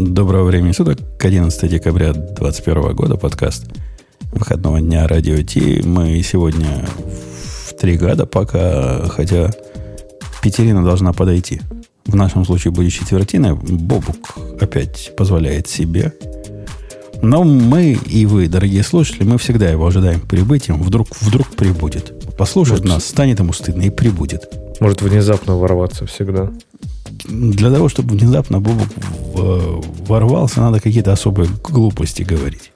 Доброго времени суток, 11 декабря 2021 года, подкаст выходного дня Радио Ти. Мы сегодня в три года пока, хотя Петерина должна подойти. В нашем случае будет четвертина. Бобук опять позволяет себе. Но мы и вы, дорогие слушатели, мы всегда его ожидаем прибытием. Вдруг, вдруг прибудет. Послушает Может, нас, станет ему стыдно и прибудет. Может внезапно ворваться всегда для того, чтобы внезапно Бобок ворвался, надо какие-то особые глупости говорить.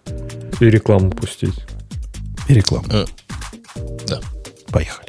И рекламу пустить. И рекламу. Э, да. Поехали.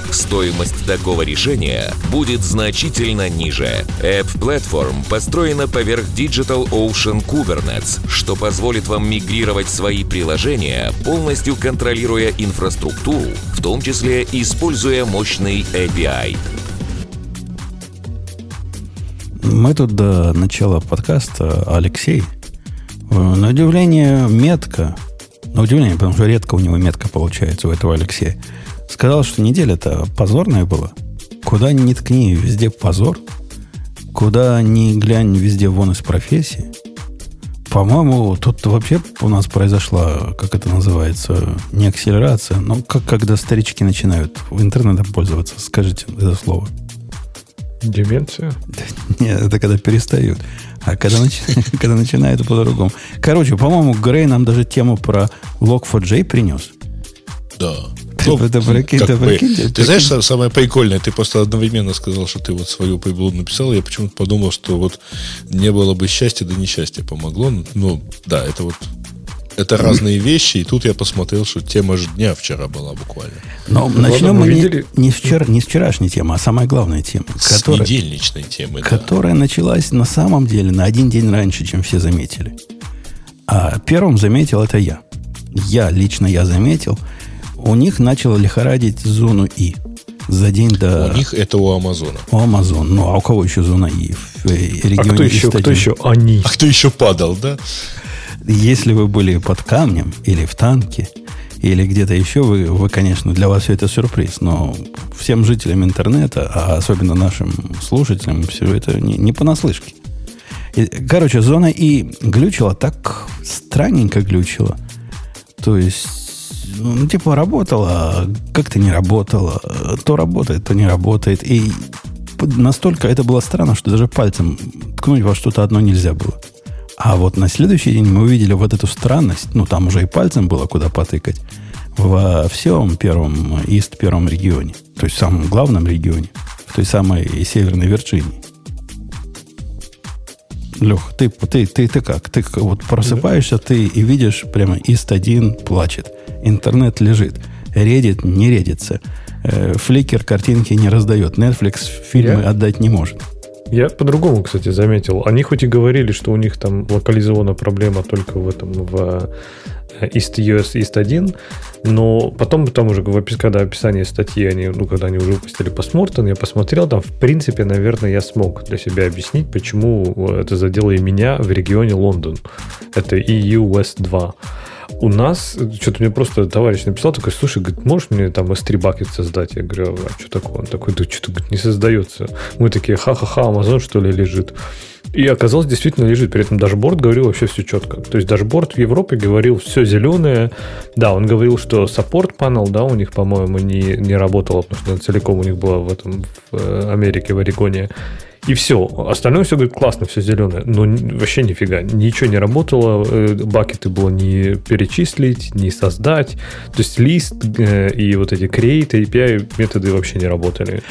стоимость такого решения будет значительно ниже. App Platform построена поверх Digital Ocean Kubernetes, что позволит вам мигрировать свои приложения, полностью контролируя инфраструктуру, в том числе используя мощный API. Мы тут до начала подкаста, Алексей, на удивление метко, на удивление, потому что редко у него метка получается у этого Алексея, сказал, что неделя-то позорная была. Куда ни ткни, везде позор. Куда ни глянь, везде вон из профессии. По-моему, тут вообще у нас произошла, как это называется, не акселерация, но как когда старички начинают в интернетом пользоваться, скажите это слово. Деменция? Нет, это когда перестают. А когда, начи... когда начинают по-другому. Короче, по-моему, Грей нам даже тему про Log4j принес. Да. Ну, это прикинь, это прикинь, ты прикинь. знаешь, самое прикольное, ты просто одновременно сказал, что ты вот свою приблуду написал, я почему-то подумал, что вот не было бы счастья, да несчастье помогло. Ну, да, это вот это разные вещи, и тут я посмотрел, что тема же дня вчера была буквально. Но ну, начнем мы не, не, вчера, не с вчерашней темы, а самая главная тема. С которая, недельничной темы, Которая да. началась на самом деле на один день раньше, чем все заметили. А первым заметил это я. Я, лично я заметил, у них начало лихорадить зону И за день до... У них это у Амазона. У Амазона. Ну, а у кого еще зона И? В регионе а кто еще, кто еще они? А кто еще падал, да? Если вы были под камнем или в танке, или где-то еще, вы, вы, конечно, для вас все это сюрприз, но всем жителям интернета, а особенно нашим слушателям, все это не, не понаслышке. И, короче, зона И глючила так странненько глючила. То есть, ну, типа, работала, как-то не работала. То работает, то не работает. И настолько это было странно, что даже пальцем ткнуть во что-то одно нельзя было. А вот на следующий день мы увидели вот эту странность, ну, там уже и пальцем было куда потыкать, во всем первом, ист первом регионе, то есть в самом главном регионе, в той самой северной Вирджинии. Лех, ты, ты, ты, ты как? Ты вот просыпаешься, ты и видишь прямо ист один плачет, интернет лежит, редит, не редится, фликер картинки не раздает, Netflix фильмы Я... отдать не может. Я по-другому, кстати, заметил. Они хоть и говорили, что у них там локализована проблема только в этом, в э, East US East 1, но потом там уже, когда описание статьи, они, ну, когда они уже выпустили постмортон, я посмотрел, там, в принципе, наверное, я смог для себя объяснить, почему это задело и меня в регионе Лондон. Это EU West 2. У нас, что-то мне просто товарищ написал, такой, слушай, говорит, можешь мне там S3 бакет создать? Я говорю, а что такое? Он такой, да что-то не создается. Мы такие, ха-ха-ха, Amazon что ли лежит? И оказалось, действительно лежит. При этом дашборд говорил вообще все четко. То есть дашборд в Европе говорил все зеленое. Да, он говорил, что support panel, да, у них, по-моему, не, не работало, потому что целиком у них было в этом в э, Америке, в Орегоне. И все. Остальное все, говорит, классно, все зеленое. Но вообще нифига. Ничего не работало. Э, бакеты было не перечислить, не создать. То есть list э, и вот эти create, API методы вообще не работали.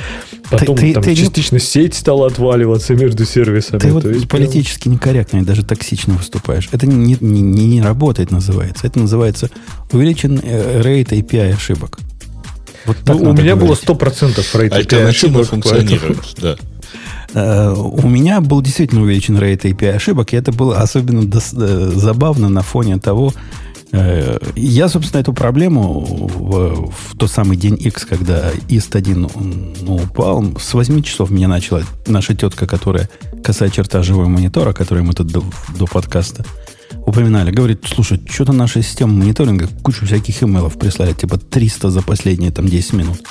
Потом ты, там ты, частично не... сеть стала отваливаться между сервисами. Ты вот есть, политически прям... некорректно и даже токсично выступаешь. Это не, не, не, не работает, называется. Это называется увеличен э, рейд API ошибок. Вот ну, у меня говорить. было 100% рейд Альтернативно функционирует, да. Uh, у меня был действительно увеличен рейд API ошибок, и это было особенно дос- э, забавно на фоне того, Э, я, собственно, эту проблему в, в тот самый день X, когда ИСТ-1 ну, упал, с 8 часов меня начала наша тетка, которая касая черта живой монитора, который мы тут до, до подкаста упоминали, говорит, слушай, что-то наша система мониторинга кучу всяких имейлов прислали, типа 300 за последние там 10 минут.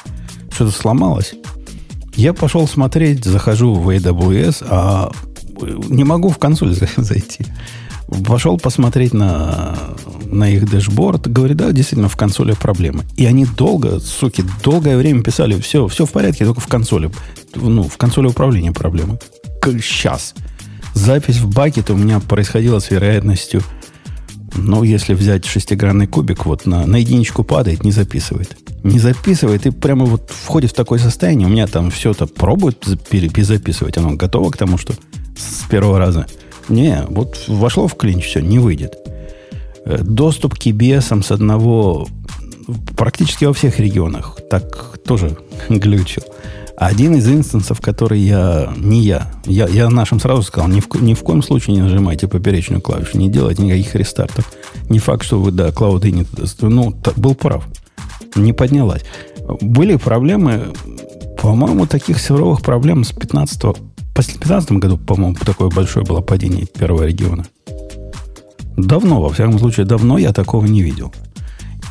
Что-то сломалось. Я пошел смотреть, захожу в AWS, а не могу в консоль зайти. Пошел посмотреть на, на их дэшборд. Говорит, да, действительно, в консоли проблемы. И они долго, суки, долгое время писали, все, все в порядке, только в консоли. Ну, в консоли управления проблемы. Сейчас. Запись в бакет у меня происходила с вероятностью, ну, если взять шестигранный кубик, вот на, на единичку падает, не записывает. Не записывает и прямо вот входит в такое состояние. У меня там все это пробует перезаписывать. Оно готово к тому, что с первого раза – не, вот вошло в клинч, все, не выйдет. Э, доступ к EBS с одного практически во всех регионах так тоже глючил. Один из инстансов, который я, не я, я, я нашим сразу сказал, ни в, ни в коем случае не нажимайте поперечную клавишу, не делайте никаких рестартов. Не факт, что вы до Cloud Init, ну, был прав. Не поднялась. Были проблемы, по-моему, таких серверовых проблем с 15 в 2015 году, по-моему, такое большое было падение первого региона. Давно, во всяком случае, давно я такого не видел.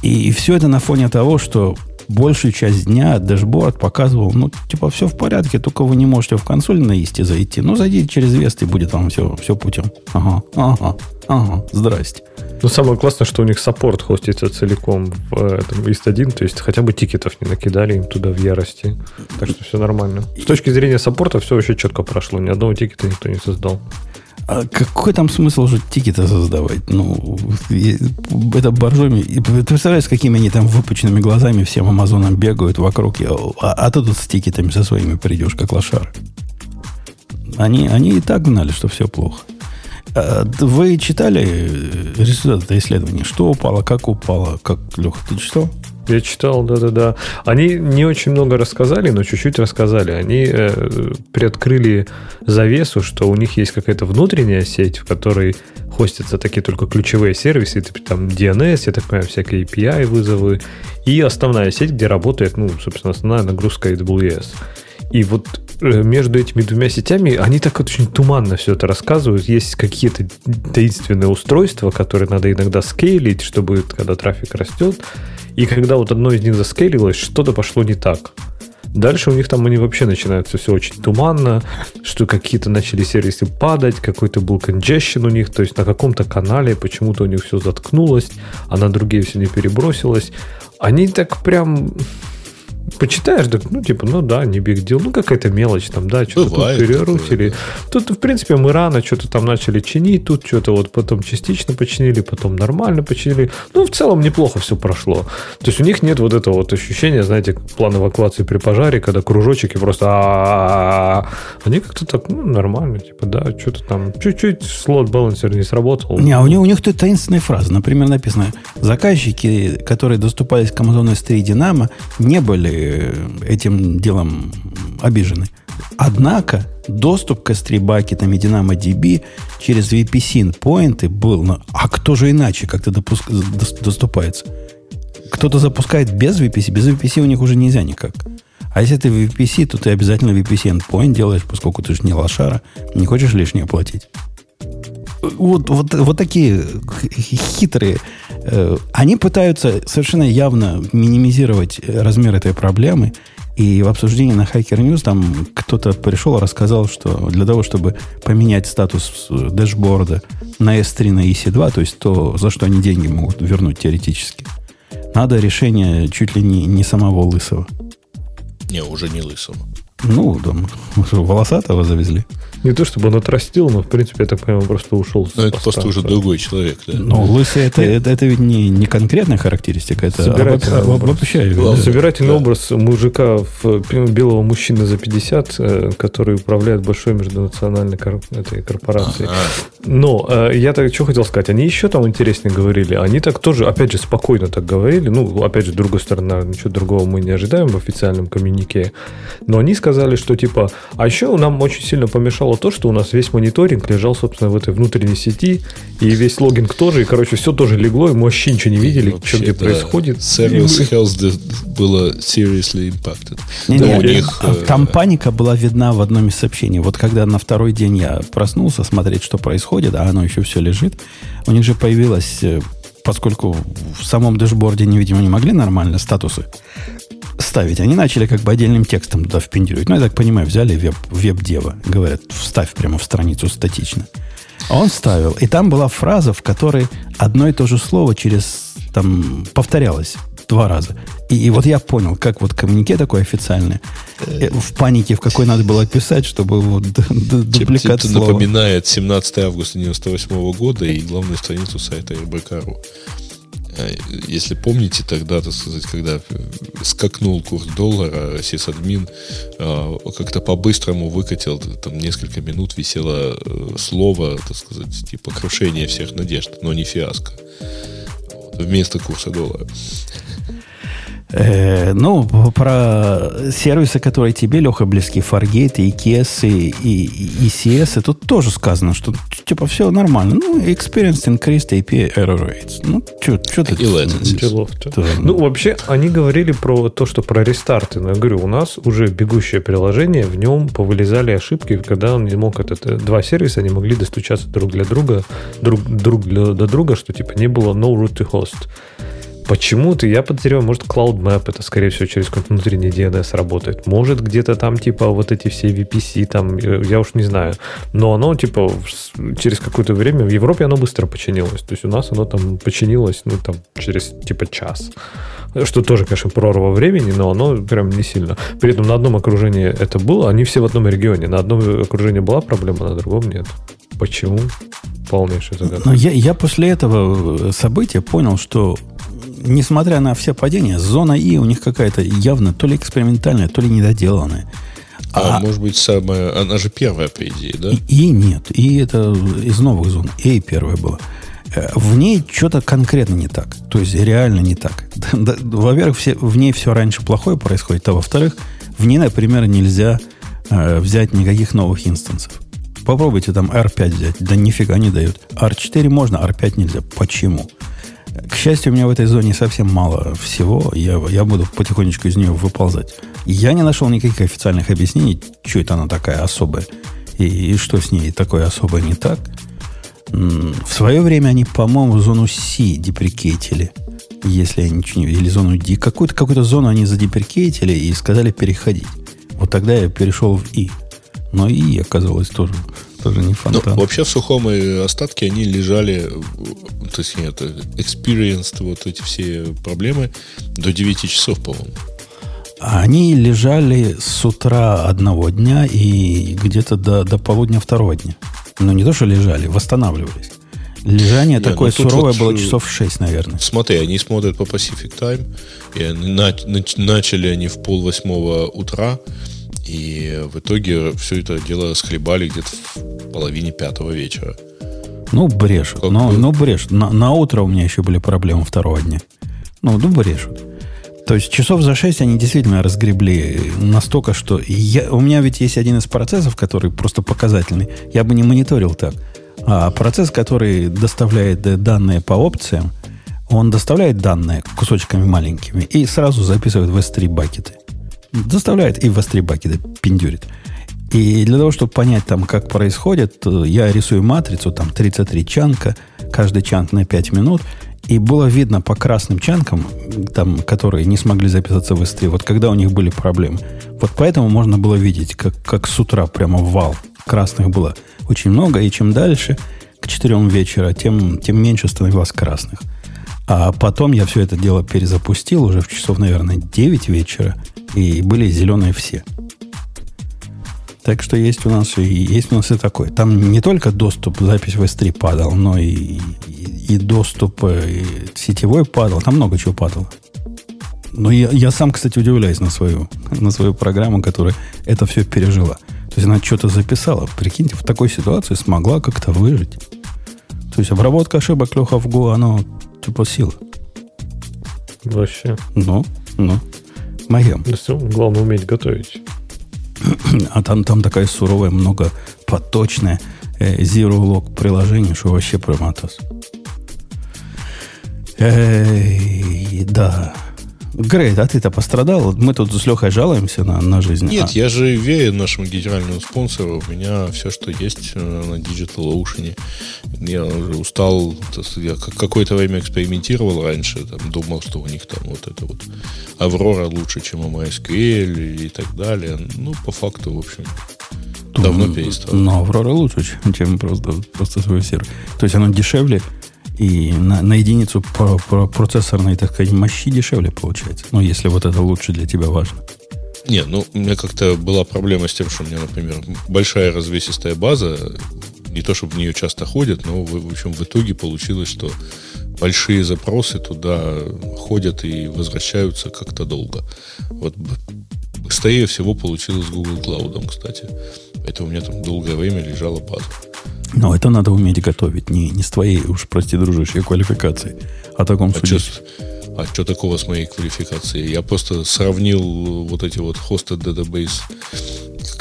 И, и все это на фоне того, что большую часть дня дашборд показывал, ну, типа, все в порядке, только вы не можете в консоль на East'е зайти. Ну, зайдите через West, и будет вам все, все путем. Ага, ага, ага, здрасте. Ну, самое классное, что у них саппорт хостится целиком в этом East 1, то есть хотя бы тикетов не накидали им туда в ярости. Так что все нормально. С точки зрения саппорта все вообще четко прошло, ни одного тикета никто не создал. А какой там смысл уже тикеты создавать? Ну, это боржоми. Ты представляешь, с какими они там выпученными глазами всем Амазоном бегают вокруг. А, а ты тут с тикетами со своими придешь, как лошары. Они, они и так знали, что все плохо. А, вы читали результаты исследования? Что упало, как упало? Как, Леха, ты читал? Я читал, да-да-да. Они не очень много рассказали, но чуть-чуть рассказали. Они э, приоткрыли завесу, что у них есть какая-то внутренняя сеть, в которой хостятся такие только ключевые сервисы, типа там DNS, я так понимаю, всякие API вызовы, и основная сеть, где работает, ну, собственно, основная нагрузка AWS. И вот э, между этими двумя сетями они так вот очень туманно все это рассказывают. Есть какие-то таинственные устройства, которые надо иногда скейлить, чтобы когда трафик растет. И когда вот одно из них заскейлилось, что-то пошло не так. Дальше у них там они вообще начинаются все очень туманно, что какие-то начали сервисы падать, какой-то был congestion у них, то есть на каком-то канале почему-то у них все заткнулось, а на другие все не перебросилось. Они так прям почитаешь, так, ну, типа, ну да, не биг дел, ну, какая-то мелочь там, да, что-то тут перерутили. Тут, в принципе, мы рано что-то там начали чинить, тут что-то вот потом частично починили, потом нормально починили. Ну, в целом неплохо все прошло. То есть у них нет вот этого вот ощущения, знаете, план эвакуации при пожаре, когда кружочки просто они как-то так, ну, нормально, типа, да, что-то там, чуть-чуть слот балансер не сработал. Не, а у них, у них тут таинственная фраза. Например, написано, заказчики, которые доступались к Amazon S3 Dynamo, не были этим делом обижены. Однако доступ к S3 бакетам и DynamoDB через VPC поинты был. На... А кто же иначе как-то допуск... доступается? Кто-то запускает без VPC. Без VPC у них уже нельзя никак. А если ты VPC, то ты обязательно VPC endpoint делаешь, поскольку ты же не лошара, не хочешь лишнее платить. Вот, вот, вот такие хитрые Э, они пытаются совершенно явно минимизировать размер этой проблемы. И в обсуждении на Hacker News там кто-то пришел и рассказал, что для того, чтобы поменять статус дэшборда на S3 на EC2, то есть то, за что они деньги могут вернуть теоретически, надо решение чуть ли не, не самого Лысого. Не, уже не Лысого. Ну, там, волосатого завезли. Не то чтобы он отрастил, но в принципе, я так понимаю, просто ушел. Ну, это просто уже другой человек, да. Но лысый это, это, это ведь не, не конкретная характеристика, это собирательный об, образ. Обобщаю, да. Собирательный да. образ мужика, в, белого мужчины за 50, э, который управляет большой межнациональной кор, этой корпорацией. Ага. Но э, я так что хотел сказать, они еще там интереснее говорили. Они так тоже, опять же, спокойно так говорили. Ну, опять же, с другой стороны, ничего другого мы не ожидаем в официальном коммюнике. Но они сказали, что типа, а еще нам очень сильно помешало помешало то, что у нас весь мониторинг лежал, собственно, в этой внутренней сети, и весь логинг тоже, и, короче, все тоже легло, и мы вообще ничего не видели, вообще, что где да. происходит. Service мы... health было seriously impacted. Не, не, них, а, там э... паника была видна в одном из сообщений. Вот когда на второй день я проснулся смотреть, что происходит, а оно еще все лежит, у них же появилось э, поскольку в самом дэшборде, видимо, не могли нормально статусы ставить. Они начали как бы отдельным текстом туда впендюривать. Ну, я так понимаю, взяли веб, веб-дева. Говорят, вставь прямо в страницу статично. А он ставил. И там была фраза, в которой одно и то же слово через там повторялось два раза. И, и вот я понял, как вот коммунике такое официальное, э, в панике, в какой надо было писать, чтобы вот дубликат слова. напоминает 17 августа 98 года и главную страницу сайта РБК.ру. А, если помните, тогда, так сказать, когда скакнул курс доллара, сисадмин а, как-то по-быстрому выкатил, там несколько минут висело э, слово, так сказать, типа крушение всех надежд, но не фиаско. Вместо курса доллара. Э, ну, про сервисы, которые тебе, Леха, близки, Fargate, и EKS, и, и, и ECS, тут тоже сказано, что типа все нормально. Ну, experience increased API error rates. Ну, что ты... И latencies. Ну, вообще, они говорили про то, что про рестарты. Но я говорю, у нас уже бегущее приложение, в нем повылезали ошибки, когда он не мог этот... Э, два сервиса не могли достучаться друг для друга, друг, друг для, до друга, что типа не было no root to host. Почему-то я подозреваю, может, Cloud Map это, скорее всего, через какой-то внутренний DNS работает. Может, где-то там, типа, вот эти все VPC, там, э, я уж не знаю. Но оно, типа, через какое-то время в Европе оно быстро починилось. То есть у нас оно там починилось, ну, там, через, типа, час. Что тоже, конечно, прорва времени, но оно прям не сильно. При этом на одном окружении это было, они все в одном регионе. На одном окружении была проблема, на другом нет. Почему? Полнейшая загадка. Но я, я после этого события понял, что несмотря на все падения, зона И у них какая-то явно то ли экспериментальная, то ли недоделанная. А, а может быть, самая, она же первая, по идее, да? И, и нет. И это из новых зон. И первая была. Э, в ней что-то конкретно не так. То есть реально не так. Во-первых, все, в ней все раньше плохое происходит, а во-вторых, в ней, например, нельзя э, взять никаких новых инстансов. Попробуйте там R5 взять. Да нифига не дают. R4 можно, R5 нельзя. Почему? К счастью, у меня в этой зоне совсем мало всего. Я, я буду потихонечку из нее выползать. Я не нашел никаких официальных объяснений, что это она такая особая. И, и что с ней такое особое не так. В свое время они, по-моему, зону C деприкейтили. Если я ничего не... Или зону D. Какую-то какую зону они задеприкейтили и сказали переходить. Вот тогда я перешел в И. Но И оказалось тоже тоже не фонтан. Ну, вообще в сухом остатке они лежали, то есть нет, experienced вот эти все проблемы до 9 часов, по-моему. Они лежали с утра одного дня и где-то до, до полудня второго дня. Ну, не то, что лежали, восстанавливались. Лежание не, ну такое суровое вот, было часов 6, наверное. Смотри, они смотрят по Pacific Time, и они, на, начали они в пол восьмого утра, и в итоге все это дело схлебали где-то в половине пятого вечера. Ну, брешут. Как но, бы... но брешут. На, на утро у меня еще были проблемы второго дня. Ну, ну, брешут. То есть часов за 6 они действительно разгребли настолько, что я, у меня ведь есть один из процессов, который просто показательный. Я бы не мониторил так. А процесс, который доставляет данные по опциям, он доставляет данные кусочками маленькими и сразу записывает в S3 бакеты. Доставляет и в S3 бакеты пиндюрит. И для того, чтобы понять там, как происходит, я рисую матрицу, там 33 чанка, каждый чанк на 5 минут, и было видно по красным чанкам, там, которые не смогли записаться в S3, вот когда у них были проблемы. Вот поэтому можно было видеть, как, как с утра прямо вал красных было очень много, и чем дальше, к 4 вечера, тем, тем меньше становилось красных. А потом я все это дело перезапустил уже в часов, наверное, 9 вечера, и были зеленые все. Так что есть у нас и есть у нас и такой. Там не только доступ, запись в S3 падал, но и, и, и доступ э, и сетевой падал. Там много чего падало. Но я, я сам, кстати, удивляюсь на свою, на свою программу, которая это все пережила. То есть она что-то записала. Прикиньте, в такой ситуации смогла как-то выжить. То есть обработка ошибок Леха в Go, оно типа сила. Вообще. Ну, ну. Моем. Да все, главное уметь готовить. А там, там такая суровая, много поточная э, Zero Log приложение, что вообще проматос. Эй, да. Грейт, а ты-то пострадал? Мы тут с Лехой жалуемся на, на жизнь. Нет, а. я же верю нашему генеральному спонсору. У меня все, что есть э, на Digital Ocean. Я уже устал. Я какое-то время экспериментировал раньше. Там, думал, что у них там вот это вот Аврора лучше, чем MySQL и так далее. Ну, по факту, в общем, давно перестал. Но Аврора лучше, чем просто, просто свой сервер. То есть оно дешевле, и на, на единицу про, про процессорной, так сказать, мощи дешевле получается. Ну, если вот это лучше для тебя важно. Не, ну, у меня как-то была проблема с тем, что у меня, например, большая развесистая база, не то чтобы в нее часто ходят, но, в, общем, в итоге получилось, что большие запросы туда ходят и возвращаются как-то долго. Вот быстрее всего получилось с Google Cloud, кстати. Поэтому у меня там долгое время лежала база. Но это надо уметь готовить. Не, не с твоей, уж прости, дружище, квалификацией. О таком а суде. А что такого с моей квалификацией? Я просто сравнил вот эти вот hosted database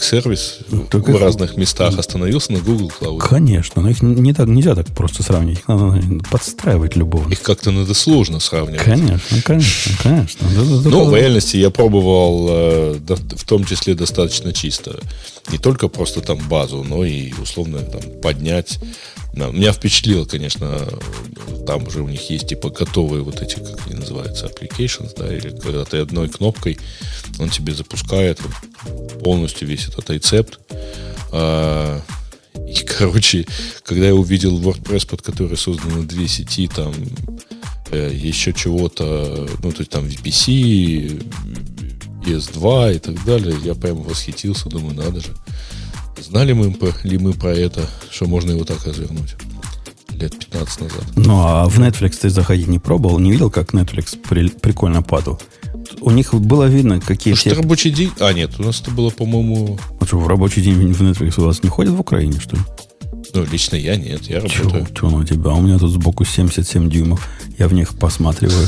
сервис ну, Только в их... разных местах, остановился на Google Cloud. Конечно, но их не так, нельзя так просто сравнить. Их надо подстраивать любого. Их как-то надо сложно сравнивать. Конечно, конечно, конечно. Но в реальности я пробовал э, в том числе достаточно чисто. Не только просто там базу, но и условно там поднять да, меня впечатлило, конечно, там уже у них есть типа готовые вот эти, как они называются, applications, да, или когда ты одной кнопкой, он тебе запускает полностью весь этот рецепт. А, и, короче, когда я увидел WordPress, под который созданы две сети, там э, еще чего-то, ну, то есть там VPC, ES2 и так далее, я прям восхитился, думаю, надо же. Знали мы ли мы про это, что можно его так развернуть? Лет 15 назад. Ну, а в Netflix ты заходить не пробовал? Не видел, как Netflix при, прикольно падал? У них было видно, какие все... Что рабочий день... А, нет, у нас это было, по-моему... А что, в рабочий день в Netflix у вас не ходят в Украине, что ли? Ну, лично я нет, я работаю. Чего, чего у тебя? У меня тут сбоку 77 дюймов. Я в них посматриваю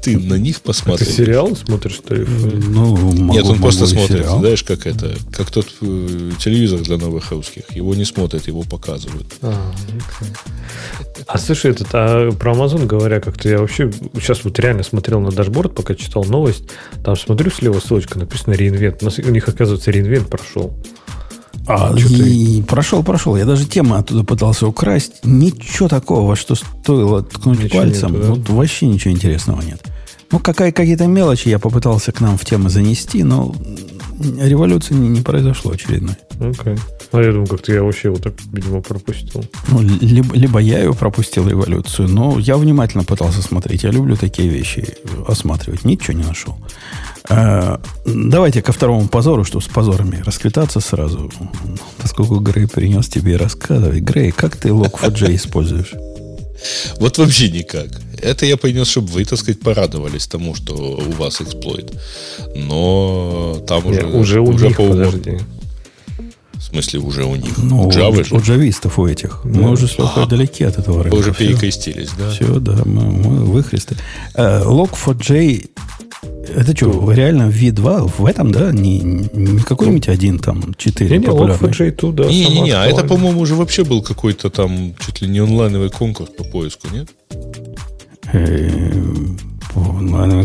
ты на них посмотри. ты сериал смотришь, что ли? Ну, могу, Нет, он просто смотрит, сериал. знаешь, как это, как тот э, телевизор для новых русских. Его не смотрят, его показывают. А, а слушай, этот, а про Amazon говоря, как-то я вообще сейчас вот реально смотрел на дашборд, пока читал новость. Там смотрю слева ссылочка, написано реинвент. У них, оказывается, реинвент прошел. А, и прошел, прошел. Я даже тему оттуда пытался украсть. Ничего такого, что стоило ткнуть ничего пальцем. Нету, да? Вот вообще ничего интересного нет. Ну, какая, какие-то мелочи я попытался к нам в тему занести, но революции не, не произошло очередной. Окей. Okay. А я думаю, как-то я вообще его так, видимо, пропустил. Ну, либо, либо я ее пропустил, революцию, но я внимательно пытался смотреть. Я люблю такие вещи осматривать. Ничего не нашел. А, давайте ко второму позору, чтобы с позорами расквитаться сразу. Поскольку Грей принес тебе рассказывай. Грей, как ты Log4j используешь? Вот вообще никак. Это я принес, чтобы вы, так сказать, порадовались тому, что у вас эксплойт. Но там уже... Нет, уже у уже них, по подожди. В смысле, уже у них? Ну, у Java же. У джавистов у этих. Да. Мы уже с а, далеки от этого рынка. Вы уже перекрестились, да? Все, да, мы, мы выхресты. Uh, Log4j это что, реально V2 в этом, да? Не, не какой-нибудь один, там, 4 не, не, популярный? Log4j2, да. Не-не-не, а это, по-моему, уже вообще был какой-то там чуть ли не онлайновый конкурс по поиску, нет?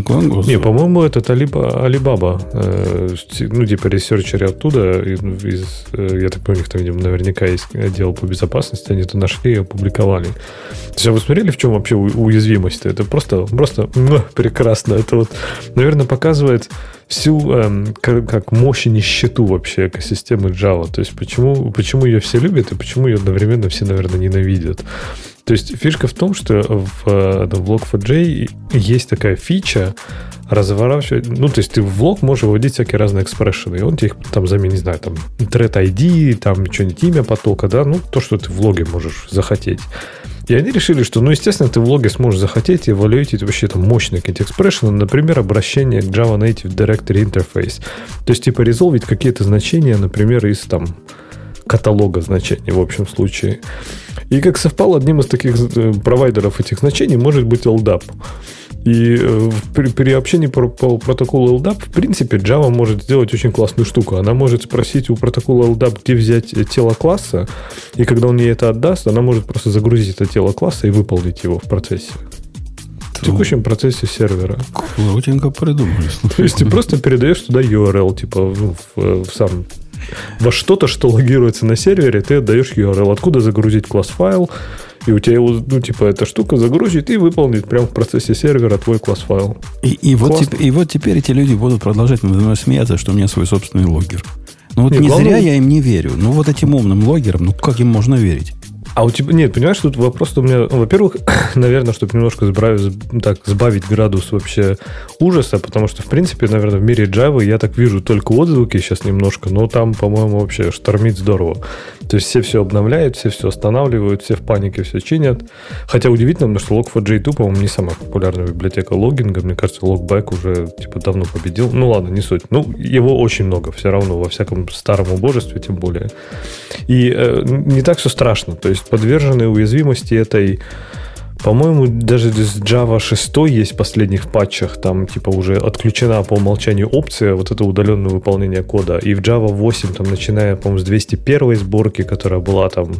Конкурс? Не, по-моему, это Алибаба. Э, ну, типа ресерчеры оттуда. Из, э, я так понимаю, у них там, видимо, наверняка есть отдел по безопасности. Они это нашли и опубликовали. А вы смотрели, в чем вообще уязвимость? Это просто, просто ну, прекрасно. Это вот, наверное, показывает всю эм, как, как мощь и нищету вообще экосистемы Java. То есть, почему, почему ее все любят и почему ее одновременно все, наверное, ненавидят. То есть фишка в том, что в, э, в Log4j есть такая фича, разворачивать. Ну, то есть ты в лог можешь выводить всякие разные экспрессионы, и он тебе их там заменит, не знаю, там, thread ID, там, что-нибудь имя потока, да, ну, то, что ты в логе можешь захотеть. И они решили, что, ну, естественно, ты в логе сможешь захотеть и эвалюировать вообще там мощные какие-то экспрессионы, например, обращение к Java Native Directory Interface. То есть, типа, резолвить какие-то значения, например, из там каталога значений в общем случае. И как совпало, одним из таких э, провайдеров этих значений может быть LDAP. И э, при, при общении по, по протоколу LDAP, в принципе, Java может сделать очень классную штуку. Она может спросить у протокола LDAP, где взять тело класса, и когда он ей это отдаст, она может просто загрузить это тело класса и выполнить его в процессе. В текущем процессе сервера. Крутенько придумали. То есть ты просто передаешь туда URL, типа в, в, в сам во что-то, что логируется на сервере, ты отдаешь URL, откуда загрузить класс файл, и у тебя его, ну, типа, эта штука загрузит и выполнит прямо в процессе сервера твой класс-файл. И, и, вот, теп- и вот теперь эти люди будут продолжать надо мной смеяться, что у меня свой собственный логер. Ну вот не, не главное... зря я им не верю. Ну вот этим умным логерам, ну как им можно верить? А у тебя, нет, понимаешь, тут вопрос у меня, во-первых, наверное, чтобы немножко сбавить, так, сбавить градус вообще ужаса, потому что, в принципе, наверное, в мире Java я так вижу только отзвуки сейчас немножко, но там, по-моему, вообще штормит здорово. То есть все все обновляют, все все останавливают, все в панике все чинят. Хотя удивительно, потому что Log4j2, по-моему, не самая популярная библиотека логинга. Мне кажется, Logback уже типа давно победил. Ну ладно, не суть. Ну, его очень много все равно, во всяком старом убожестве тем более. И э, не так все страшно. То есть подвержены уязвимости этой по-моему, даже с Java 6 есть в последних патчах, там типа уже отключена по умолчанию опция вот это удаленное выполнение кода. И в Java 8, там, начиная, по-моему, с 201 сборки, которая была там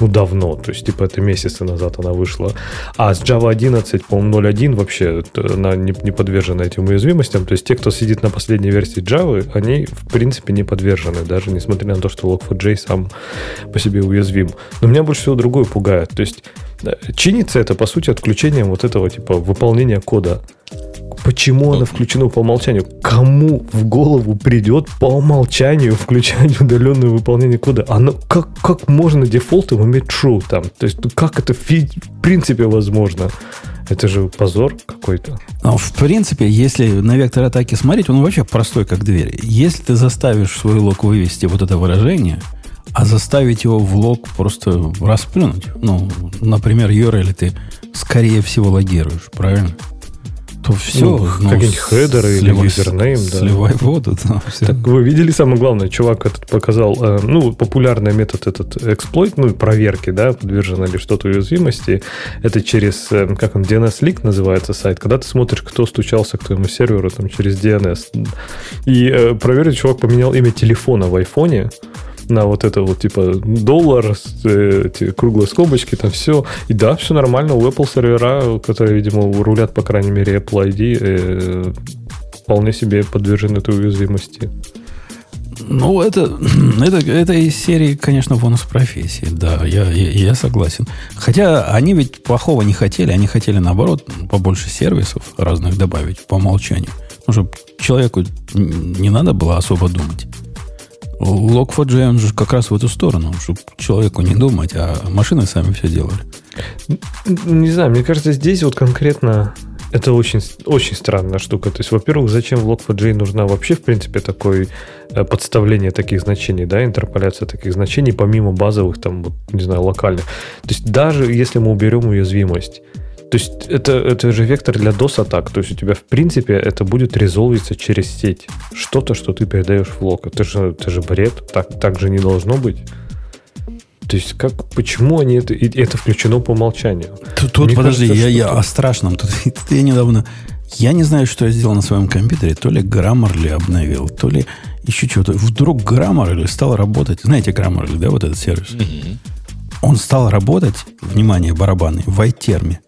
ну, давно, то есть, типа, это месяцы назад она вышла. А с Java 11, по-моему, 0.1 вообще она не, не подвержена этим уязвимостям. То есть, те, кто сидит на последней версии Java, они, в принципе, не подвержены, даже несмотря на то, что Log4j сам по себе уязвим. Но меня больше всего другое пугает. То есть, чинится это, по сути, отключением вот этого, типа, выполнения кода. Почему оно включено по умолчанию? Кому в голову придет по умолчанию включать удаленное выполнение кода? Оно как, как можно дефолтом иметь true там? То есть, ну, как это в принципе возможно? Это же позор какой-то. Ну, в принципе, если на вектор атаки смотреть, он вообще простой, как дверь. Если ты заставишь свой лог вывести вот это выражение, а заставить его в лог просто расплюнуть, ну, например, URL ты скорее всего логируешь, правильно? то все. Ну, ну, какие-нибудь хедеры или юзернейм, да. Сливай воду. Да, все. Так вы видели самое главное? Чувак этот показал, э, ну, популярный метод этот эксплойт, ну, проверки, да, подвержено ли что-то уязвимости. Это через, э, как он, DNS Leak называется сайт, когда ты смотришь, кто стучался к твоему серверу там через DNS. И э, проверить чувак поменял имя телефона в айфоне, на вот это вот типа доллар, э, эти круглые скобочки, там все. И да, все нормально. У Apple сервера, которые, видимо, рулят, по крайней мере, Apple ID, э, вполне себе подвержены этой уязвимости. Ну, это, это, это из серии, конечно, бонус профессии. Да, я, я, я согласен. Хотя они ведь плохого не хотели. Они хотели, наоборот, побольше сервисов разных добавить по умолчанию. Ну, чтобы человеку не надо было особо думать. Log4j, он же как раз в эту сторону, чтобы человеку не думать, а машины сами все делали. Не знаю, мне кажется, здесь вот конкретно это очень, очень странная штука. То есть, во-первых, зачем в Log4j нужна вообще, в принципе, такое э, подставление таких значений, да, интерполяция таких значений, помимо базовых, там, не знаю, локальных. То есть, даже если мы уберем уязвимость, то есть это, это же вектор для DOS-атак. То есть у тебя, в принципе, это будет резолвиться через сеть. Что-то, что ты передаешь в лог. Это же, это же бред. Так, так же не должно быть. То есть, как, почему они это, это включено по умолчанию? Тут, тут подожди, кажется, я, я о страшном. Тут, тут я недавно, я не знаю, что я сделал на своем компьютере. То ли Grammarly обновил, то ли еще что-то. Вдруг Grammarly стал работать. Знаете Grammarly, да, вот этот сервис? Mm-hmm. Он стал работать, внимание, барабаны, в iTerm.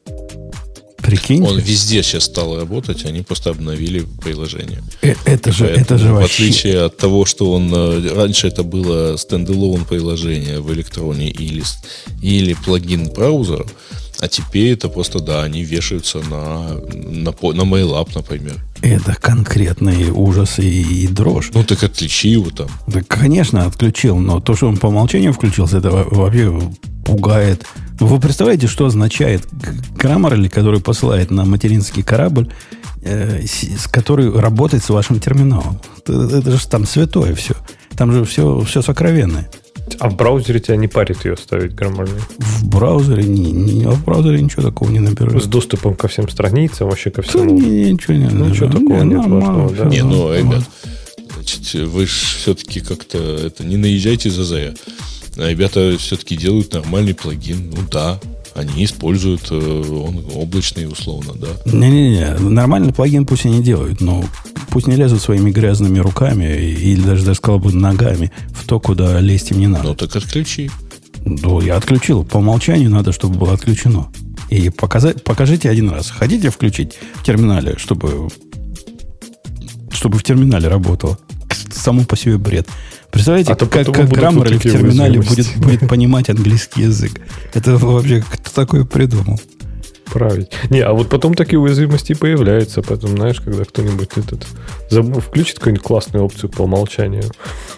Прикинь. Он везде сейчас стал работать, они просто обновили приложение. Э, это же, Поэтому, это же вообще... В отличие от того, что он э, раньше это было стендалон приложение в электроне или, или плагин браузера, а теперь это просто, да, они вешаются на, на, на MailUp, например. Это конкретные ужасы и, и дрожь. Ну, так отключи его там. Да, конечно, отключил, но то, что он по умолчанию включился, это вообще пугает Вы представляете, что означает Grammarly, который посылает на материнский корабль, э, с, который работает с вашим терминалом? Это, это же там святое все. Там же все, все сокровенное. А в браузере тебя не парит ее ставить Grammarly? В браузере, не, не, в браузере ничего такого не наберет. С доступом ко всем страницам, вообще ко всему? Да, не, ничего не ну, ничего такого не, нет важного, да? Не, ну, ребят, значит, вы же все-таки как-то это не наезжайте за зая. Ребята все-таки делают нормальный плагин. Ну да, они используют э, он облачный условно, да. Не-не-не, нормальный плагин пусть они делают, но пусть не лезут своими грязными руками или даже, даже сказал бы, ногами в то, куда лезть им не надо. Ну так отключи. Ну, я отключил. По умолчанию надо, чтобы было отключено. И показать, покажите один раз. Хотите включить в терминале, чтобы, чтобы в терминале работало? Само по себе бред. Представляете, а как, как Grammarly в терминале будет, будет понимать английский язык? Это вообще кто такое придумал? Править. Не, а вот потом такие уязвимости появляются. Потом, знаешь, когда кто-нибудь этот забыл, включит какую-нибудь классную опцию по умолчанию.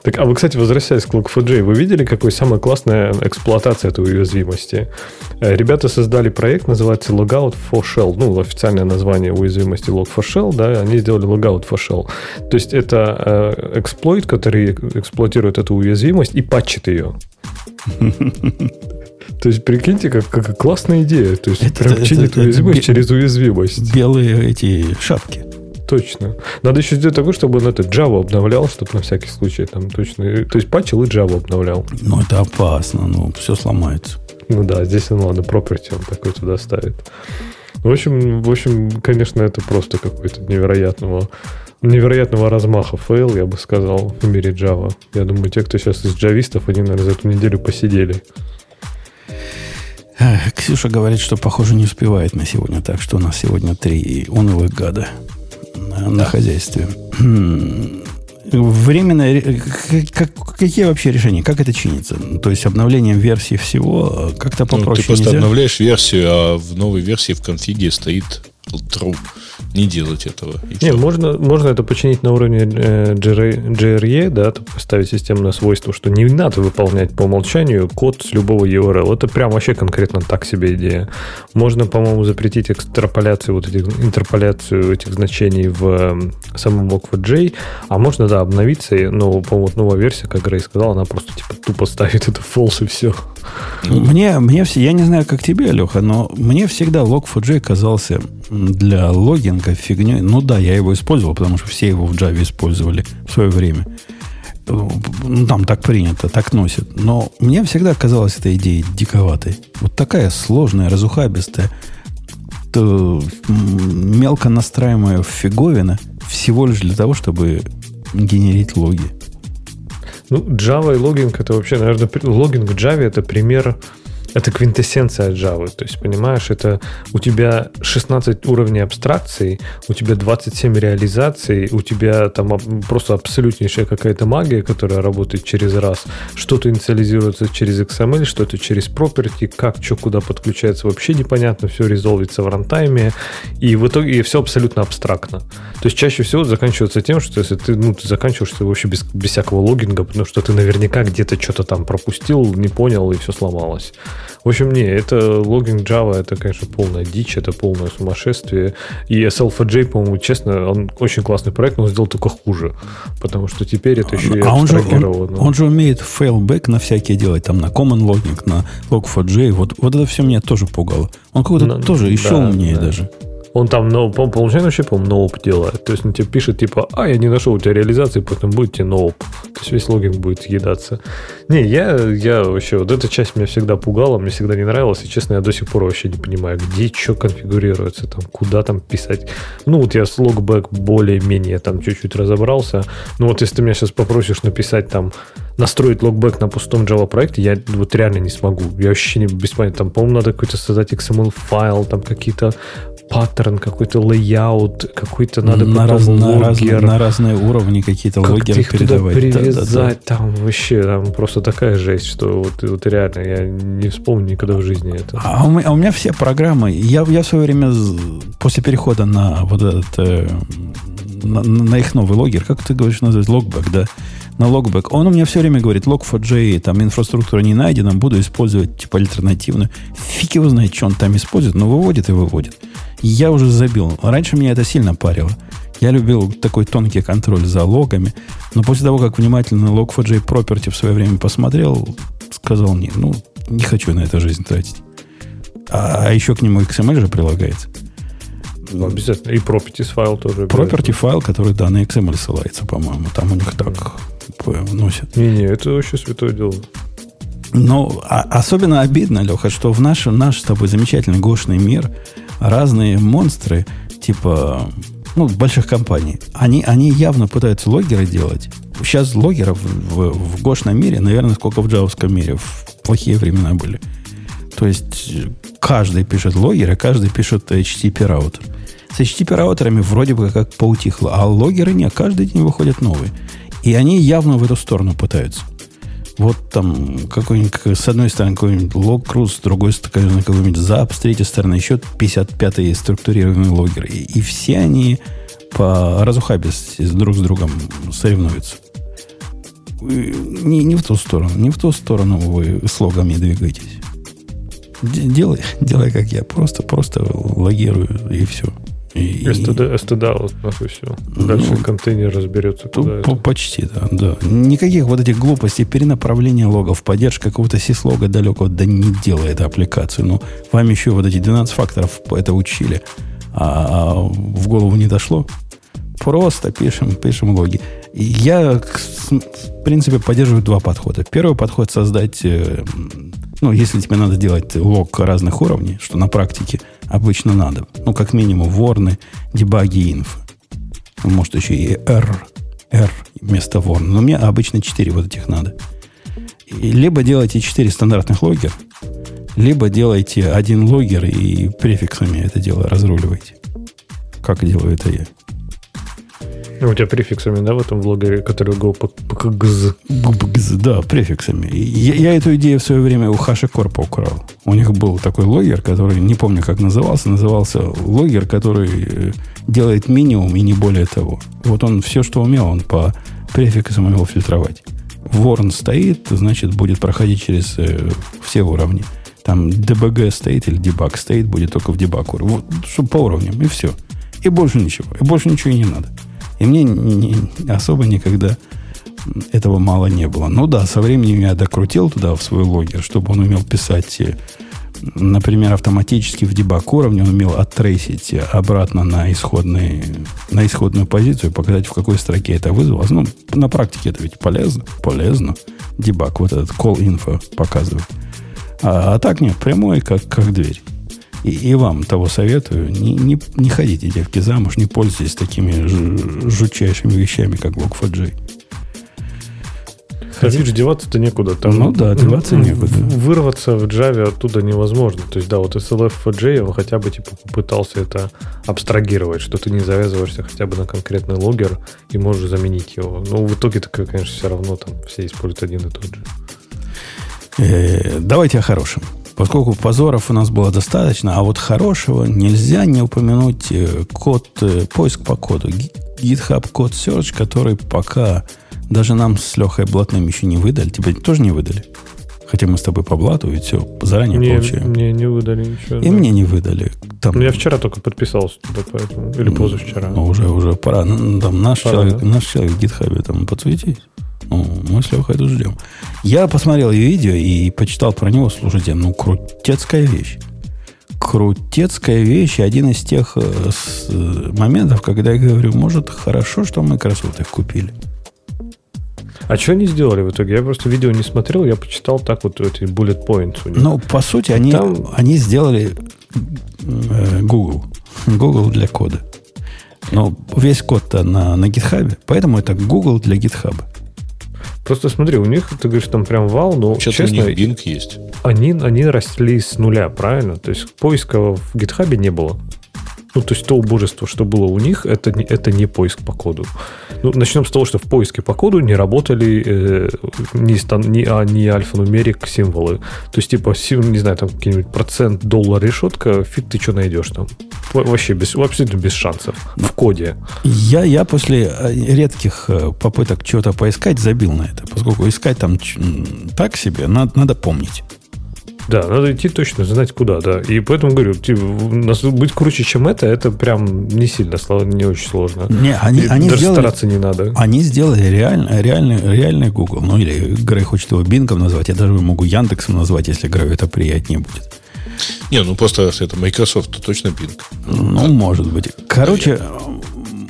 Так, а вы, кстати, возвращаясь к Log4j, вы видели, какой самая классная эксплуатация этой уязвимости? Э, ребята создали проект, называется Logout for Shell. Ну, официальное название уязвимости Log4Shell, да, они сделали Logout for Shell. То есть это э, эксплойт, который эксплуатирует эту уязвимость и патчит ее. То есть, прикиньте, как, как классная идея. То есть, это, прям это, чинит это, уязвимость это, через уязвимость. Белые эти шапки. Точно. Надо еще сделать такое, чтобы он это Java обновлял, чтобы на всякий случай там точно... То есть, патчил и Java обновлял. Ну, это опасно, ну, все сломается. Ну да, здесь он, ладно, property он такой туда ставит. В общем, в общем, конечно, это просто какой-то невероятного невероятного размаха фейл, я бы сказал, в мире Java. Я думаю, те, кто сейчас из джавистов, они, наверное, за эту неделю посидели. Ксюша говорит, что, похоже, не успевает на сегодня, так что у нас сегодня три унылых гада на, на хозяйстве. Временно, как, какие вообще решения? Как это чинится? То есть обновлением версии всего как-то попроще ну, Ты просто нельзя? обновляешь версию, а в новой версии в конфиге стоит true. Не делать этого. Не, можно, можно это починить на уровне э, JRE, да, поставить системное свойство, что не надо выполнять по умолчанию код с любого URL. Это прям вообще конкретно так себе идея. Можно, по-моему, запретить экстраполяцию, вот этих, интерполяцию этих значений в э, самом Log4j, а можно, да, обновиться, но, по-моему, вот новая версия, как Грей сказал, она просто типа тупо ставит это false и все. Мне, мне все, я не знаю, как тебе, Леха, но мне всегда Log4j казался для логинга фигней. Ну да, я его использовал, потому что все его в Java использовали в свое время. Ну, там так принято, так носят. Но мне всегда казалась эта идея диковатой. Вот такая сложная, разухабистая, мелко настраиваемая фиговина всего лишь для того, чтобы генерить логи. Ну, Java и логинг это вообще, наверное, логинг в Java это пример это квинтэссенция Java. То есть, понимаешь, это у тебя 16 уровней абстракции, у тебя 27 реализаций, у тебя там просто абсолютнейшая какая-то магия, которая работает через раз. Что-то инициализируется через XML, что-то через property, как, что, куда подключается, вообще непонятно, все резолвится в рантайме, и в итоге все абсолютно абстрактно. То есть, чаще всего заканчивается тем, что если ты, ну, ты заканчиваешься вообще без, без всякого логинга, потому что ты наверняка где-то что-то там пропустил, не понял, и все сломалось. В общем, не, это логинг Java, это, конечно, полная дичь, это полное сумасшествие. И SL4J, по-моему, честно, он очень классный проект, но он сделал только хуже. Потому что теперь это еще а и он же, он, он же умеет failback на всякие делать, там на common logging, на log4j. Вот, вот это все меня тоже пугало. Он какой-то тоже еще да, умнее да. даже. Он там, no, по получается, вообще, по-моему, ноуп делает. То есть он тебе пишет, типа, а, я не нашел у тебя реализации, поэтому будет тебе ноуп. То есть весь логин будет съедаться. Не, я, я вообще, вот эта часть меня всегда пугала, мне всегда не нравилась, и, честно, я до сих пор вообще не понимаю, где что конфигурируется, там, куда там писать. Ну, вот я с логбэк более-менее там чуть-чуть разобрался. Ну, вот если ты меня сейчас попросишь написать там, настроить Logback на пустом Java проекте, я вот реально не смогу. Я вообще не без понятия. Там, по-моему, надо какой-то создать XML файл, там какие-то паттерн, какой-то лейаут, какой-то надо на раз. На, разные, на разные уровни какие-то как логеры передавать. привязать, да, да, да. там вообще там просто такая жесть, что вот, вот реально я не вспомню никогда в жизни это. А у меня, а у меня все программы, я, я в свое время после перехода на вот этот, э, на, на их новый логер, как ты говоришь, называется, логбэк, да, на логбэк. Он у меня все время говорит, log4j, там инфраструктура не найдена, буду использовать типа альтернативную. Фиг его знает, что он там использует, но выводит и выводит. Я уже забил. Раньше меня это сильно парило. Я любил такой тонкий контроль за логами, но после того, как внимательно Log4j Property в свое время посмотрел, сказал мне, ну, не хочу на это жизнь тратить. А, а еще к нему XML же прилагается. Ну, обязательно. И properties файл тоже. Property файл, который, да, на XML ссылается, по-моему. Там у них так носят. Не-не, это вообще святое дело. Но а, особенно обидно, Леха, что в наш, наш с тобой замечательный гошный мир разные монстры, типа ну, больших компаний, они, они явно пытаются логеры делать. Сейчас логеров в, в гошном мире, наверное, сколько в джавовском мире, в плохие времена были. То есть каждый пишет логеры, каждый пишет HTTP раутер. С HTTP раутерами вроде бы как поутихло, а логеры нет, каждый день выходят новые. И они явно в эту сторону пытаются. Вот там какой-нибудь, с одной стороны, какой-нибудь лог круз, с другой стороны, какой-нибудь зап, с третьей стороны еще 55-й структурированный логер. И, и все они по разухабисти друг с другом соревнуются. Не, не в ту сторону, не в ту сторону вы слогами двигаетесь. Делай, делай как я. Просто, просто логирую и все. И, STD, STD вот и все. Дальше ну, контейнер разберется. Куда по, почти, да, да. Никаких вот этих глупостей, перенаправления логов, поддержка какого-то сислога далекого, да не делает аппликацию. Ну, вам еще вот эти 12 факторов это учили, а, а в голову не дошло. Просто пишем, пишем логи. Я, в принципе, поддерживаю два подхода. Первый подход создать э, ну, если тебе надо делать лог разных уровней, что на практике обычно надо. Ну, как минимум, ворны, дебаги, инф. Может, еще и R, R вместо ворна. Но мне обычно 4 вот этих надо. И либо делайте 4 стандартных логер, либо делайте один логер и префиксами это дело разруливайте. Как делаю это я. Ну, у тебя префиксами, да, в этом влоге, который go pkgz? Да, префиксами. Я, я эту идею в свое время у HashiCorp украл. У них был такой логер, который, не помню, как назывался, назывался логер, который э, делает минимум и не более того. Вот он все, что умел, он по префиксам умел фильтровать. Ворн стоит, значит, будет проходить через э, все уровни. Там DBG стоит или debug стоит, будет только в дебаг уровне. Вот, чтобы по уровням, и все. И больше ничего. И больше ничего и не надо. И мне не, особо никогда этого мало не было. Ну да, со временем я докрутил туда в свой логер, чтобы он умел писать, э, например, автоматически в дебаг уровне, он умел оттрейсить обратно на, исходный, на исходную позицию показать, в какой строке это вызвалось. Ну, на практике это ведь полезно. Полезно. Дебаг, вот этот call info показывает. А, а так нет, прямой, как, как дверь. И, и вам того советую. Не, не, не ходите, девки, замуж, не пользуйтесь такими жутчайшими вещами, как Log4j. Ходить деваться-то некуда. Там ну да, деваться некуда. Вырваться в Java оттуда невозможно. То есть, да, вот SLF4j, он хотя бы типа попытался это абстрагировать, что ты не завязываешься хотя бы на конкретный логер и можешь заменить его. Но в итоге, так, конечно, все равно там все используют один и тот же. Э, давайте о хорошем. Поскольку позоров у нас было достаточно, а вот хорошего нельзя не упомянуть э, код, э, поиск по коду. GitHub код Search, который пока даже нам с Лехой Блатным еще не выдали. Тебе тоже не выдали? Хотя мы с тобой по блату и все заранее мне, получаем. Мне не выдали ничего. И да. мне не выдали. Там, ну, я вчера только подписался туда, поэтому. Или позавчера. Ну, уже, уже пора. Ну, там наш, пора, человек, да? наш человек в GitHub там подсветись. Ну, мы с Лехой тут ждем. Я посмотрел ее видео и почитал про него. Слушайте, ну, крутецкая вещь. Крутецкая вещь. Один из тех э, э, моментов, когда я говорю, может, хорошо, что Microsoft их купили. А что они сделали в итоге? Я просто видео не смотрел, я почитал так вот эти bullet points. У них. Ну, по сути, они, Там... они сделали э, Google. Google для кода. Но весь код-то на, на GitHub, поэтому это Google для GitHub. Просто смотри, у них, ты говоришь, там прям вал, но Сейчас честно, у них Bing есть. Они, они росли с нуля, правильно? То есть поиска в GitHub не было. Ну, то есть то убожество, что было у них, это это не поиск по коду. Ну, начнем с того, что в поиске по коду не работали э, ни, стан, ни, а, ни альфа-нумерик символы. То есть, типа, не знаю, там какой-нибудь процент, доллар, решетка, фиг ты что найдешь там. Вообще без, абсолютно без шансов в коде. Я, я после э, редких э, попыток чего-то поискать забил на это, поскольку искать там так себе, надо, надо помнить. Да, надо идти точно, знать куда, да. И поэтому говорю, типа, быть круче, чем это, это прям не сильно, не очень сложно. Не, они, они даже сделали, стараться не надо. Они сделали реально, реальный, реальный Google. Ну, или Грей хочет его Бингом назвать. Я даже могу Яндексом назвать, если Грей это приятнее будет. Не, ну просто это Microsoft, то точно Bing. Ну, может быть. Короче,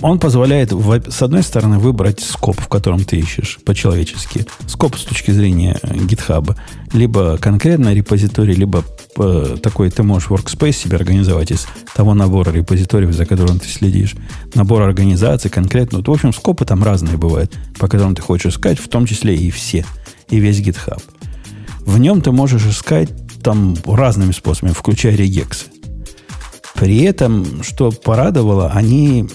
он позволяет, с одной стороны, выбрать скоп, в котором ты ищешь по-человечески. Скоп с точки зрения GitHub. Либо конкретно репозиторий, либо э, такой ты можешь workspace себе организовать из того набора репозиториев, за которым ты следишь. Набор организаций конкретно. Вот, в общем, скопы там разные бывают, по которым ты хочешь искать, в том числе и все, и весь GitHub. В нем ты можешь искать там разными способами, включая регексы. При этом, что порадовало, они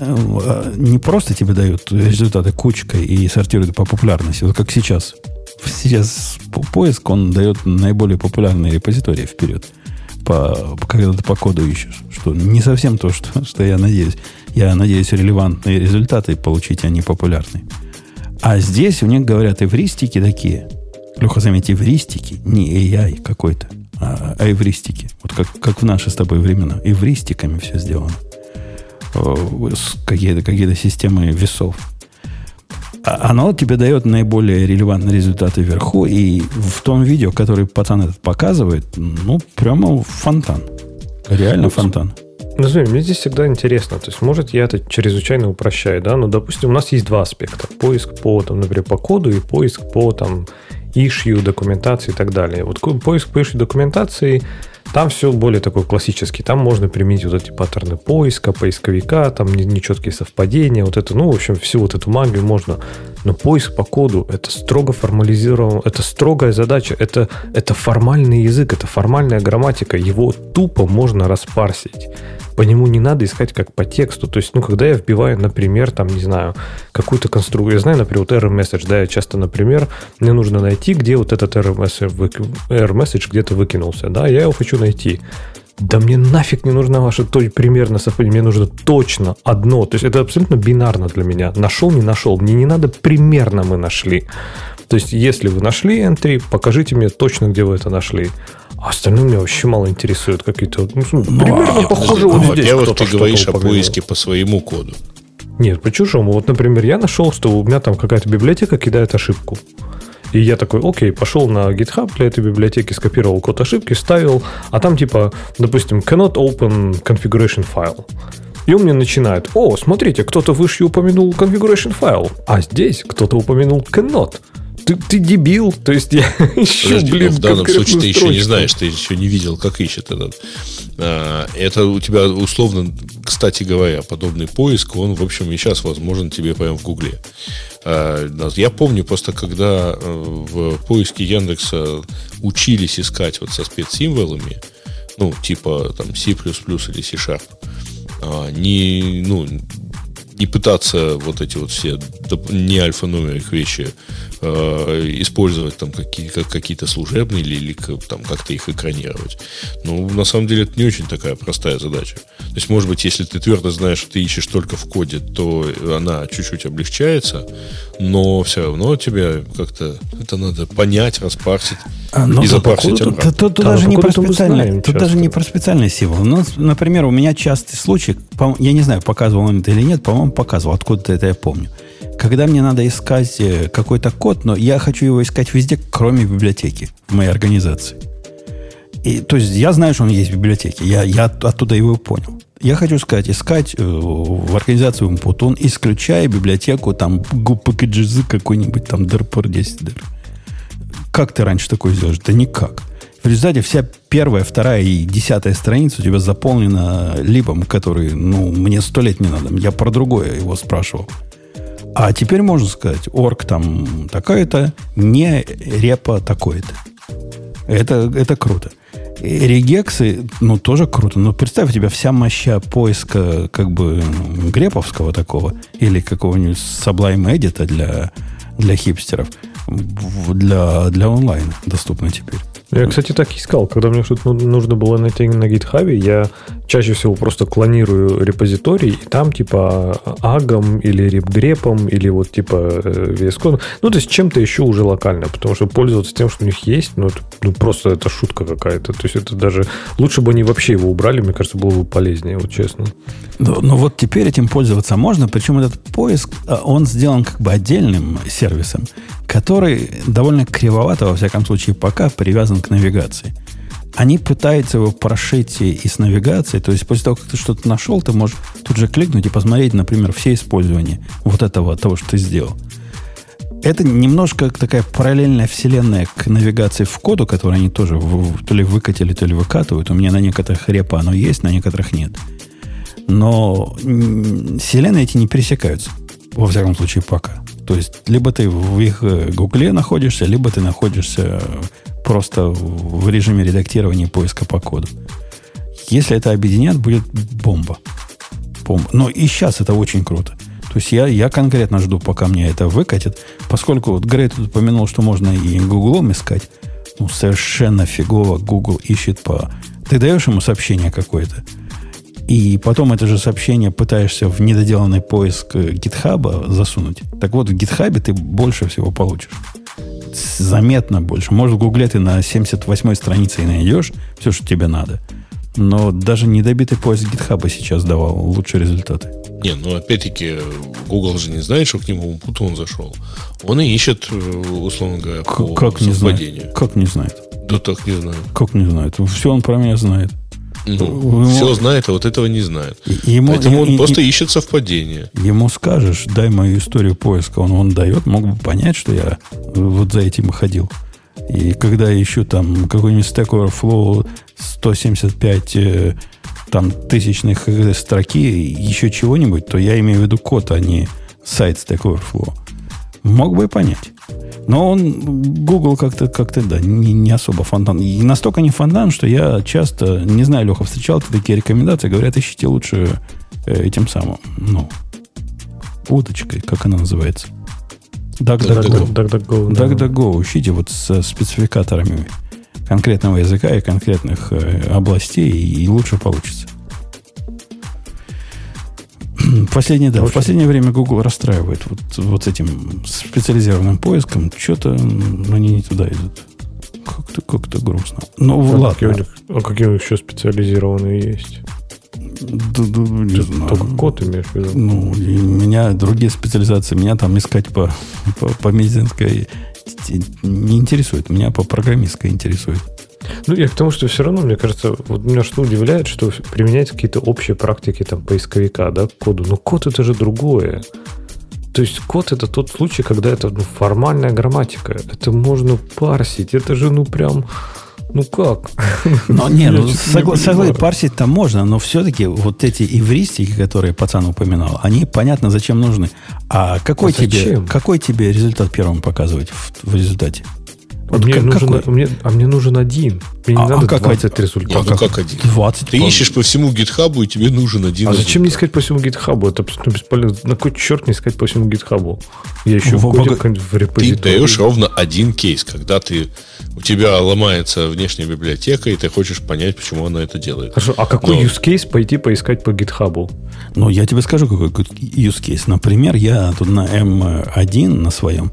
э, не просто тебе дают результаты кучкой и сортируют по популярности, вот как сейчас. Сейчас поиск, он дает наиболее популярные репозитории вперед, по, когда ты по коду ищешь. Что не совсем то, что, что я надеюсь. Я надеюсь релевантные результаты получить, а не популярные. А здесь у них говорят эвристики такие. Леха, заметьте, эвристики, не AI какой-то а, а эвристики. Вот как, как в наши с тобой времена. Эвристиками все сделано. Какие-то какие системы весов. А оно тебе дает наиболее релевантные результаты вверху. И в том видео, которое пацан этот показывает, ну, прямо фонтан. Реально ну, фонтан. Ну, смотри, мне здесь всегда интересно. То есть, может, я это чрезвычайно упрощаю, да? Но, допустим, у нас есть два аспекта. Поиск по, там, например, по коду и поиск по там, issue, документации и так далее. Вот поиск по issue документации, там все более такой классический. Там можно применить вот эти паттерны поиска, поисковика, там нечеткие совпадения, вот это, ну, в общем, всю вот эту магию можно. Но поиск по коду это строго формализировано, это строгая задача, это, это формальный язык, это формальная грамматика. Его тупо можно распарсить по нему не надо искать как по тексту. То есть, ну, когда я вбиваю, например, там, не знаю, какую-то конструкцию, я знаю, например, вот error message, да, я часто, например, мне нужно найти, где вот этот error message, error message где-то выкинулся, да, я его хочу найти. Да мне нафиг не нужна ваша то примерно совпадение, мне нужно точно одно. То есть это абсолютно бинарно для меня. Нашел, не нашел. Мне не надо примерно мы нашли. То есть, если вы нашли entry, покажите мне точно, где вы это нашли. А остальное меня вообще мало интересует. Какие-то ну, ну примерно а, похоже вот здесь. Во-первых, ты говоришь о поиске по своему коду. Нет, по чужому. Вот, например, я нашел, что у меня там какая-то библиотека кидает ошибку. И я такой, окей, пошел на GitHub для этой библиотеки, скопировал код ошибки, вставил, а там типа, допустим, cannot open configuration file. И он мне начинает, о, смотрите, кто-то выше упомянул configuration file, а здесь кто-то упомянул cannot ты, ты дебил, то есть я ищу, Подожди, блин, в данном случае ты еще не знаешь, ты еще не видел, как ищет этот. А, это у тебя условно, кстати говоря, подобный поиск, он, в общем, и сейчас возможен тебе прямо в Гугле. А, я помню просто, когда э, в поиске Яндекса учились искать вот со спецсимволами, ну, типа там C++ или C-Sharp, а, не, ну, не пытаться вот эти вот все не альфа-нумерик вещи э, использовать там какие, как, какие-то служебные или, или там как-то их экранировать. Ну, на самом деле, это не очень такая простая задача. То есть, может быть, если ты твердо знаешь, что ты ищешь только в коде, то она чуть-чуть облегчается, но все равно тебе как-то это надо понять, распарсить а, и запарсить тут, тут, тут, тут даже не про специальный, тут даже не про специальный символ. Ну, например, у меня частый случай, я не знаю, показывал он это или нет, по-моему, показывал, откуда-то это я помню когда мне надо искать э, какой-то код, но я хочу его искать везде, кроме библиотеки в моей организации. И, то есть я знаю, что он есть в библиотеке. Я, я оттуда его понял. Я хочу сказать, искать э, в организацию Umputon, исключая библиотеку, там, GPKGZ какой-нибудь, там, DRPR 10 дыр. Как ты раньше такое сделаешь? Да никак. В результате вся первая, вторая и десятая страница у тебя заполнена либом, который, ну, мне сто лет не надо. Я про другое его спрашивал. А теперь можно сказать, орг там такая-то, не репа такой-то. Это, это круто. Регексы, ну, тоже круто. Но представь, у тебя вся моща поиска как бы греповского такого или какого-нибудь Sublime Edit для, для хипстеров для, для онлайна доступно теперь. Я, кстати, так искал. Когда мне что-то нужно было найти на GitHub, я чаще всего просто клонирую репозиторий, и там типа агом или репгрепом, или вот типа э, VS. Ну, то есть чем-то еще уже локально, потому что пользоваться тем, что у них есть, ну, это, ну просто это шутка какая-то. То есть это даже... Лучше бы они вообще его убрали, мне кажется, было бы полезнее, вот честно. Но, но вот теперь этим пользоваться можно, причем этот поиск, а, он сделан как бы отдельным сервисом, который довольно кривовато, во всяком случае, пока привязан к навигации. Они пытаются его прошить и с навигацией, то есть после того, как ты что-то нашел, ты можешь тут же кликнуть и посмотреть, например, все использования вот этого, того, что ты сделал. Это немножко такая параллельная вселенная к навигации в коду, которую они тоже в, то ли выкатили, то ли выкатывают. У меня на некоторых репа оно есть, на некоторых нет. Но вселенные эти не пересекаются. Во всяком случае, пока. То есть, либо ты в их э, гугле находишься, либо ты находишься просто в режиме редактирования поиска по коду. Если это объединят, будет бомба. бомба. Но и сейчас это очень круто. То есть я, я конкретно жду, пока мне это выкатит, поскольку вот Грей тут упомянул, что можно и гуглом искать. Ну, совершенно фигово Google ищет по... Ты даешь ему сообщение какое-то, и потом это же сообщение пытаешься в недоделанный поиск гитхаба засунуть. Так вот, в гитхабе ты больше всего получишь заметно больше. Может, в Гугле ты на 78-й странице и найдешь все, что тебе надо. Но даже недобитый поиск гитхаба сейчас давал лучшие результаты. Не, ну опять-таки, Google же не знает, что к нему Путун зашел. Он и ищет, э, условно говоря, по как не знает? Как не знает? Да так не знает. Как не знает? Все он про меня знает. Ну, ему, все знает, а вот этого не знает. Ему, Поэтому он и, просто и, ищет совпадение. Ему скажешь, дай мою историю поиска, он, он дает, мог бы понять, что я вот за этим ходил. И когда я ищу там какой-нибудь Stack Overflow 175 э, там, тысячных строки, еще чего-нибудь, то я имею в виду код, а не сайт Stack Overflow. Мог бы понять. Но он, Google как-то, как-то да, не, не особо фонтан. И настолько не фонтан, что я часто, не знаю, Леха, встречал такие рекомендации, говорят, ищите лучше э, этим самым, ну, удочкой, как она называется. DuckDuckGo. DuckDuckGo, DuckDuckGo. Ищите вот с спецификаторами конкретного языка и конкретных э, областей, и лучше получится последнее, да, в последнее время Google расстраивает вот, вот этим специализированным поиском. Что-то они не туда идут. Как-то как грустно. Ну, а ладно. Какие у них, а какие у них еще специализированные есть? Да, да, не Ты знаю. Только код имеешь в виду? Ну, и меня другие специализации, меня там искать по, по, по медицинской не интересует. Меня по программистской интересует. Ну, я к тому, что все равно, мне кажется, вот меня что удивляет, что применяются какие-то общие практики там поисковика, да, к коду. Но код это же другое. То есть код это тот случай, когда это ну, формальная грамматика. Это можно парсить. Это же ну прям... Ну как? Но не, ну согласен, парсить-то можно, но все-таки вот эти эвристики, которые пацан упоминал, они понятно, зачем нужны. А какой, а тебе, какой тебе результат первым показывать в, в результате? Вот мне как, нужен, мне, а мне нужен один. Мне не а, надо а как 20 один? результатов. А, ну как один? 20 Ты по... ищешь по всему гитхабу, и тебе нужен один А зачем мне искать по всему гитхабу? Это абсолютно бесполезно. На какой черт не искать по всему гитхабу? Я еще в, в, коде, в репозитории. Ты даешь ровно один кейс, когда ты у тебя ломается внешняя библиотека, и ты хочешь понять, почему она это делает. Хорошо, а какой Но... use case пойти поискать по гитхабу? Ну, я тебе скажу, какой use case. Например, я тут на M1 на своем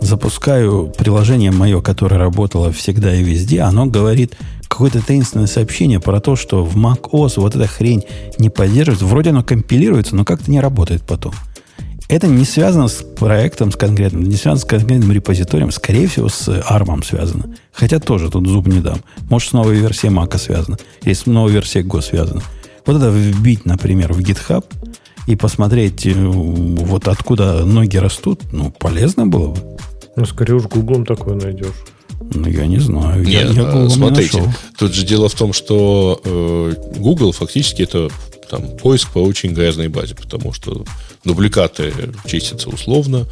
запускаю приложение мое, которое работало всегда и везде, оно говорит какое-то таинственное сообщение про то, что в macOS вот эта хрень не поддерживается. Вроде оно компилируется, но как-то не работает потом. Это не связано с проектом с конкретным, не связано с конкретным репозиторием, скорее всего, с ARM связано. Хотя тоже тут зуб не дам. Может, с новой версией Mac связано, или с новой версией Go связано. Вот это вбить, например, в GitHub и посмотреть, э, вот откуда ноги растут, ну, полезно было бы. Ну, скорее уж гуглом такое найдешь. Ну, я не знаю. Нет, я, я а, смотрите, не тут же дело в том, что э, Google фактически это там, поиск по очень грязной базе, потому что дубликаты чистятся условно,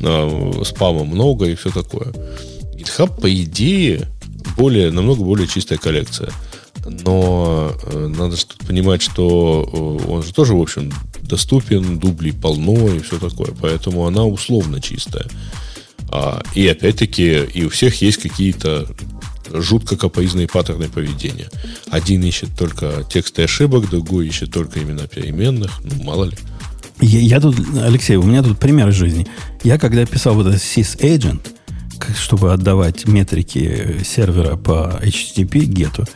э, спама много и все такое. GitHub, по идее, более, намного более чистая коллекция. Но э, надо понимать, что э, он же тоже, в общем, доступен, дублей полно и все такое. Поэтому она условно чистая. А, и опять-таки, и у всех есть какие-то жутко капоизные паттерны поведения. Один ищет только тексты ошибок, другой ищет только имена переменных. Ну, мало ли. Я, я тут, Алексей, у меня тут пример из жизни. Я когда писал вот этот sysagent, чтобы отдавать метрики сервера по HTTP гету,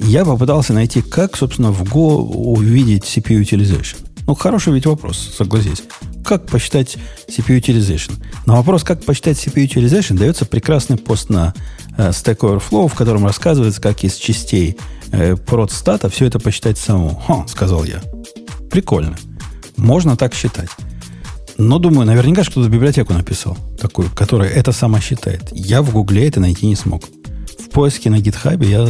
я попытался найти, как, собственно, в Go увидеть CPU utilization. Ну, хороший ведь вопрос, согласись. Как посчитать CPU utilization? На вопрос, как посчитать CPU utilization, дается прекрасный пост на э, Stack Overflow, в котором рассказывается, как из частей э, продстата все это посчитать самому. Хо, сказал я. Прикольно. Можно так считать. Но думаю, наверняка кто-то библиотеку написал, такую, которая это сама считает. Я в Гугле это найти не смог. В поиске на гитхабе я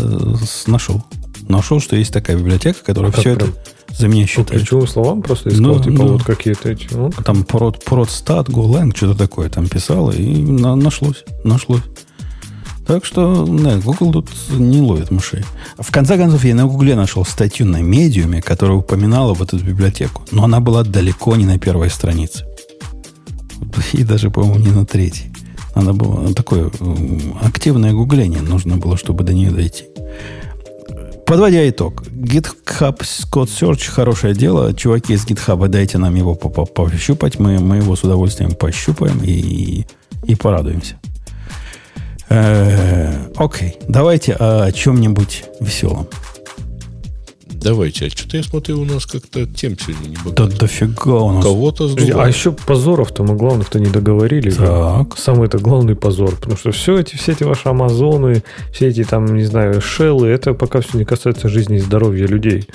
нашел. Нашел, что есть такая библиотека, которая а все это за меня считает. Ключевым словам просто искал, ну, типа ну, вот какие-то эти. Ну. Там прод, продстат, GoLang, что-то такое там писал, и на, нашлось. Нашлось. Так что, да, Google тут не ловит мышей. В конце концов, я на Гугле нашел статью на медиуме, которая упоминала вот эту библиотеку. Но она была далеко не на первой странице. И даже, по-моему, не на третьей. Она была такое активное гугление нужно было, чтобы до нее дойти. Подводя итог, GitHub Code Search хорошее дело. Чуваки из GitHub, дайте нам его пощупать. Мы, мы его с удовольствием пощупаем и, и порадуемся. Э, окей, давайте о чем-нибудь веселом. Давайте, а что-то я смотрю, у нас как-то тем сегодня не богато. Да дофига у нас. Кого-то сдувает. А еще позоров-то мы главных-то не договорили. Так. Самый это главный позор. Потому что все эти, все эти ваши Амазоны, все эти там, не знаю, шеллы, это пока все не касается жизни и здоровья людей.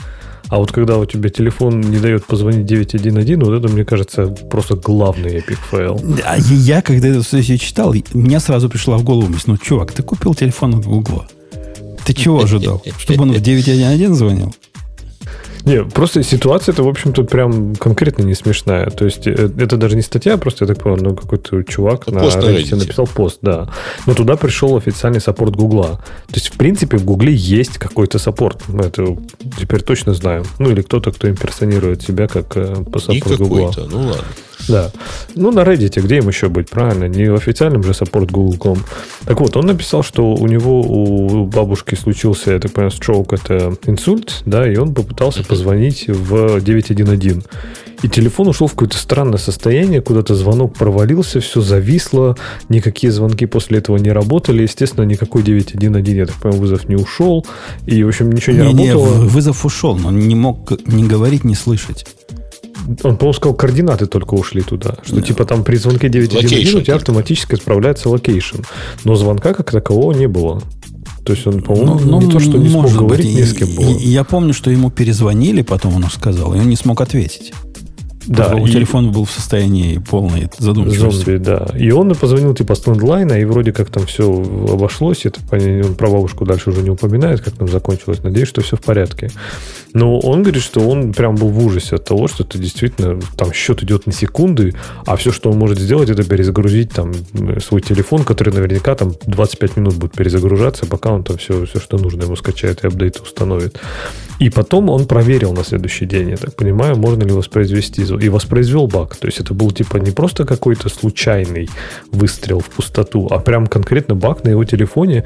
А вот когда у тебя телефон не дает позвонить 911, вот это, мне кажется, просто главный эпик файл. А я, когда это все читал, мне сразу пришла в голову мысль, ну, чувак, ты купил телефон от Гугла. Ты чего ожидал? Чтобы он в 911 звонил? Не, просто ситуация это, в общем-то, прям конкретно не смешная. То есть, э, это даже не статья, просто, я так понял, ну, какой-то чувак на Reddit написал пост, да. Но туда пришел официальный саппорт Гугла. То есть, в принципе, в Гугле есть какой-то саппорт. Мы это теперь точно знаем. Ну, или кто-то, кто имперсонирует себя как э, по саппорту Гугла. ну ладно. Да. Ну, на Reddit, где им еще быть, правильно? Не в официальном же support Google.com. Так вот, он написал, что у него, у бабушки случился, я так понимаю, stroke, это инсульт, да, и он попытался позвонить в 911. И телефон ушел в какое-то странное состояние, куда-то звонок провалился, все зависло, никакие звонки после этого не работали, естественно, никакой 911, я так понимаю, вызов не ушел, и, в общем, ничего не, не работало. Не, вызов ушел, но он не мог ни говорить, ни слышать он, по-моему, сказал, координаты только ушли туда. Что, типа, там при звонке 911 у тебя автоматически справляется location. Но звонка как такового не было. То есть он, по-моему, ну, не то, что не смог говорить, быть. ни с кем было. Я помню, что ему перезвонили, потом он сказал, и он не смог ответить. Да, и... телефон был в состоянии полной задумчивости. Зомби, да. И он позвонил типа с лендлайна, и вроде как там все обошлось. Это, он про бабушку дальше уже не упоминает, как там закончилось. Надеюсь, что все в порядке. Но он говорит, что он прям был в ужасе от того, что это действительно там счет идет на секунды, а все, что он может сделать, это перезагрузить там свой телефон, который наверняка там 25 минут будет перезагружаться, пока он там все, все что нужно ему скачает и апдейты установит. И потом он проверил на следующий день, я так понимаю, можно ли воспроизвести. И воспроизвел баг. То есть это был типа не просто какой-то случайный выстрел в пустоту, а прям конкретно баг на его телефоне.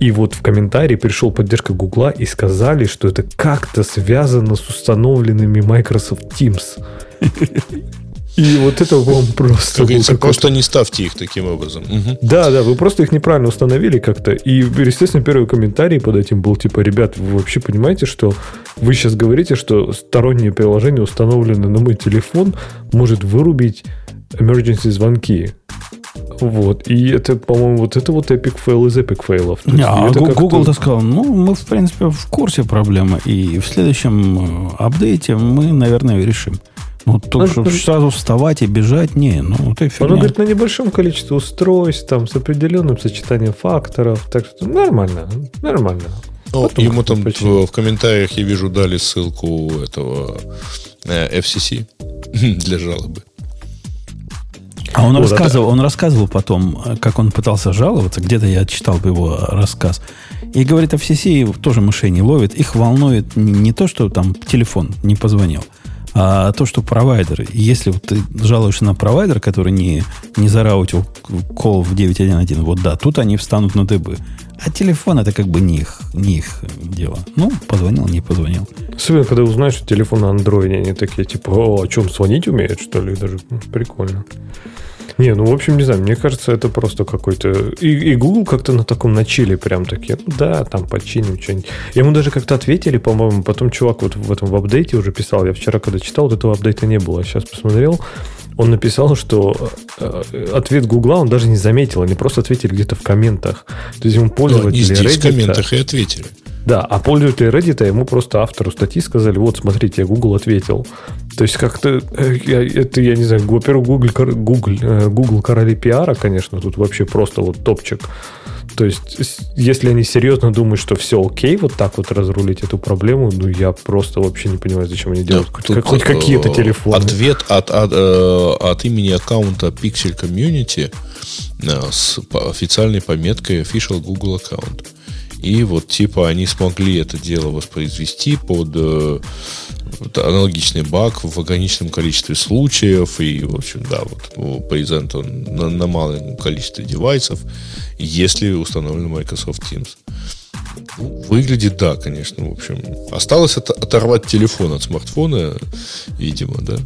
И вот в комментарии пришел поддержка Гугла и сказали, что это как-то связано с установленными Microsoft Teams. И вот это вам просто... Как просто не ставьте их таким образом. Угу. Да, да, вы просто их неправильно установили как-то. И, естественно, первый комментарий под этим был типа, ребят, вы вообще понимаете, что вы сейчас говорите, что стороннее приложение, установленное на мой телефон, может вырубить emergency звонки. Вот. И это, по-моему, вот это вот epic fail из epic fail ов. Не, а Google-то сказал, ну, мы, в принципе, в курсе проблемы, и в следующем э, апдейте мы, наверное, решим. Ну, то, чтобы сразу вставать и бежать, не, ну, ты фигня. Он говорит, на небольшом количестве устройств, там, с определенным сочетанием факторов, так что нормально, нормально. Ну, Потом ему там в, в комментариях, я вижу, дали ссылку этого э, FCC для жалобы. А он вот рассказывал, это... он рассказывал потом, как он пытался жаловаться, где-то я читал бы его рассказ. И говорит, FCC тоже мышей не ловит. Их волнует не то, что там телефон не позвонил, а то, что провайдер, если ты жалуешься на провайдер, который не, не зараутил кол в 9.1.1, вот да, тут они встанут на дыбы. А телефон это как бы не их, не их дело. Ну, позвонил, не позвонил. Особенно, когда узнаешь, что телефон на андроиде, они такие, типа, о, о чем, звонить умеют, что ли? Даже ну, прикольно. Не, ну, в общем, не знаю, мне кажется, это просто какой-то... И, и Google как-то на таком начале прям такие, ну да, там починим что-нибудь. Ему даже как-то ответили, по-моему, потом чувак вот в этом в апдейте уже писал, я вчера, когда читал, вот этого апдейта не было, сейчас посмотрел, он написал, что э, ответ Гугла он даже не заметил, они просто ответили где-то в комментах. То есть ему пользователи ну, здесь Reddit, в комментах и ответили. Да, а пользователи Reddit ему просто автору статьи сказали, вот, смотрите, я Google ответил. То есть как-то, э, это, я не знаю, во-первых, Google, Google, э, Google короли пиара, конечно, тут вообще просто вот топчик. То есть, если они серьезно думают, что все окей, вот так вот разрулить эту проблему, ну, я просто вообще не понимаю, зачем они делают да, хоть, хоть какие-то э, телефоны. Ответ от, от, от имени аккаунта Pixel Community с официальной пометкой Official Google Account. И вот типа они смогли это дело воспроизвести под э, аналогичный баг в ограниченном количестве случаев. И, в общем, да, вот презент он на, на малом количестве девайсов, если установлен Microsoft Teams. Ну, выглядит, да, конечно, в общем. Осталось от, оторвать телефон от смартфона, видимо, да.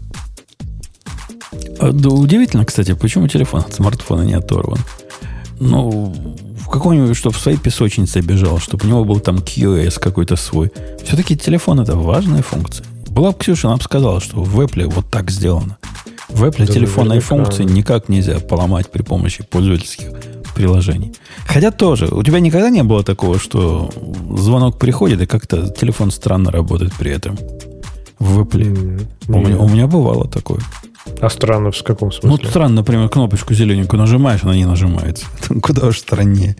А, да. Удивительно, кстати, почему телефон от смартфона не оторван. Ну, в какой-нибудь, чтобы в своей песочнице бежал, чтобы у него был там QoS какой-то свой. Все-таки телефон это важная функция. Была бы Ксюша, она бы сказала, что в Apple вот так сделано. В Apple да, телефонные функции никак нельзя поломать при помощи пользовательских приложений. Хотя тоже, у тебя никогда не было такого, что звонок приходит, и как-то телефон странно работает при этом. В Apple. Mm-hmm. У, меня, у меня бывало такое. А странно в каком смысле? Ну, странно, например, кнопочку зелененькую нажимаешь, она не нажимается. Куда уж страннее.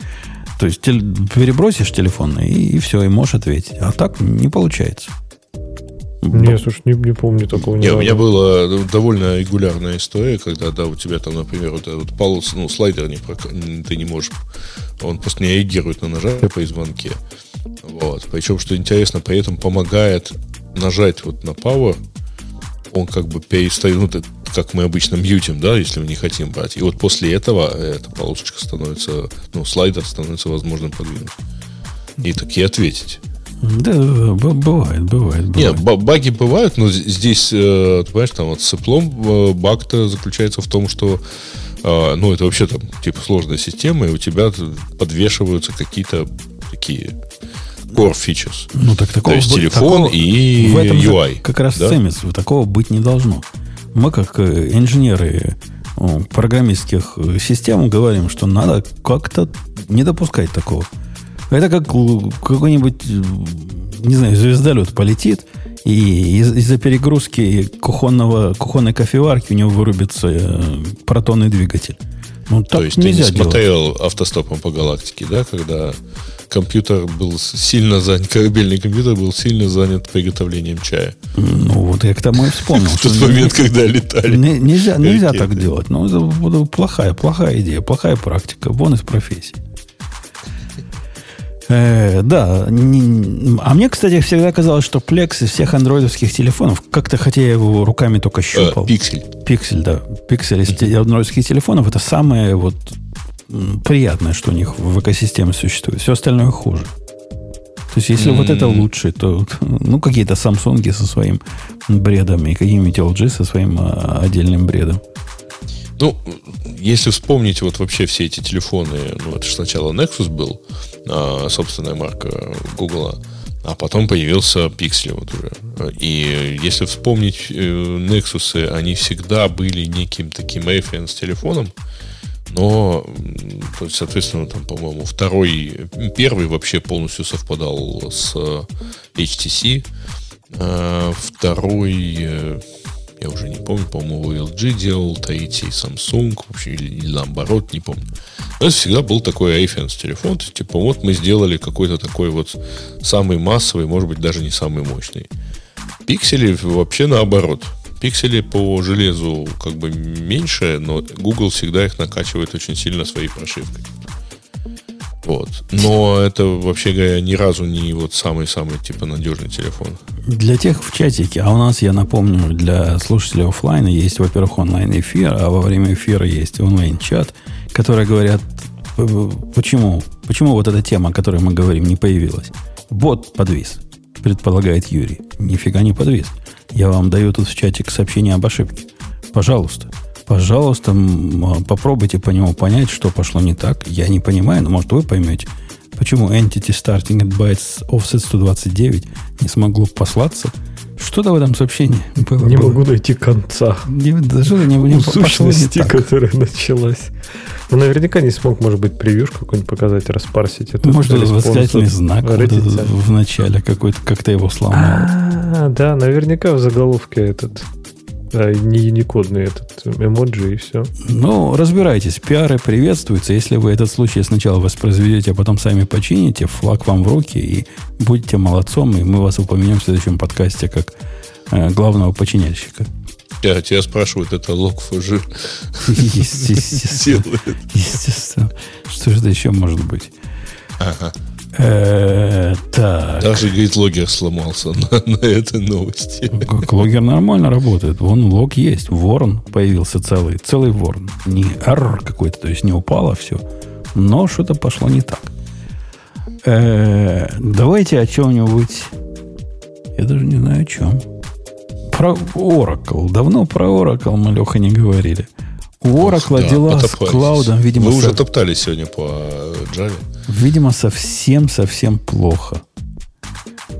То есть теле, перебросишь телефон, и, и все, и можешь ответить. А так не получается. Нет, слушай, не, не помню такого. Не, у меня была довольно регулярная история, когда, да, у тебя там, например, вот этот полос, ну, слайдер не, ты не можешь, он просто не реагирует на нажатие по звонке. Вот. Причем, что интересно, при этом помогает нажать вот на Power, он как бы перестает, ну, как мы обычно мьютим, да, если мы не хотим брать. И вот после этого эта полосочка становится, ну, слайдер становится возможным подвинуть. И такие ответить. Да, бывает, бывает. бывает. Нет, баги бывают, но здесь, э, ты понимаешь, там вот с Apple э, баг-то заключается в том, что э, ну, это вообще там, типа, сложная система, и у тебя подвешиваются какие-то такие core features. Ну, так такого То есть телефон такого, и в этом UI. Как раз да? цемис, такого быть не должно. Мы, как инженеры программистских систем, говорим, что надо как-то не допускать такого. Это как какой-нибудь, не знаю, звездолет полетит, и из- из-за перегрузки кухонного, кухонной кофеварки у него вырубится э, протонный двигатель. Ну, То есть ты не делать. смотрел автостопом по галактике, да, когда компьютер был сильно занят, корабельный компьютер был сильно занят приготовлением чая. Ну, вот я к тому и вспомнил. В тот момент, когда летали. Нельзя, нельзя так делать. Ну, это плохая, плохая идея, плохая практика. Вон из профессии. Э, да. Не, а мне, кстати, всегда казалось, что Plex из всех андроидовских телефонов, как-то, хотя я его руками только щупал. Э, пиксель. Пиксель, да. Пиксель из андроидских телефонов это самое вот приятное, что у них в экосистеме существует. Все остальное хуже. То есть, если mm-hmm. вот это лучше, то ну, какие-то Samsung со своим бредом и какие-нибудь LG со своим а, отдельным бредом. Ну, если вспомнить вот вообще все эти телефоны, ну, это же сначала Nexus был, собственная марка Google, а потом появился Pixel вот уже. И если вспомнить э, Nexus, они всегда были неким таким референс телефоном, но, соответственно, там, по-моему, второй, первый вообще полностью совпадал с HTC, а второй э, я уже не помню, по-моему, LG делал, третий Samsung, вообще, или, или наоборот, не помню. Но это всегда был такой iPhone телефон, типа, вот мы сделали какой-то такой вот самый массовый, может быть, даже не самый мощный. Пиксели вообще наоборот. Пиксели по железу как бы меньше, но Google всегда их накачивает очень сильно своей прошивкой. Вот. Но это, вообще говоря, ни разу не вот самый-самый типа надежный телефон. Для тех в чатике, а у нас, я напомню, для слушателей офлайна есть, во-первых, онлайн-эфир, а во время эфира есть онлайн-чат, которые говорят, почему, почему вот эта тема, о которой мы говорим, не появилась. Бот подвис, предполагает Юрий. Нифига не подвис. Я вам даю тут в чатик сообщение об ошибке. Пожалуйста, пожалуйста, а, попробуйте по нему понять, что пошло не так. Я не понимаю, но может вы поймете, почему Entity Starting at Bytes Offset 129 не смогло послаться. Что-то в этом сообщении было. Не было. могу найти конца. Не, даже не, не сущности, которая началась. Ну, наверняка не смог, может быть, превьюшку какой-нибудь показать, распарсить. Это может, восклицательный знак вот в начале какой-то, как-то его сломал. А, да, наверняка в заголовке этот да, не уникодный этот эмоджи и все. Ну, разбирайтесь. Пиары приветствуются. Если вы этот случай сначала воспроизведете, а потом сами почините, флаг вам в руки и будьте молодцом, и мы вас упомянем в следующем подкасте как э, главного починяльщика. Я тебя спрашивают, это лог фужи Естественно. Естественно. Что же это еще может быть? Ага. Э, так. Даже, говорит, логер сломался на, на этой новости. Как логер нормально работает. Вон лог есть. Ворон появился целый. Целый ворон. Не R какой-то, то есть не упало все. Но что-то пошло не так. Э, давайте о чем-нибудь. Я даже не знаю о чем. Про Oracle. Давно про Oracle мы, Леха, не говорили. У Oracle да, дела с клаудом, видимо... Вы уже со... топтались сегодня по Java. Видимо, совсем-совсем плохо.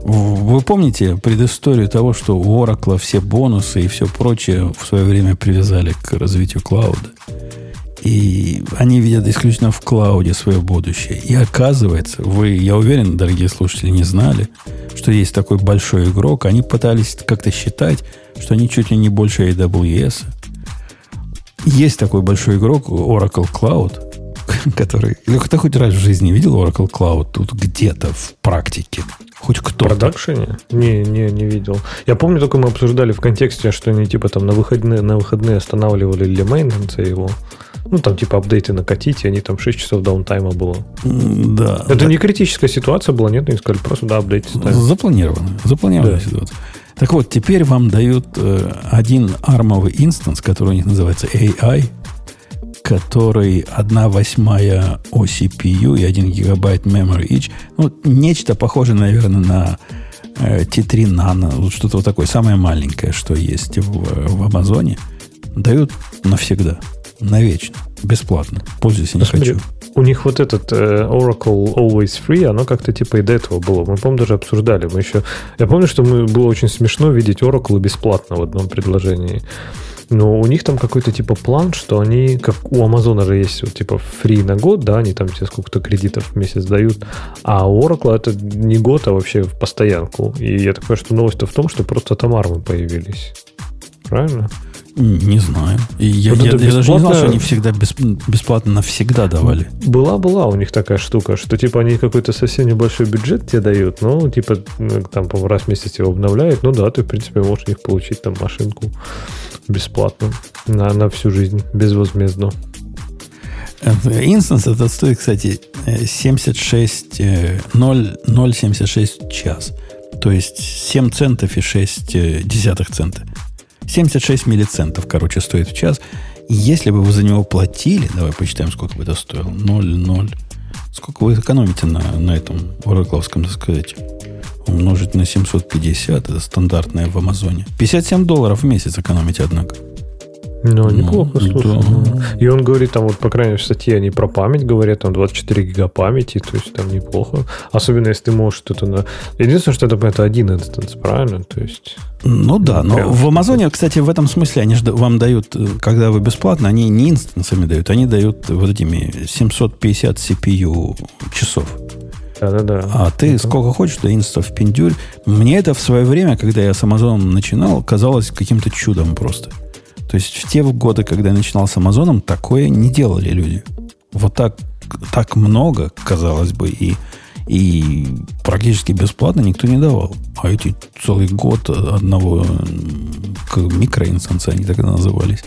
Вы помните предысторию того, что у Oracle все бонусы и все прочее в свое время привязали к развитию клауда? И они видят исключительно в клауде свое будущее. И оказывается, вы, я уверен, дорогие слушатели, не знали, что есть такой большой игрок. Они пытались как-то считать, что они чуть ли не больше AWS. Есть такой большой игрок Oracle Cloud, который... Или кто хоть раз в жизни видел Oracle Cloud тут где-то в практике? Хоть кто-то. В продакшене? Не, не, не видел. Я помню, только мы обсуждали в контексте, что они типа там на выходные, на выходные останавливали для мейнтенса его. Ну, там типа апдейты накатить, и они там 6 часов даунтайма было. Да. Это да. не критическая ситуация была, нет, они сказали, просто да, апдейты ставим. Запланировано. Запланированная да. ситуация. Так вот, теперь вам дают э, один армовый инстанс, который у них называется AI, который 1 восьмая OCPU и 1 гигабайт memory each. Ну, нечто похожее, наверное, на э, T3 Nano, вот что-то вот такое, самое маленькое, что есть в, в Амазоне, дают навсегда, навечно, бесплатно. Пользуйся не Посмотри, хочу. У них вот этот э, Oracle Always Free, оно как-то типа и до этого было. Мы, по-моему, даже обсуждали. Мы еще... Я помню, что мы, было очень смешно видеть Oracle бесплатно в одном предложении. Но у них там какой-то типа план, что они, как у Амазона же есть вот типа фри на год, да, они там тебе сколько-то кредитов в месяц дают, а у Oracle это не год, а вообще в постоянку. И я так понимаю, что новость-то в том, что просто там армы появились. Правильно? Не знаю. Я, вот я, я даже не знал, что они всегда бесплатно навсегда давали. Была-была у них такая штука, что типа они какой-то совсем небольшой бюджет тебе дают, ну, типа, там, раз в месяц его обновляют, ну да, ты, в принципе, можешь у них получить там машинку бесплатно на, на всю жизнь, безвозмездно. Инстанс этот стоит, кстати, 76, 0,076 час. То есть 7 центов и 6 э, десятых цента. 76 миллицентов, короче, стоит в час. Если бы вы за него платили, давай посчитаем, сколько бы это стоило. 0,0. Сколько вы экономите на, на этом оракловском, так сказать, умножить на 750, это стандартное в Амазоне. 57 долларов в месяц экономите, однако. Ну, неплохо, ну, слушай. Да. И он говорит, там вот, по крайней мере, в статье они про память говорят, там 24 гига памяти, то есть там неплохо. Особенно, если ты можешь что-то на... Единственное, что это, это один инстанс, правильно? То есть... Ну да, но в Амазоне, кстати, в этом смысле они же вам дают, э, когда вы бесплатно, они не инстансами дают, они дают вот этими 750 CPU часов. Да-да-да. А ты это... сколько хочешь, да инстов пиндюрь. Мне это в свое время, когда я с Амазоном начинал, казалось каким-то чудом просто. То есть в те годы, когда я начинал с Амазоном, такое не делали люди. Вот так, так много, казалось бы, и, и практически бесплатно никто не давал. А эти целый год одного микроинстанса, они тогда назывались,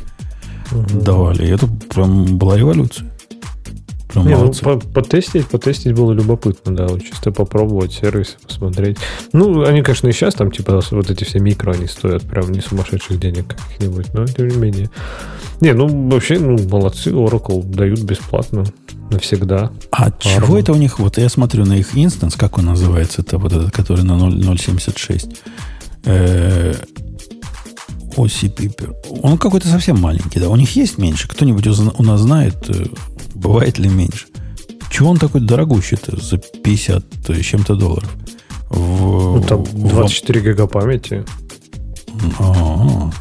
угу. давали. И это прям была революция. Прям Не, ну, по потестить, потестить было любопытно, да, вот чисто попробовать сервис, посмотреть. Ну, они, конечно, и сейчас там, типа, вот эти все микро, они стоят прям не сумасшедших денег каких-нибудь, но тем не менее. Не, ну, вообще, ну, молодцы, Oracle дают бесплатно навсегда. А Арма. чего это у них? Вот я смотрю на их инстанс, как он называется, это вот этот, который на 0.76. Э, OCP. Он какой-то совсем маленький, да. У них есть меньше? Кто-нибудь у нас знает, э, бывает ли меньше? Чего он такой дорогущий-то за 50 с чем-то долларов? В, ну, там 24 в... гига памяти. А-а-а.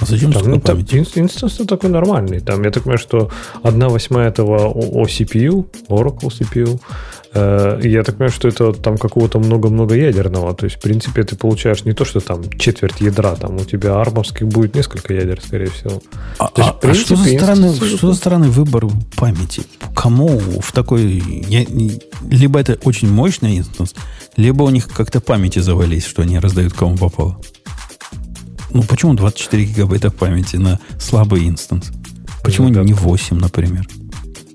А зачем там, ну, там инстанс такой нормальный. Там, я так понимаю, что одна восьмая этого OCPU, Oracle CPU, Э, я так понимаю, что это там какого-то много-много ядерного. То есть, в принципе, ты получаешь не то, что там четверть ядра, там у тебя армовских будет несколько ядер, скорее всего. А, есть, а, принципе, а что, за странный, что за странный выбор памяти? Кому в такой... Я, либо это очень мощный инстанс, либо у них как-то памяти завались, что они раздают кому попало. Ну, почему 24 гигабайта памяти на слабый инстанс? Почему ну, не 8, например?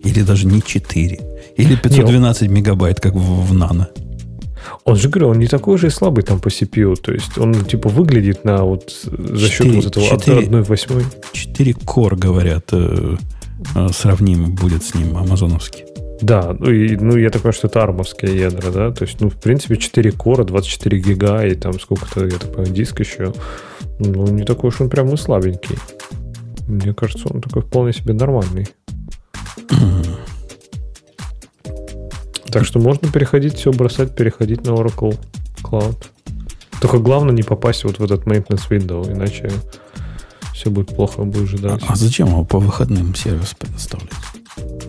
Или даже не 4? Или 512 не, мегабайт, как в, в нано. Он же, говорю, он не такой же и слабый там по CPU. То есть он типа выглядит на вот за 4, счет вот этого 4, 1 восьмой. 4 Core, говорят, э, э, сравним будет с ним амазоновский. Да, ну, и, ну я так понимаю, что это армовские ядра, да? То есть, ну, в принципе, 4 кора, 24 гига и там сколько-то, я так понимаю, диск еще. Ну, не такой уж он прям и слабенький. Мне кажется, он такой вполне себе нормальный. Так что можно переходить, все бросать, переходить на Oracle Cloud. Только главное не попасть вот в этот maintenance window, иначе все будет плохо, будешь ждать. А, а зачем его по выходным сервис предоставлять?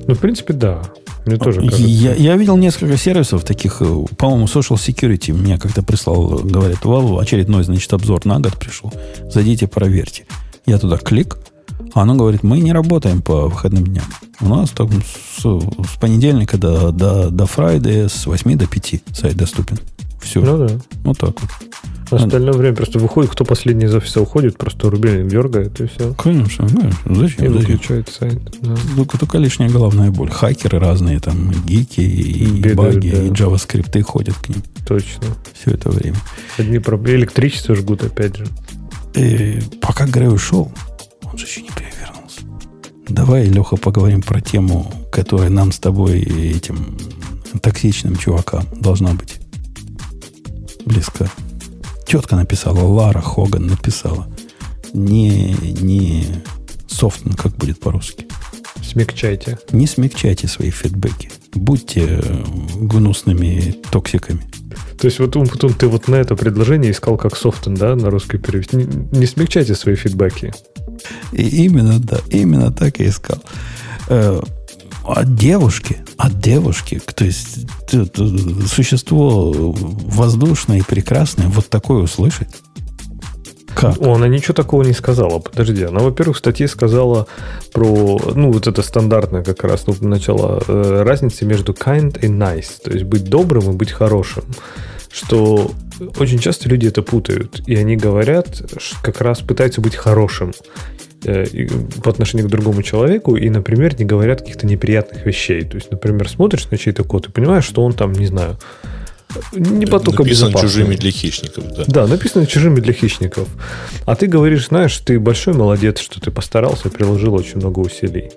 Ну, в принципе, да. Мне тоже кажется. Я, я видел несколько сервисов таких, э, по-моему, Social Security меня как-то прислал, говорит, Valve, очередной, значит, обзор на год пришел. Зайдите, проверьте. Я туда клик, а оно говорит, мы не работаем по выходным дням. У нас так, с, с понедельника до, до, до Friday с 8 до 5 сайт доступен. Все. Ну да. Вот так вот. Остальное время просто выходит, кто последний из офиса уходит, просто рубильник дергает, и все. Конечно, конечно. Зачем? И выключает сайт. Да. Только, только лишняя головная боль. Хакеры разные, там, гики, и Бегают, баги, да. и JavaScript ходят к ним. Точно. Все это время. Одни проблемы. Электричество жгут, опять же. И пока Грей ушел, он же еще не перевернулся. Давай, Леха, поговорим про тему, которая нам с тобой этим токсичным чувакам должна быть близка. Тетка написала, Лара Хоган написала. Не, не софтен, как будет по-русски. Смягчайте. Не смягчайте свои фидбэки. Будьте гнусными токсиками. То есть вот Умпутун, ты вот на это предложение искал как софтен, да, на русский перевести. Не, не смягчайте свои фидбэки. И именно, да, именно так и искал. Э, от девушки, от девушки, то есть существо воздушное и прекрасное, вот такое услышать. Как? О, она ничего такого не сказала. Подожди. Она, во-первых, в статье сказала про, ну, вот это стандартное как раз, ну, начало э, разницы между kind и nice. То есть быть добрым и быть хорошим. Что очень часто люди это путают. И они говорят, как раз пытаются быть хорошим э, по отношению к другому человеку и, например, не говорят каких-то неприятных вещей. То есть, например, смотришь на чей-то код и понимаешь, что он там, не знаю, не потока Написано чужими для хищников, да. Да, написано чужими для хищников. А ты говоришь, знаешь, ты большой молодец, что ты постарался, приложил очень много усилий.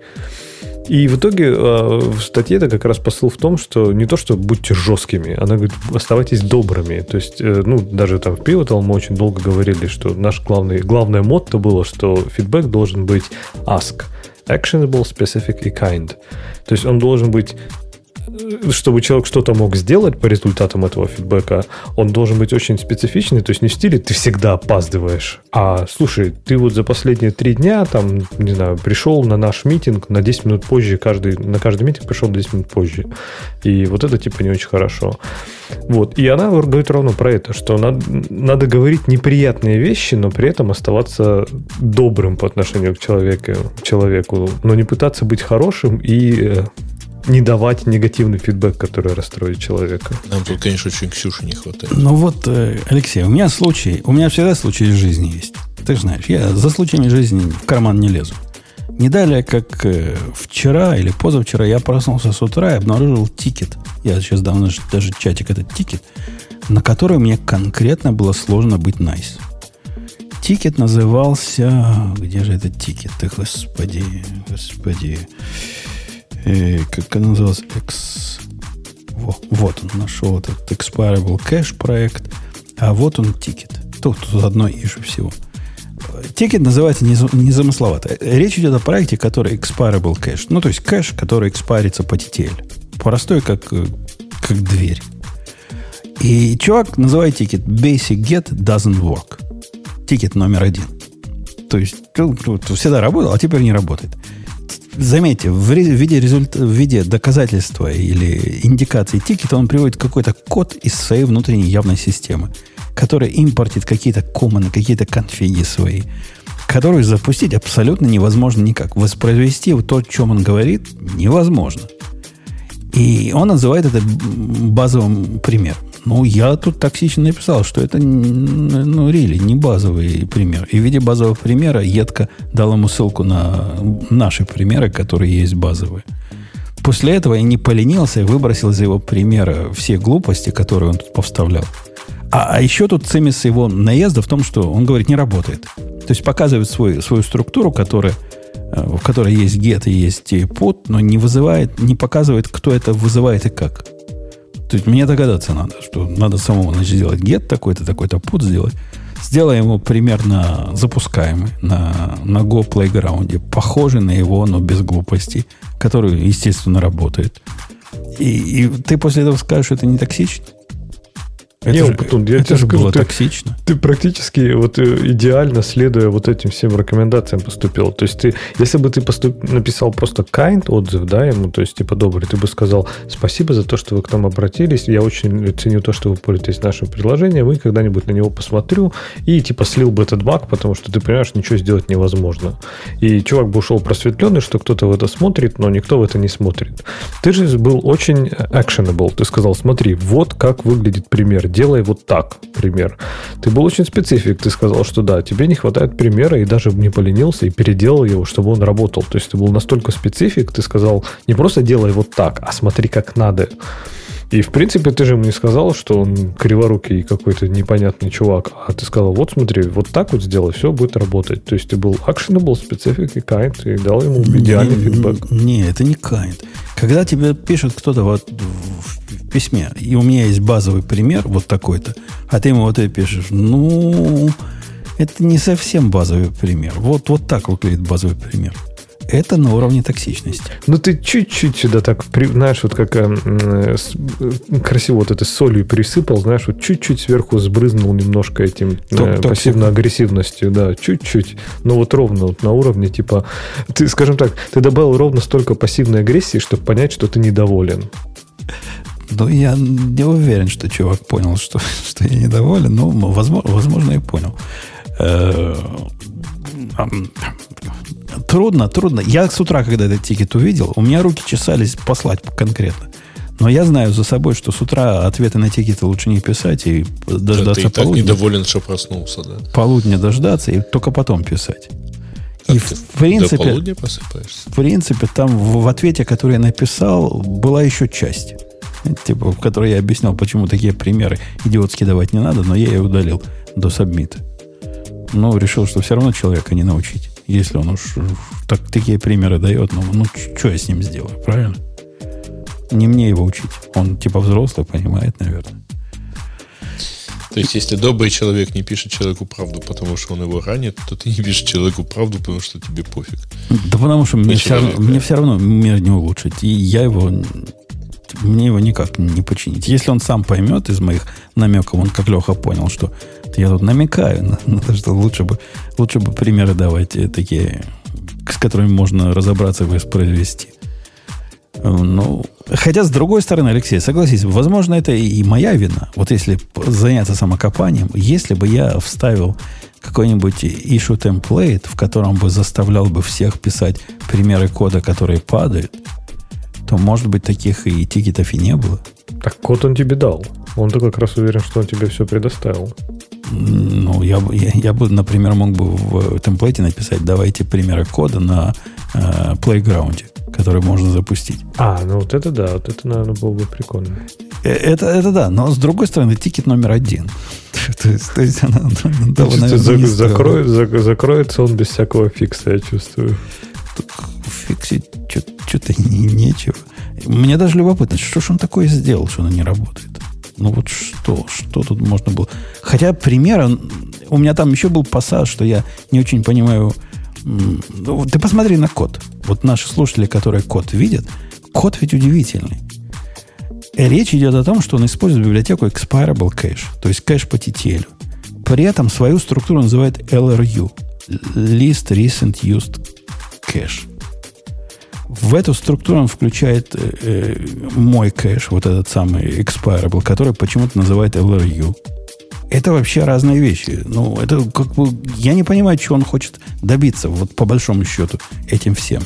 И в итоге э, в статье это как раз посыл в том, что не то, что будьте жесткими, она говорит, оставайтесь добрыми. То есть, э, ну, даже там в Pivotal мы очень долго говорили, что наш главный, главное мотто было, что фидбэк должен быть ask. Actionable, specific и kind. То есть он должен быть чтобы человек что-то мог сделать по результатам этого фидбэка, он должен быть очень специфичный, то есть не в стиле ты всегда опаздываешь, а слушай, ты вот за последние три дня, там, не знаю, пришел на наш митинг на 10 минут позже, каждый, на каждый митинг пришел 10 минут позже. И вот это типа не очень хорошо. Вот. И она говорит ровно про это, что надо, надо говорить неприятные вещи, но при этом оставаться добрым по отношению к человеку, человеку но не пытаться быть хорошим и э, не давать негативный фидбэк, который расстроит человека. Нам тут, конечно, очень Ксюши не хватает. Ну вот, э, Алексей, у меня случай, у меня всегда случаи из жизни есть. Ты же знаешь, я за случаями жизни в карман не лезу. Не далее, как э, вчера или позавчера я проснулся с утра и обнаружил тикет. Я сейчас давно даже чатик этот тикет, на который мне конкретно было сложно быть nice. Тикет назывался... Где же этот тикет? Ты, господи, господи. Э, как он назывался? Экс... Во, вот он нашел этот Expireable Cache проект. А вот он тикет. Тут, тут одно issue всего. Тикет называется незамысловато. Речь идет о проекте, который Expireable Cache. Ну, то есть кэш, который экспайрится по TTL. Простой, как, как дверь. И чувак называет тикет Basic Get Doesn't Work. Тикет номер один. То есть тут всегда работал, а теперь не работает. Заметьте, в виде, результ... в виде доказательства или индикации тикета он приводит какой-то код из своей внутренней явной системы, который импортит какие-то коммоны, какие-то конфиги свои, которую запустить абсолютно невозможно никак. Воспроизвести то, о чем он говорит, невозможно. И он называет это базовым примером. Ну, я тут токсично написал, что это, ну, рели, не базовый пример. И в виде базового примера едко дал ему ссылку на наши примеры, которые есть базовые. После этого я не поленился и выбросил из его примера все глупости, которые он тут повставлял. А, а еще тут цимис его наезда в том, что он говорит, не работает. То есть показывает свой, свою структуру, которая, в которой есть get и есть put, но не вызывает, не показывает, кто это вызывает и как. То есть мне догадаться надо, что надо самому значит, сделать get такой-то, такой-то put сделать. Сделаем его примерно запускаемый на, на Go Playground, похожий на его, но без глупостей, который, естественно, работает. И, и ты после этого скажешь, что это не токсично? Это не, же, Путун, я это тебе же скажу, было ты, токсично. Ты практически вот э, идеально следуя вот этим всем рекомендациям поступил. То есть ты, если бы ты поступ, написал просто kind отзыв, да, ему, то есть типа добрый, ты бы сказал спасибо за то, что вы к нам обратились, я очень ценю то, что вы пользуетесь нашим приложением, и когда-нибудь на него посмотрю, и типа слил бы этот баг, потому что ты понимаешь, ничего сделать невозможно. И чувак бы ушел просветленный, что кто-то в это смотрит, но никто в это не смотрит. Ты же был очень actionable, ты сказал, смотри, вот как выглядит пример делай вот так, пример. Ты был очень специфик, ты сказал, что да, тебе не хватает примера, и даже не поленился, и переделал его, чтобы он работал. То есть ты был настолько специфик, ты сказал, не просто делай вот так, а смотри, как надо. И, в принципе, ты же ему не сказал, что он криворукий какой-то непонятный чувак, а ты сказал, вот смотри, вот так вот сделай, все будет работать. То есть ты был actionable, specific и kind, и дал ему идеальный не, фидбэк. Не, это не kind. Когда тебе пишет кто-то вот в письме, и у меня есть базовый пример вот такой-то, а ты ему вот это пишешь, ну, это не совсем базовый пример. Вот, вот так выглядит базовый пример. Это на уровне токсичности. Ну, ты чуть-чуть сюда так, знаешь, вот как э, э, красиво вот этой солью присыпал, знаешь, вот чуть-чуть сверху сбрызнул немножко этим э, пассивно-агрессивностью, да, чуть-чуть. Но вот ровно вот на уровне, типа, ты, скажем так, ты добавил ровно столько пассивной агрессии, чтобы понять, что ты недоволен. Ну, я не уверен, что чувак понял, что, что я недоволен, но, возможно, возможно и понял. Трудно, трудно. Я с утра, когда этот тикет увидел, у меня руки чесались послать конкретно. Но я знаю за собой, что с утра ответы на тикеты лучше не писать и дождаться да, ты и так недоволен, что проснулся, да? Полудня дождаться и только потом писать. Как и в принципе, до просыпаешься? В принципе, там в, в ответе, который я написал, была еще часть. Типа, в которой я объяснял, почему такие примеры идиотские давать не надо, но я ее удалил до сабмита. Но решил, что все равно человека не научить. Если он уж так, такие примеры дает, ну, ну что я с ним сделаю, правильно? Не мне его учить. Он типа взрослый, понимает, наверное. То есть, если добрый человек не пишет человеку правду, потому что он его ранит, то ты не пишешь человеку правду, потому что тебе пофиг. Да потому что мне, все равно, мне все равно мир не улучшить. И я его мне его никак не починить. Если он сам поймет из моих намеков, он как Леха понял, что я тут намекаю на, на то, что лучше бы, лучше бы примеры давать э, такие, с которыми можно разобраться и воспроизвести. Ну, хотя, с другой стороны, Алексей, согласись, возможно, это и моя вина. Вот если заняться самокопанием, если бы я вставил какой-нибудь issue template, в котором бы заставлял бы всех писать примеры кода, которые падают, то, может быть, таких и тикетов и не было. Так код он тебе дал. Он-то как раз уверен, что он тебе все предоставил. Ну, я, я, я бы, например, мог бы в темплейте написать, давайте примеры кода на э, плейграунде, который можно запустить. А, ну вот это да, вот это, наверное, было бы прикольно. Э, это, это да, но с другой стороны, тикет номер один. то, есть, то есть она того, наверное, закроет, закроется он без всякого фикса, я чувствую. Фиксить что-то не, нечего. Мне даже любопытно, что же он такое сделал, что она не работает. Ну вот что, что тут можно было? Хотя пример, у меня там еще был пассаж, что я не очень понимаю. Ну, ты посмотри на код. Вот наши слушатели, которые код видят, код ведь удивительный. Речь идет о том, что он использует библиотеку Expireable Cache, то есть кэш по TTL. При этом свою структуру называет LRU – List Recent Used Cache. В эту структуру он включает э, э, мой кэш, вот этот самый expireable, который почему-то называет LRU. Это вообще разные вещи. Ну, это как бы... Я не понимаю, чего он хочет добиться, вот по большому счету, этим всем.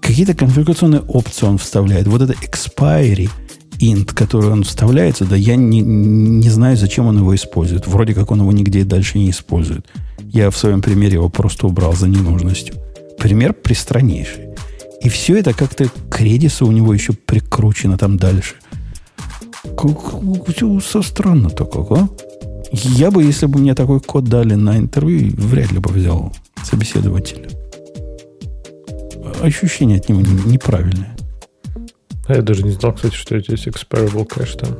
Какие-то конфигурационные опции он вставляет. Вот это expiry int, который он вставляется, да я не, не знаю, зачем он его использует. Вроде как он его нигде дальше не использует. Я в своем примере его просто убрал за ненужностью. Пример пристраннейший. И все это как-то к редису у него еще прикручено там дальше. Как, со странно-то как, а? Я бы, если бы мне такой код дали на интервью, вряд ли бы взял собеседователя. Ощущение от него неправильное. А я даже не знал, кстати, что здесь exparable cache там.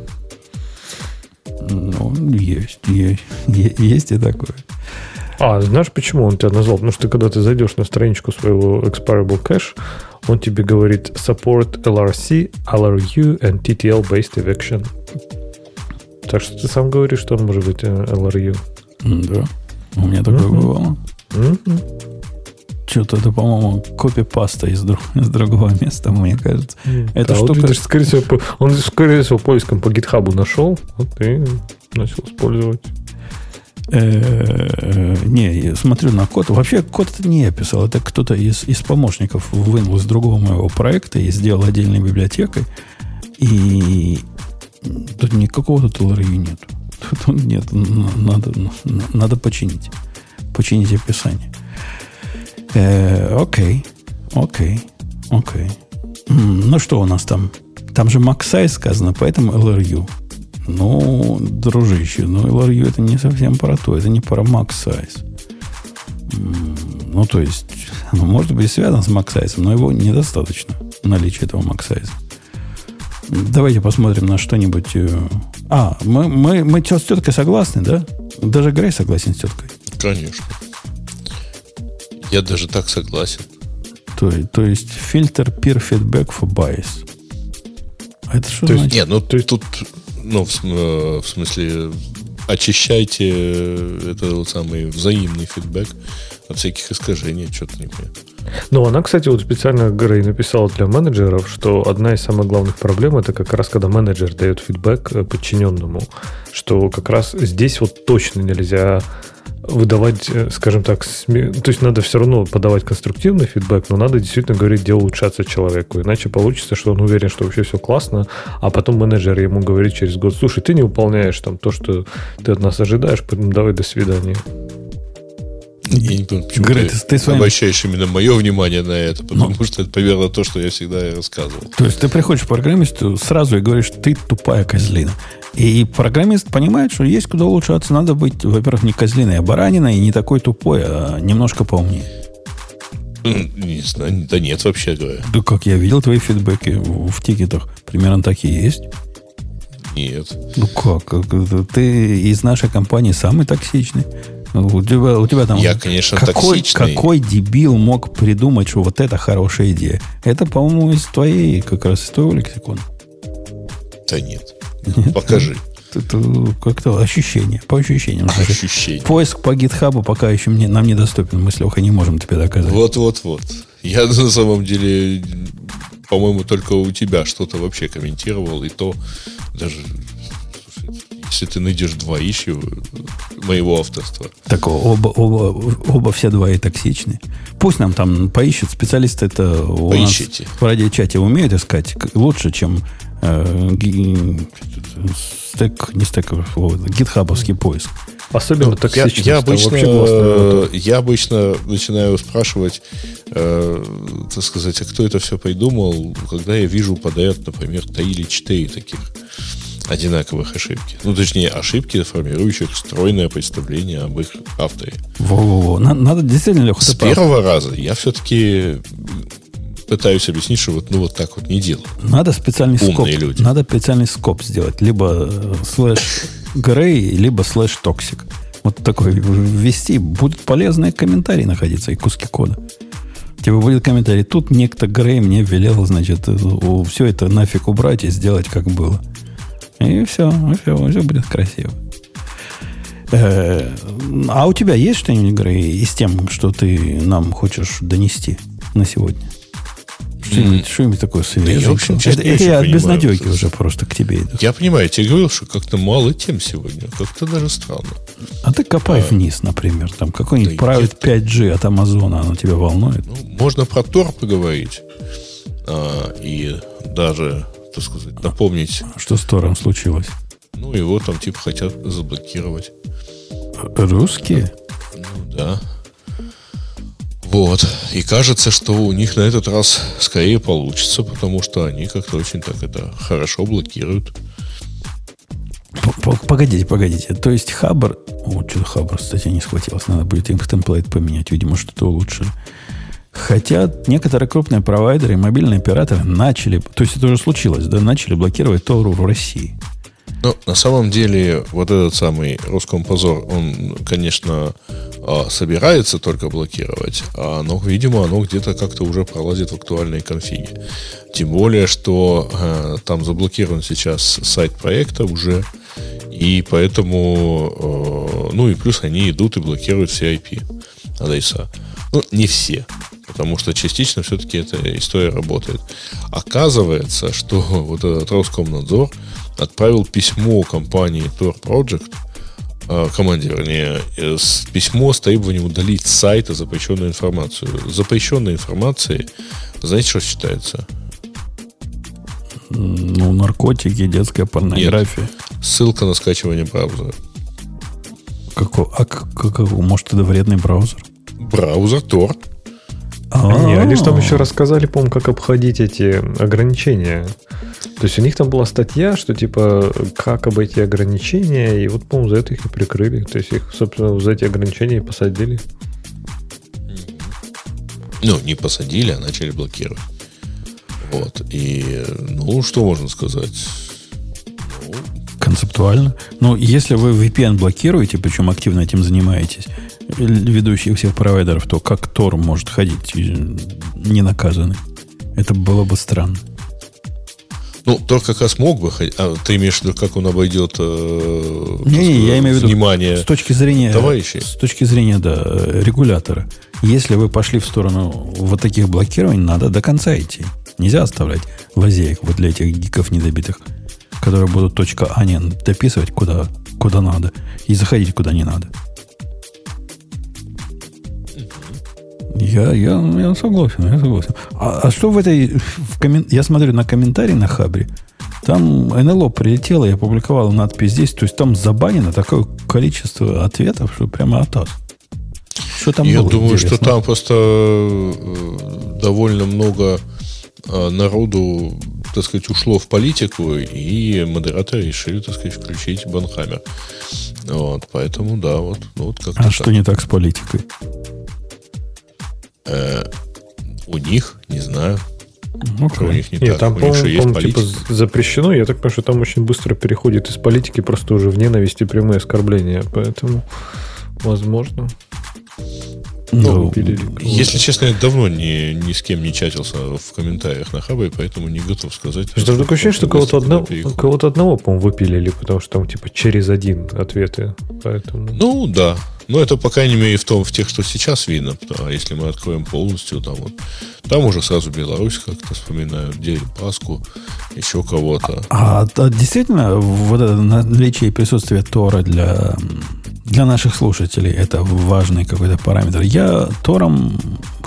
Ну, есть, есть, есть и такое. А, знаешь, почему он тебя назвал? Потому что когда ты зайдешь на страничку своего exparable cache, он тебе говорит support LRC, LRU and TTL-based eviction. Так что ты сам говоришь, что он может быть э, LRU. Да. У меня такое mm-hmm. бывало. Mm-hmm. Что-то это, по-моему, копипаста из, друг, из другого места, мне кажется. Mm. Это да, штука... Вот, видишь, скорее всего, он, скорее всего, поиском по гитхабу нашел, вот и начал использовать. Э, не, смотрю на код. Вообще, код это не я писал. Это кто-то из, из помощников вынул из другого моего проекта и сделал отдельной библиотекой. И тут никакого тут LRU нет. Тут нет. Надо, надо починить. Починить описание. Э, окей. Окей. Окей. Ну, что у нас там? Там же MaxSize сказано, поэтому LRU. Ну, дружище, ну LRU это не совсем про то, это не про max size. Ну, то есть, оно может быть связано с max size, но его недостаточно, наличие этого max size. Давайте посмотрим на что-нибудь. Э, а, мы, мы, мы с теткой согласны, да? Даже Грей согласен с теткой. Конечно. Я даже так согласен. То, то есть фильтр peer feedback for bias. А это что то значит? Есть, нет, ну есть, тут ну, в, э, в смысле, очищайте э, это вот самый взаимный фидбэк от всяких искажений, что-то не понимаю. Ну, она, кстати, вот специально Грей написала для менеджеров, что одна из самых главных проблем это как раз когда менеджер дает фидбэк э, подчиненному, что как раз здесь вот точно нельзя выдавать, э, скажем так, сме... то есть надо все равно подавать конструктивный фидбэк, но надо действительно говорить, где улучшаться человеку. Иначе получится, что он уверен, что вообще все классно, а потом менеджер ему говорит через год, слушай, ты не выполняешь там то, что ты от нас ожидаешь, поэтому давай до свидания. Я не понимаю, почему Говорит, ты, ты своим... обращаешь именно мое внимание на это, потому ну, что это примерно то, что я всегда рассказывал. То есть ты приходишь к программисту сразу и говоришь, ты тупая козлина. И программист понимает, что есть куда улучшаться. Надо быть, во-первых, не козлиной, а бараниной, и не такой тупой, а немножко поумнее. Не знаю, да нет, вообще говоря. Да как я видел твои фидбэки в, в тикетах, примерно такие есть. Нет. Ну как? Ты из нашей компании самый токсичный. У тебя, у тебя там... Я, конечно, какой, токсичный. Какой дебил мог придумать, что вот это хорошая идея? Это, по-моему, из твоей, как раз из твоего лексикона. Да нет. нет? Покажи. Это как-то ощущение, по ощущениям. Ощущение. Поиск по гитхабу пока еще мне, нам недоступен. Мы с Лехой не можем тебе доказать. Вот-вот-вот. Я на самом деле, по-моему, только у тебя что-то вообще комментировал, и то даже если ты найдешь два ищу моего авторства. Так оба, оба, оба все два и токсичны. Пусть нам там поищут. Специалисты это у Поищите. нас в радиочате умеют искать лучше, чем э, стек, не стек, гитхабовский поиск. Особенно ну, токсичность. Я, я, обычно, э, я обычно начинаю спрашивать, э, так сказать, а кто это все придумал, когда я вижу подряд, например, три или четыре таких одинаковых ошибки. Ну, точнее, ошибки, формирующих стройное представление об их авторе. Во-во-во. Надо действительно, Леха, С первого прав. раза я все-таки пытаюсь объяснить, что вот, ну, вот так вот не делаю. Надо специальный Умные scope. Люди. Надо специальный scope сделать. Либо э, slash grey, либо slash toxic. Вот такой ввести. Будут полезные комментарии находиться и куски кода. Типа будет комментарий. Тут некто Грей мне велел, значит, все это нафиг убрать и сделать, как было. И все, и все, все будет красиво. Э, а у тебя есть что-нибудь, Грей, из тем, что ты нам хочешь донести на сегодня? Что-нибудь, mm. что-нибудь такое свежее. Да это, это я от безнадеги уже просто к тебе иду. Я понимаю, я тебе говорил, что как-то мало тем сегодня. Как-то даже странно. А ты копай а, вниз, например. Там какой-нибудь да Private 5G от Амазона, оно тебя волнует? Ну, можно про Тор поговорить. А, и даже так сказать, напомнить. Что с Тором случилось? Ну, его там типа хотят заблокировать. Русские? Ну, да. Вот. И кажется, что у них на этот раз скорее получится, потому что они как-то очень так это хорошо блокируют. Погодите, погодите. То есть Хабр... О, что Хабр, кстати, не схватился. Надо будет им темплейт поменять. Видимо, что-то улучшили. Хотя некоторые крупные провайдеры и мобильные операторы начали, то есть это уже случилось, да, начали блокировать Тору в России. Ну, на самом деле, вот этот самый Роскомпозор, он, конечно, а, собирается только блокировать, а, но, видимо, оно где-то как-то уже пролазит в актуальные конфиги. Тем более, что э, там заблокирован сейчас сайт проекта уже, и поэтому, ну и плюс они идут и блокируют все IP адреса. Ну, не все потому что частично все-таки эта история работает. Оказывается, что вот этот Роскомнадзор отправил письмо компании Tor Project, а, команде, вернее, с письмо с требованием удалить с сайта запрещенную информацию. Запрещенной информацией, знаете, что считается? Ну, наркотики, детская порнография. Нет. Ссылка на скачивание браузера. Какой? А как, как, может, это вредный браузер? Браузер Tor. А, не, они же там еще рассказали, по-моему, как обходить эти ограничения. То есть у них там была статья, что типа как обойти ограничения, и вот, по-моему, за это их и прикрыли. То есть их, собственно, за эти ограничения и посадили. Ну, не посадили, а начали блокировать. Вот. И, ну, что можно сказать? Ну, Концептуально. Ну, если вы VPN блокируете, причем активно этим занимаетесь, ведущих всех провайдеров, то как Тор может ходить не наказанный? Это было бы странно. Ну, Тор как раз мог бы ходить. А ты имеешь в виду, как он обойдет э, не, не, я имею в виду внимание с точки зрения товарищей? С точки зрения, да, регулятора. Если вы пошли в сторону вот таких блокирований, надо до конца идти. Нельзя оставлять лазеек вот для этих гиков недобитых, которые будут точка А не дописывать куда, куда надо и заходить куда не надо. Я, я, я согласен, я согласен. А, а что в этой... В коммен... Я смотрю на комментарии на Хабре. Там НЛО прилетело и опубликовало надпись здесь. То есть там забанено такое количество ответов, что прямо атас. Что там Я было, думаю, интересно? что там просто э, довольно много э, народу, так сказать, ушло в политику, и модераторы решили, так сказать, включить Банхаммер. Вот, поэтому, да, вот, ну, вот как-то А так. что не так с политикой? Э, у них, не знаю. Ну, что у них не Нет, так. Там, у них же есть типа запрещено. Я так понимаю, что там очень быстро переходит из политики просто уже в ненависть и прямые оскорбления. Поэтому, возможно. Ну, если честно, я давно ни, ни с кем не чатился в комментариях на Хабе, поэтому не готов сказать. Что такое ощущение, что кого-то, одного, кого-то одного, по-моему, выпилили, потому что там типа через один ответы. Поэтому... Ну, да. Но это, по крайней мере, в том, в тех, что сейчас видно. А если мы откроем полностью, там вот, там уже сразу Беларусь как-то вспоминают, Паску, еще кого-то. А, а действительно, вот это наличие и присутствие Тора для, Для наших слушателей это важный какой-то параметр. Я Тором...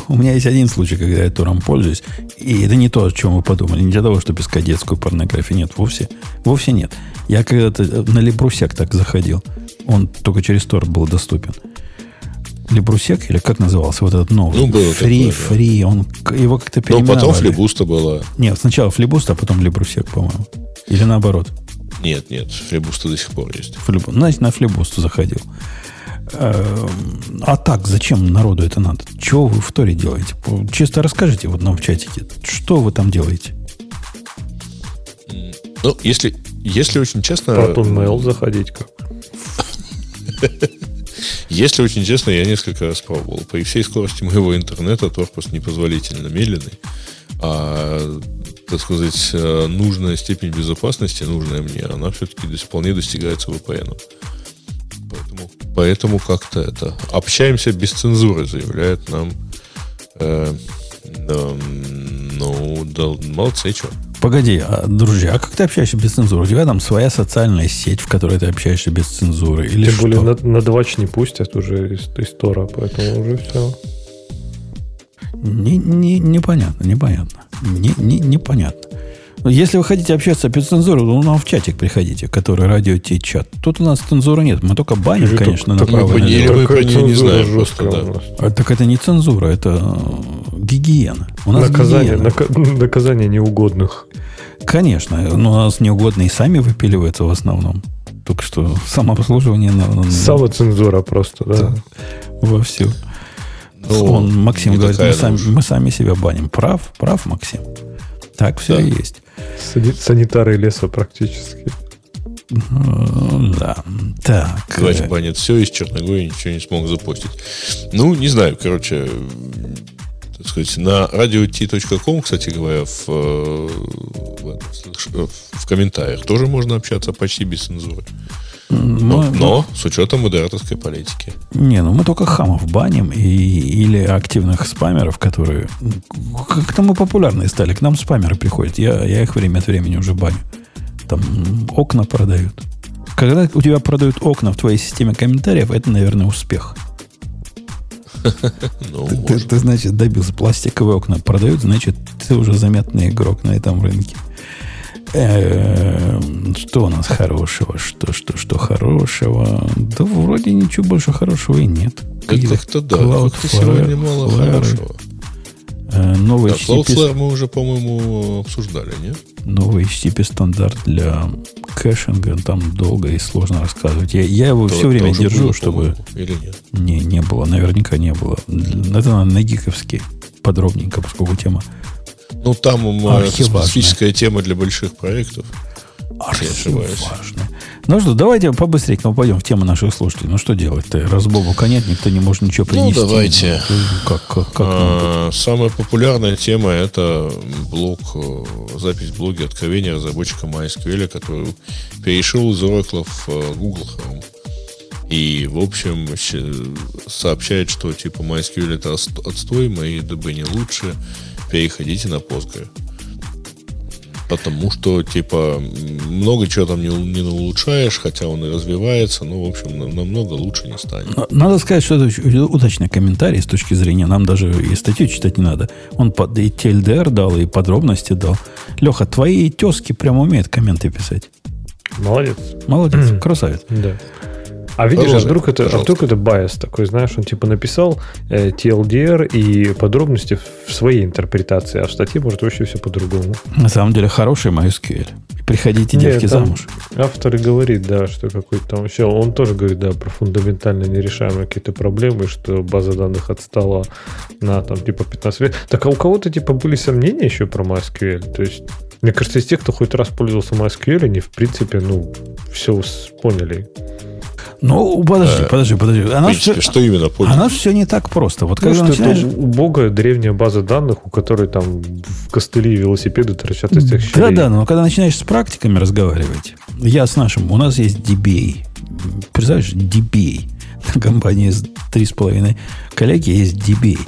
У меня есть один случай, когда я Тором пользуюсь. И это не то, о чем вы подумали. Не для того, чтобы искать детскую порнографию. Нет, вовсе, вовсе нет. Я когда-то на Либрусек так заходил. Он только через Тор был доступен. Либрусек, или как назывался вот этот новый? Ну, было Flibusta, такое, да. Фри, он, его как-то Ну, переименовали. потом Флибуста была. Нет, сначала Флибуст, а потом Либрусек, по-моему. Или наоборот. Нет, нет, флибуста до сих пор есть. Флибу- Значит, на флибуст заходил. Эм, А так, зачем народу это надо? Чего вы в Торе делаете? Чисто расскажите вот нам в чатике. Что вы там делаете? Ну, если, если очень честно... Proton Mail заходить как. Если очень честно, я несколько раз пробовал. При всей скорости моего интернета просто непозволительно медленный. А, так сказать, э, нужная степень безопасности, нужная мне, она все-таки вполне достигается VPN. Поэтому, поэтому как-то это... Общаемся без цензуры, заявляет нам... э, да, ну, да, молодцы, что. Погоди, а, друзья, а как ты общаешься без цензуры? У тебя там своя социальная сеть, в которой ты общаешься без цензуры? Или Тем что? более на, на двач не пустят уже из, из Тора, поэтому уже все. Не, не, непонятно, непонятно. Не, не, непонятно. Если вы хотите общаться без цензуры, то нам в чатик приходите, который радио чат. Тут у нас цензуры нет. Мы только баним, Или конечно, только- направо только. Или мы про не знаем просто, да. А, так это не цензура, это э, гигиена. У нас Наказание, гигиена. нака- наказание неугодных. Конечно, но у нас неугодные сами выпиливаются в основном. Только что самообслуживание на, на- Самоцензура просто, да. вовсю. Ну, Он, Максим говорит, мы сами, мы сами себя баним. Прав, прав, Максим. Так все Да. и есть. Сани- Санитары леса практически. Да. Так. Давайте э, банит все, из Черногории ничего не смог запустить. Ну, не знаю, короче, так сказать, на radio.t.com, кстати говоря, в, э, в, в комментариях тоже можно общаться почти без цензуры. Но, мы- но с учетом модераторской политики. Не, ну мы только хамов баним и, или активных спамеров, которые... Как-то мы популярные стали. К нам спамеры приходят. Я, я их время от времени уже баню. Там окна продают. Когда у тебя продают окна в твоей системе комментариев, это, наверное, успех. Ну, Ты, ты- значит, добился. Пластиковые окна продают, значит, ты уже заметный игрок на этом рынке. Эм, Что у нас хорошего? Что, что, что хорошего? Да вроде ничего больше хорошего и нет. Да как-то да, как-то сегодня мало хорошего. Э, Новый Да, HTTP, Cloudflare мы уже, по-моему, обсуждали, нет? новый HTTP стандарт для кэшинга. Там долго и сложно рассказывать. Я, я его То- все время держу, было, чтобы Или нет? не, не было. Наверняка не было. Это надо на гиковски подробненько, поскольку тема Ну, там это специфическая тема для больших проектов. ошибаюсь. архиважная. Ну что, давайте побыстрее мы пойдем в тему наших слушателей. Ну что делать-то? Раз Бобука нет, никто не может ничего Ну, принести. давайте. Ну, Как, как, как быть? А, Самая популярная тема это блог, э, запись в блоге откровения разработчика MySQL, который перешел из Oracle в э, Google Chrome. И, в общем, сообщает, что типа MySQL это отстой, мои DB не лучше, переходите на Postgre. Потому что, типа, много чего там не, не улучшаешь, хотя он и развивается, но, в общем, на- намного лучше не станет. Но Надо сказать, что это очень удачный комментарий с точки зрения. Нам даже и статью читать не надо. Он под, и TLDR дал, и подробности дал. Леха, твои тески прямо умеют комменты писать. Молодец. Молодец, красавец. Да. А видишь, а Продолжай, вдруг, это, а вдруг это байс такой, знаешь, он типа написал э, TLDR и подробности в своей интерпретации, а в статье может вообще все по-другому. На самом деле хороший MySQL. Приходите, Не, девки, замуж. Автор и говорит, да, что какой-то там вообще, он тоже говорит, да, про фундаментально нерешаемые какие-то проблемы, что база данных отстала на там типа 15 лет. Так а у кого-то типа были сомнения еще про MySQL? То есть, мне кажется, из тех, кто хоть раз пользовался MySQL, они в принципе, ну, все поняли. Ну, подожди, подожди, подожди. В Она принципе, все, что именно понял? она все не так просто. Вот Ну, когда что начинаешь... это убогая древняя база данных, у которой там в костыли и велосипеды торчат из тех Да, щелей. да, но когда начинаешь с практиками разговаривать, я с нашим, у нас есть DBA. Представляешь, DBA. На компании с 3,5 коллеги есть DBA.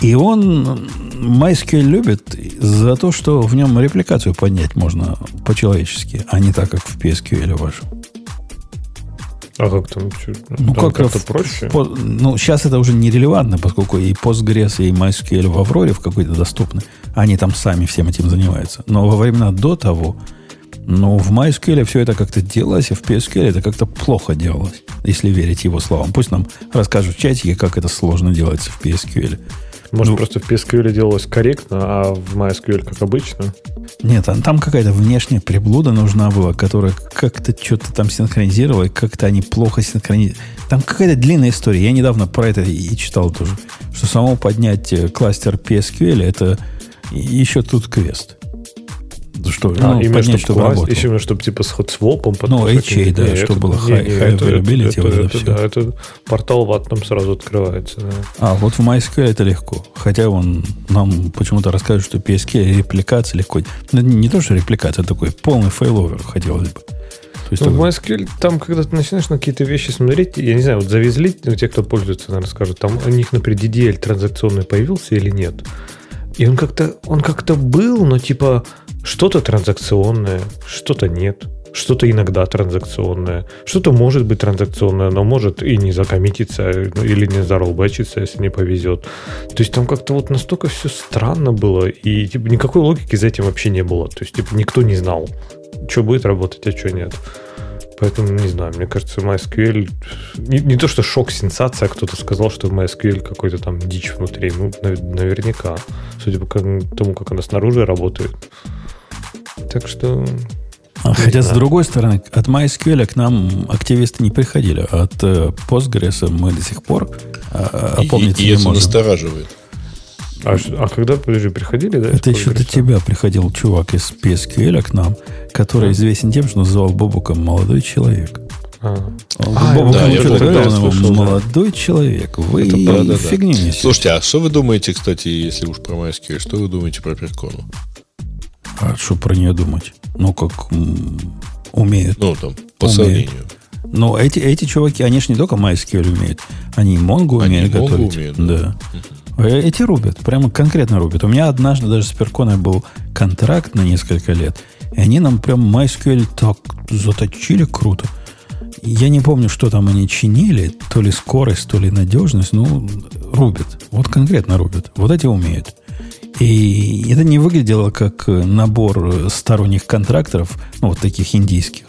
И он MySQL любит за то, что в нем репликацию поднять можно по-человечески, а не так, как в PSQL вашем. А как там? Ну, как то проще? По, ну, сейчас это уже нерелевантно, поскольку и Postgres, и MySQL в Авроре в какой-то доступны. Они там сами всем этим занимаются. Но во времена до того, ну, в MySQL все это как-то делалось, а в PSQL это как-то плохо делалось, если верить его словам. Пусть нам расскажут в чатике, как это сложно делается в PSQL. Может, ну, просто в PSQL делалось корректно, а в MySQL как обычно? Нет, там, там какая-то внешняя приблуда нужна была, которая как-то что-то там синхронизировала, и как-то они плохо синхронизировали. Там какая-то длинная история. Я недавно про это и читал тоже. Что само поднять кластер PSQL, это еще тут квест. Что, а, ну, именно чтобы, чтобы класс, Именно, чтобы типа с хотсвопом. Ну, HA, да, не, чтобы было high, не, high availability. Это, вот это, это, да, это портал в ад там сразу открывается. Да. А, вот в MySQL это легко. Хотя он нам почему-то расскажет, что PSQL репликация легко. Ну, не то, что репликация, а такой полный failover хотелось бы. То есть, ну, в MySQL, там, когда ты начинаешь на какие-то вещи смотреть, я не знаю, вот завезли, ну, те, кто пользуется, наверное, скажут, там у них, например, DDL транзакционный появился или нет. И он как-то, он как-то был, но типа что-то транзакционное, что-то нет. Что-то иногда транзакционное. Что-то может быть транзакционное, но может и не закоммититься, или не заролбачиться, если не повезет. То есть там как-то вот настолько все странно было, и типа никакой логики за этим вообще не было. То есть типа никто не знал, что будет работать, а что нет. Поэтому не знаю, мне кажется, MySQL не, не то, что шок, сенсация, кто-то сказал, что в MySQL какой-то там дичь внутри. Ну, наверняка, судя по тому, как она снаружи работает. Так что... А, хотя, с другой стороны, от MySQL к нам активисты не приходили. А от э, Postgres мы до сих пор а, опомниться и, и, и не это можем. настораживает. А, а когда, подожди, приходили, да? Это еще до тебя приходил чувак из PSQL к нам, который а. известен тем, что называл Бобуком молодой человек. А. а Бобуком да, что тогда слышал, молодой да. человек. Вы это правда, фигню да. Слушайте, а что вы думаете, кстати, если уж про MySQL, что вы думаете про перкону? А что про нее думать? Ну, как умеют. Ну, там, по умеют. сравнению. Но эти, эти чуваки, они же не только MySQL умеют, они и Mongo они умеют Mongo готовить. Умеют, да. да. Эти рубят, прямо конкретно рубят. У меня однажды даже с Перконой был контракт на несколько лет, и они нам прям MySQL так заточили круто. Я не помню, что там они чинили, то ли скорость, то ли надежность, ну, рубят. Вот конкретно рубят. Вот эти умеют. И это не выглядело как набор сторонних контракторов, ну, вот таких индийских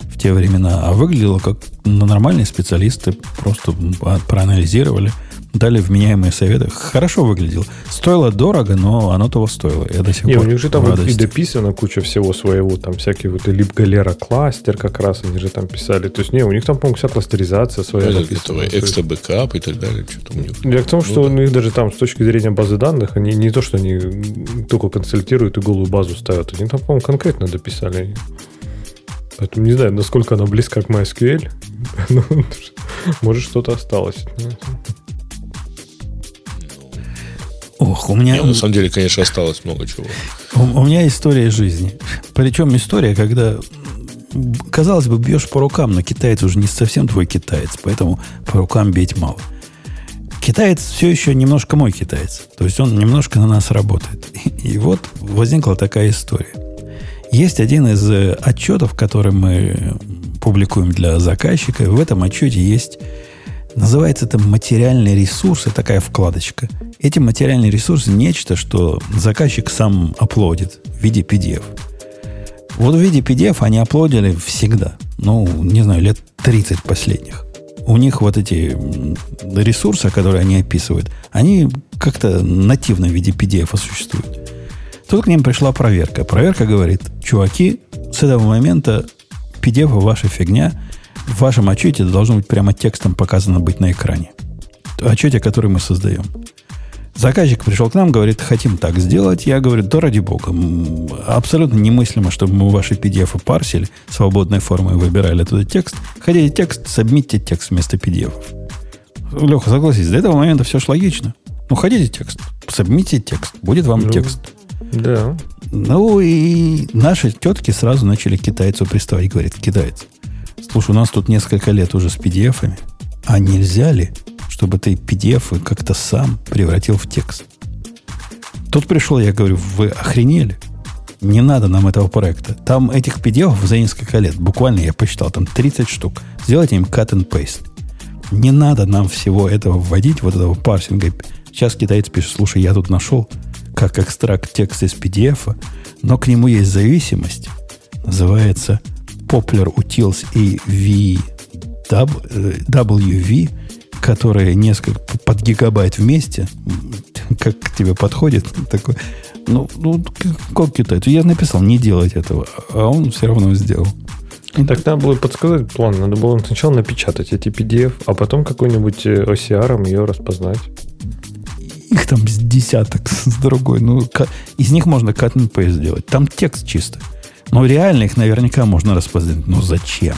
в те времена, а выглядело как нормальные специалисты просто проанализировали – дали вменяемые советы. Хорошо выглядело. Стоило дорого, но оно того стоило. Я до сих Не, пор у них же там и дописано куча всего своего. Там всякие вот либо Galera Cluster как раз они же там писали. То есть, не, у них там, по-моему, вся кластеризация своя. Ну, этого Xtra Backup и так далее. Что-то у них. Я к тому, что ну, у них даже там с точки зрения базы данных, они не то, что они только консультируют и голую базу ставят. Они там, по-моему, конкретно дописали. Поэтому не знаю, насколько она близка к MySQL. Может, что-то осталось. Ох, у меня... Нет, на самом деле, конечно, осталось много чего. У, у меня история жизни. Причем история, когда, казалось бы, бьешь по рукам, но китаец уже не совсем твой китаец, поэтому по рукам бить мало. Китаец все еще немножко мой китаец. То есть он немножко на нас работает. И, вот возникла такая история. Есть один из э, отчетов, который мы публикуем для заказчика. В этом отчете есть Называется это материальные ресурсы, такая вкладочка. Эти материальные ресурсы нечто, что заказчик сам оплодит в виде PDF. Вот в виде PDF они оплодили всегда. Ну, не знаю, лет 30 последних. У них вот эти ресурсы, которые они описывают, они как-то нативно в виде PDF существуют. Тут к ним пришла проверка. Проверка говорит, чуваки, с этого момента PDF ваша фигня – в вашем отчете должно быть прямо текстом показано быть на экране. Отчете, который мы создаем. Заказчик пришел к нам, говорит, хотим так сделать. Я говорю, да ради бога, абсолютно немыслимо, чтобы мы ваши PDF парсили, свободной формой выбирали оттуда текст. Хотите текст, сабмитьте текст вместо PDF. Леха, согласись, до этого момента все ж логично. Ну, хотите текст, сабмитьте текст, будет вам ну, текст. Да. Ну, и наши тетки сразу начали китайцу приставать. Говорит, китаец, Слушай, у нас тут несколько лет уже с PDF-ами. А нельзя ли, чтобы ты PDF как-то сам превратил в текст? Тут пришел, я говорю, вы охренели? Не надо нам этого проекта. Там этих PDF за несколько лет, буквально я посчитал, там 30 штук. Сделайте им cut and paste. Не надо нам всего этого вводить, вот этого парсинга. Сейчас китаец пишет, слушай, я тут нашел, как экстракт текста из PDF, но к нему есть зависимость. Называется Poplar Utils и WV, которые несколько под гигабайт вместе, как к тебе подходит, такой, ну, ну как китайцу? Я написал, не делать этого, а он все равно сделал. Так надо было подсказать план. Надо было сначала напечатать эти PDF, а потом какой-нибудь OCR ее распознать. Их там с десяток, с другой. Ну, из них можно cut and paste сделать. Там текст чисто. Но реально их наверняка можно распознать. Но зачем?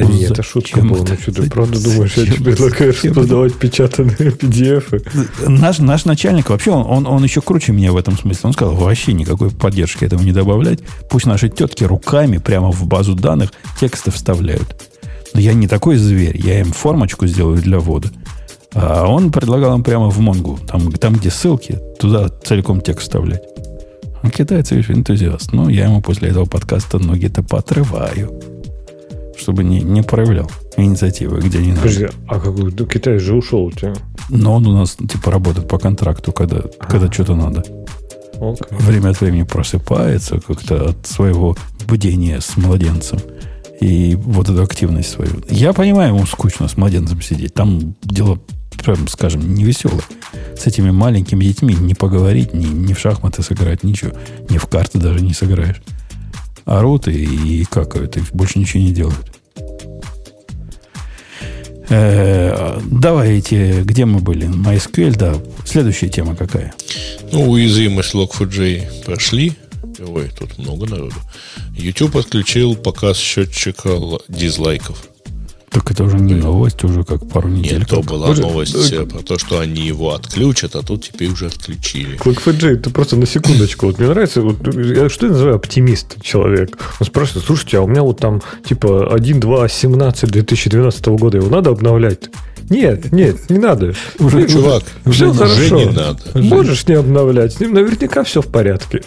Да ну, нет, это шутка была. Ну что, ты правда думаешь, я тебе предлагаю распознавать печатанные PDF? Наш, наш начальник вообще, он, он, он еще круче меня в этом смысле. Он сказал, вообще никакой поддержки этому не добавлять. Пусть наши тетки руками прямо в базу данных тексты вставляют. Но я не такой зверь. Я им формочку сделаю для ввода. А он предлагал им прямо в Монгу, там, там где ссылки, туда целиком текст вставлять. А китайцы, видишь, энтузиаст. Ну, я ему после этого подкаста ноги-то поотрываю. Чтобы не, не проявлял инициативы, где не Подожди, надо. а какой ну, Китай же ушел у тебя? Но он у нас типа работает по контракту, когда, а. когда что-то надо. Okay. Время от времени просыпается как-то от своего бдения с младенцем. И вот эту активность свою. Я понимаю, ему скучно с младенцем сидеть. Там дело прям, скажем, не веселый. С этими маленькими детьми не поговорить, ни, ни в шахматы сыграть, ничего. Ни в карты даже не сыграешь. Орут и, и какают, и больше ничего не делают. Э, давайте, где мы были? MySQL, да. Следующая тема какая? Ну, уязвимость Log4j прошли. Ой, тут много народу. YouTube отключил показ счетчика дизлайков. Так это уже не новость, уже как пару недель. Нет, то была Боже, новость э, про то, что они его отключат, а тут теперь уже отключили. Click4j, ты просто на секундочку. Вот мне нравится, вот, я, что я называю оптимист человек. Он спрашивает, слушайте, а у меня вот там типа 1.2.17 2012 года, его надо обновлять? Нет, нет, не надо. Уже, чувак, все уже хорошо. не надо. Можешь не обновлять, с ним наверняка все в порядке.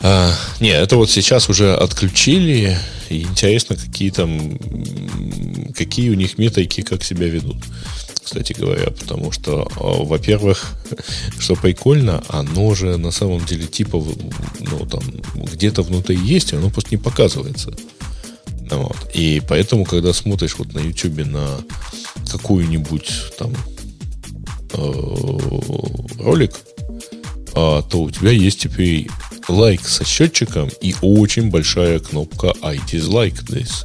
А, не, это вот сейчас уже отключили, и интересно, какие там, какие у них метрики, как себя ведут, кстати говоря, потому что, а, во-первых, что прикольно, оно же на самом деле типа, ну, там, где-то внутри есть, оно просто не показывается. Вот. И поэтому, когда смотришь вот на YouTube на какую-нибудь там э, ролик, а, то у тебя есть теперь лайк со счетчиком и очень большая кнопка I dislike this.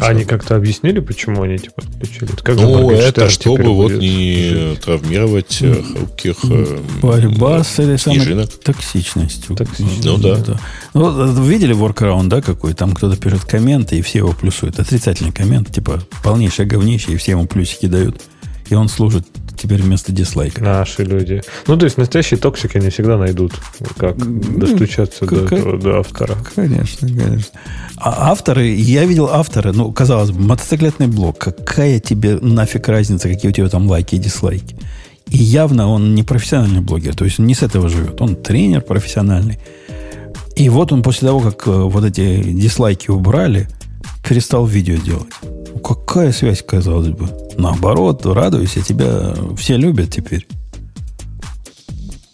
А они как-то объяснили, почему они типа отключили? как ну, это чтобы вот не жить? травмировать э, хрупких э, Борьба с этой самой токсичностью. токсичностью. Ну да. да. Ну, видели workaround, да, какой? Там кто-то пишет комменты, и все его плюсуют. Отрицательный коммент, типа полнейшее говнище, и все ему плюсики дают. И он служит теперь вместо дизлайка. Наши люди. Ну, то есть настоящие токсики они всегда найдут, как ну, достучаться как, до, этого, до автора. Конечно, конечно. А авторы, я видел автора, ну, казалось бы, мотоциклетный блок. Какая тебе нафиг разница, какие у тебя там лайки и дизлайки? И явно он не профессиональный блогер, то есть он не с этого живет. Он тренер профессиональный. И вот он после того, как э, вот эти дизлайки убрали, перестал видео делать. Какая связь, казалось бы? Наоборот, радуйся, тебя все любят теперь.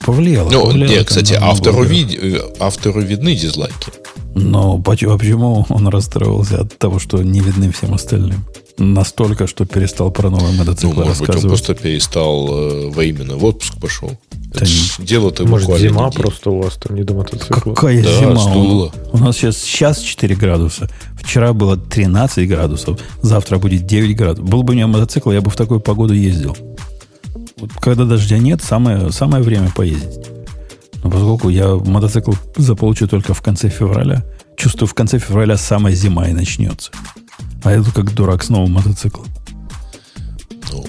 Повлияло. Ну, повлияло нет, кстати, автору, вид... Э, автору видны дизлайки. Но почему, а почему он расстроился от того, что не видны всем остальным? Настолько, что перестал про новый мотоцикл ну, может рассказывать. Быть, он просто перестал э, во именно в отпуск пошел. Это дело-то Может, зима неделю. просто у вас там не до мотоцикла? Какая да, зима? У, у нас сейчас, сейчас 4 градуса. Вчера было 13 градусов. Завтра будет 9 градусов. Был бы у меня мотоцикл, я бы в такую погоду ездил. Вот когда дождя нет, самое, самое время поездить. Но поскольку я мотоцикл заполучу только в конце февраля, чувствую, в конце февраля самая зима и начнется. А я тут как дурак с новым мотоциклом. Ну,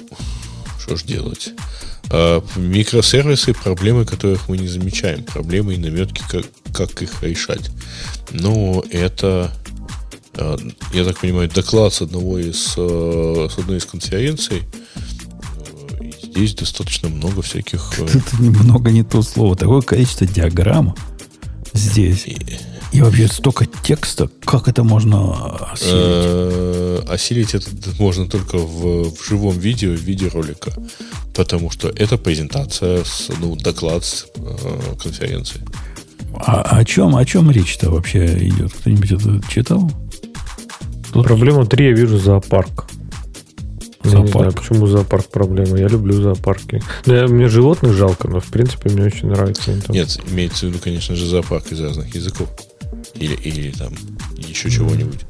что ж делать? А микросервисы, проблемы которых мы не замечаем. Проблемы и наметки, как, как их решать. Но это, а, я так понимаю, доклад с одного из, а, с одной из конференций. здесь достаточно много всяких... Э, это немного не то слово. Такое количество диаграмм здесь. И, и вообще столько текста. Как это можно осилить? Э, осилить это можно только в, в живом видео, в виде ролика. Потому что это презентация, с, ну, доклад с э, конференции. А о чем, о чем речь-то вообще идет? Кто-нибудь это читал? Тут... Проблема 3 я вижу зоопарк. Зоопарк. Я не знаю, почему зоопарк проблема. Я люблю зоопарки. Ну, я, мне животных жалко, но в принципе мне очень нравится. Там... Нет, имеется в виду, конечно же, зоопарк из разных языков. Или, или там еще чего-нибудь.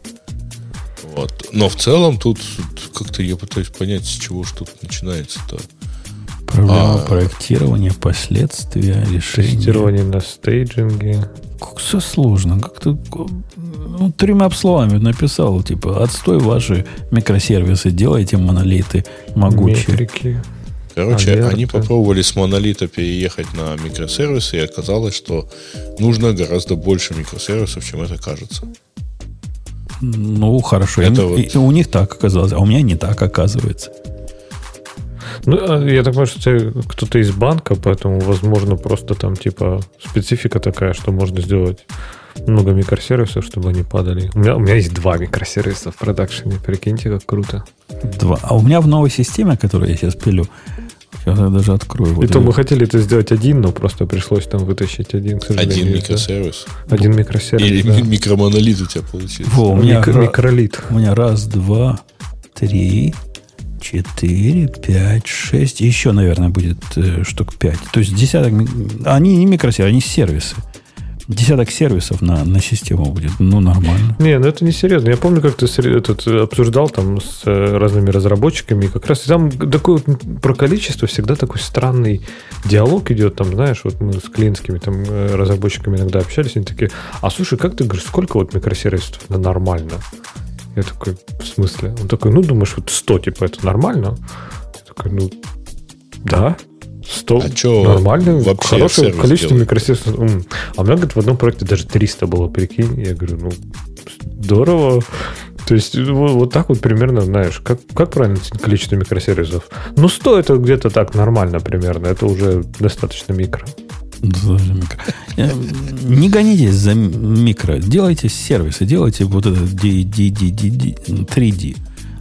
Вот. Но в целом тут как-то я пытаюсь понять, с чего что тут начинается-то. Проблема а, проектирования, последствия, решения. Тестирование на стейджинге. Как все сложно. Как-то ну, тремя словами написал, типа, отстой ваши микросервисы, делайте монолиты могучие. Метрики. Короче, Алерты. они попробовали с монолита переехать на микросервисы, и оказалось, что нужно гораздо больше микросервисов, чем это кажется. Ну, хорошо. Это и, вот... и у них так оказалось, а у меня не так оказывается. Ну, а я так понимаю, что ты кто-то из банка, поэтому, возможно, просто там, типа, специфика такая, что можно сделать много микросервисов, чтобы они падали. У меня, у меня есть два микросервиса в продакшене. Прикиньте, как круто. Два. А у меня в новой системе, которую я сейчас пилю, я даже открою. Вот И то мы хотели это сделать один, но просто пришлось там вытащить один, к Один микросервис. Да? Один микросервис, Или да. микромонолит у тебя получился. Во, у меня Микро, микролит. У меня раз, два, три, четыре, пять, шесть. Еще, наверное, будет э, штук пять. То есть десяток... Они не микросервисы, они сервисы десяток сервисов на, на систему будет. Ну, нормально. Не, ну это не серьезно. Я помню, как ты этот, обсуждал там с э, разными разработчиками. Как раз там такое про количество всегда такой странный диалог идет. Там, знаешь, вот мы с клиентскими там э, разработчиками иногда общались, они такие, а слушай, как ты говоришь, сколько вот микросервисов на нормально? Я такой, в смысле? Он такой, ну, думаешь, вот 100, типа, это нормально? Я такой, ну, да, 100 а что нормально, вообще хорошее количество микросервисов. А у меня, говорит, в одном проекте даже 300 было, прикинь. Я говорю, ну, здорово. То есть вот, вот так вот примерно, знаешь, как, как правильно количество микросервисов? Ну, 100 это где-то так нормально примерно. Это уже достаточно микро. Э, не гонитесь за микро. Делайте сервисы, делайте вот это 3D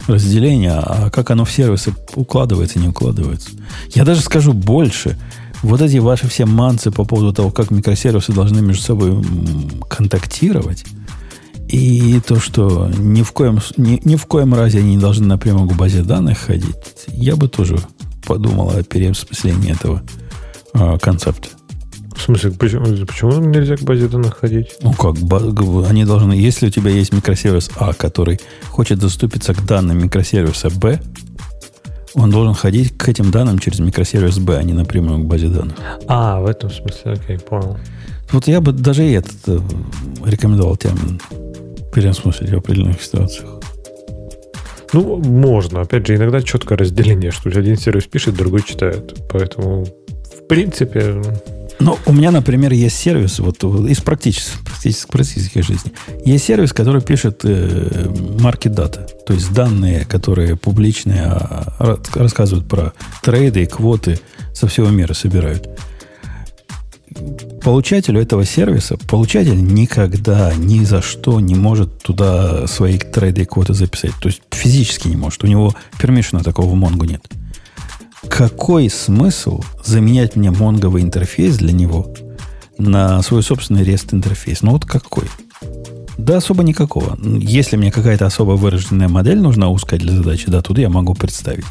разделение, а как оно в сервисы укладывается, не укладывается. Я даже скажу больше. Вот эти ваши все манцы по поводу того, как микросервисы должны между собой контактировать, и то, что ни в коем, ни, ни в коем разе они не должны напрямую к базе данных ходить, я бы тоже подумал о переосмыслении этого э, концепта. В смысле, почему, почему нельзя к базе данных ходить? Ну как, они должны, если у тебя есть микросервис А, который хочет доступиться к данным микросервиса Б, он должен ходить к этим данным через микросервис Б, а не напрямую к базе данных. А, в этом смысле, окей, понял. Вот я бы даже и этот э, рекомендовал термин переосмыслить в определенных ситуациях. Ну, можно. Опять же, иногда четкое разделение, что один сервис пишет, другой читает. Поэтому, в принципе, ну, у меня, например, есть сервис, вот из практической, практической, практической жизни. Есть сервис, который пишет э, дата. То есть данные, которые публичные, а, рассказывают про трейды и квоты со всего мира собирают. Получателю этого сервиса, получатель никогда, ни за что не может туда свои трейды и квоты записать. То есть физически не может. У него пермишена такого в Монгу нет какой смысл заменять мне монговый интерфейс для него на свой собственный REST интерфейс? Ну вот какой? Да особо никакого. Если мне какая-то особо выраженная модель нужна узкая для задачи, да, тут я могу представить.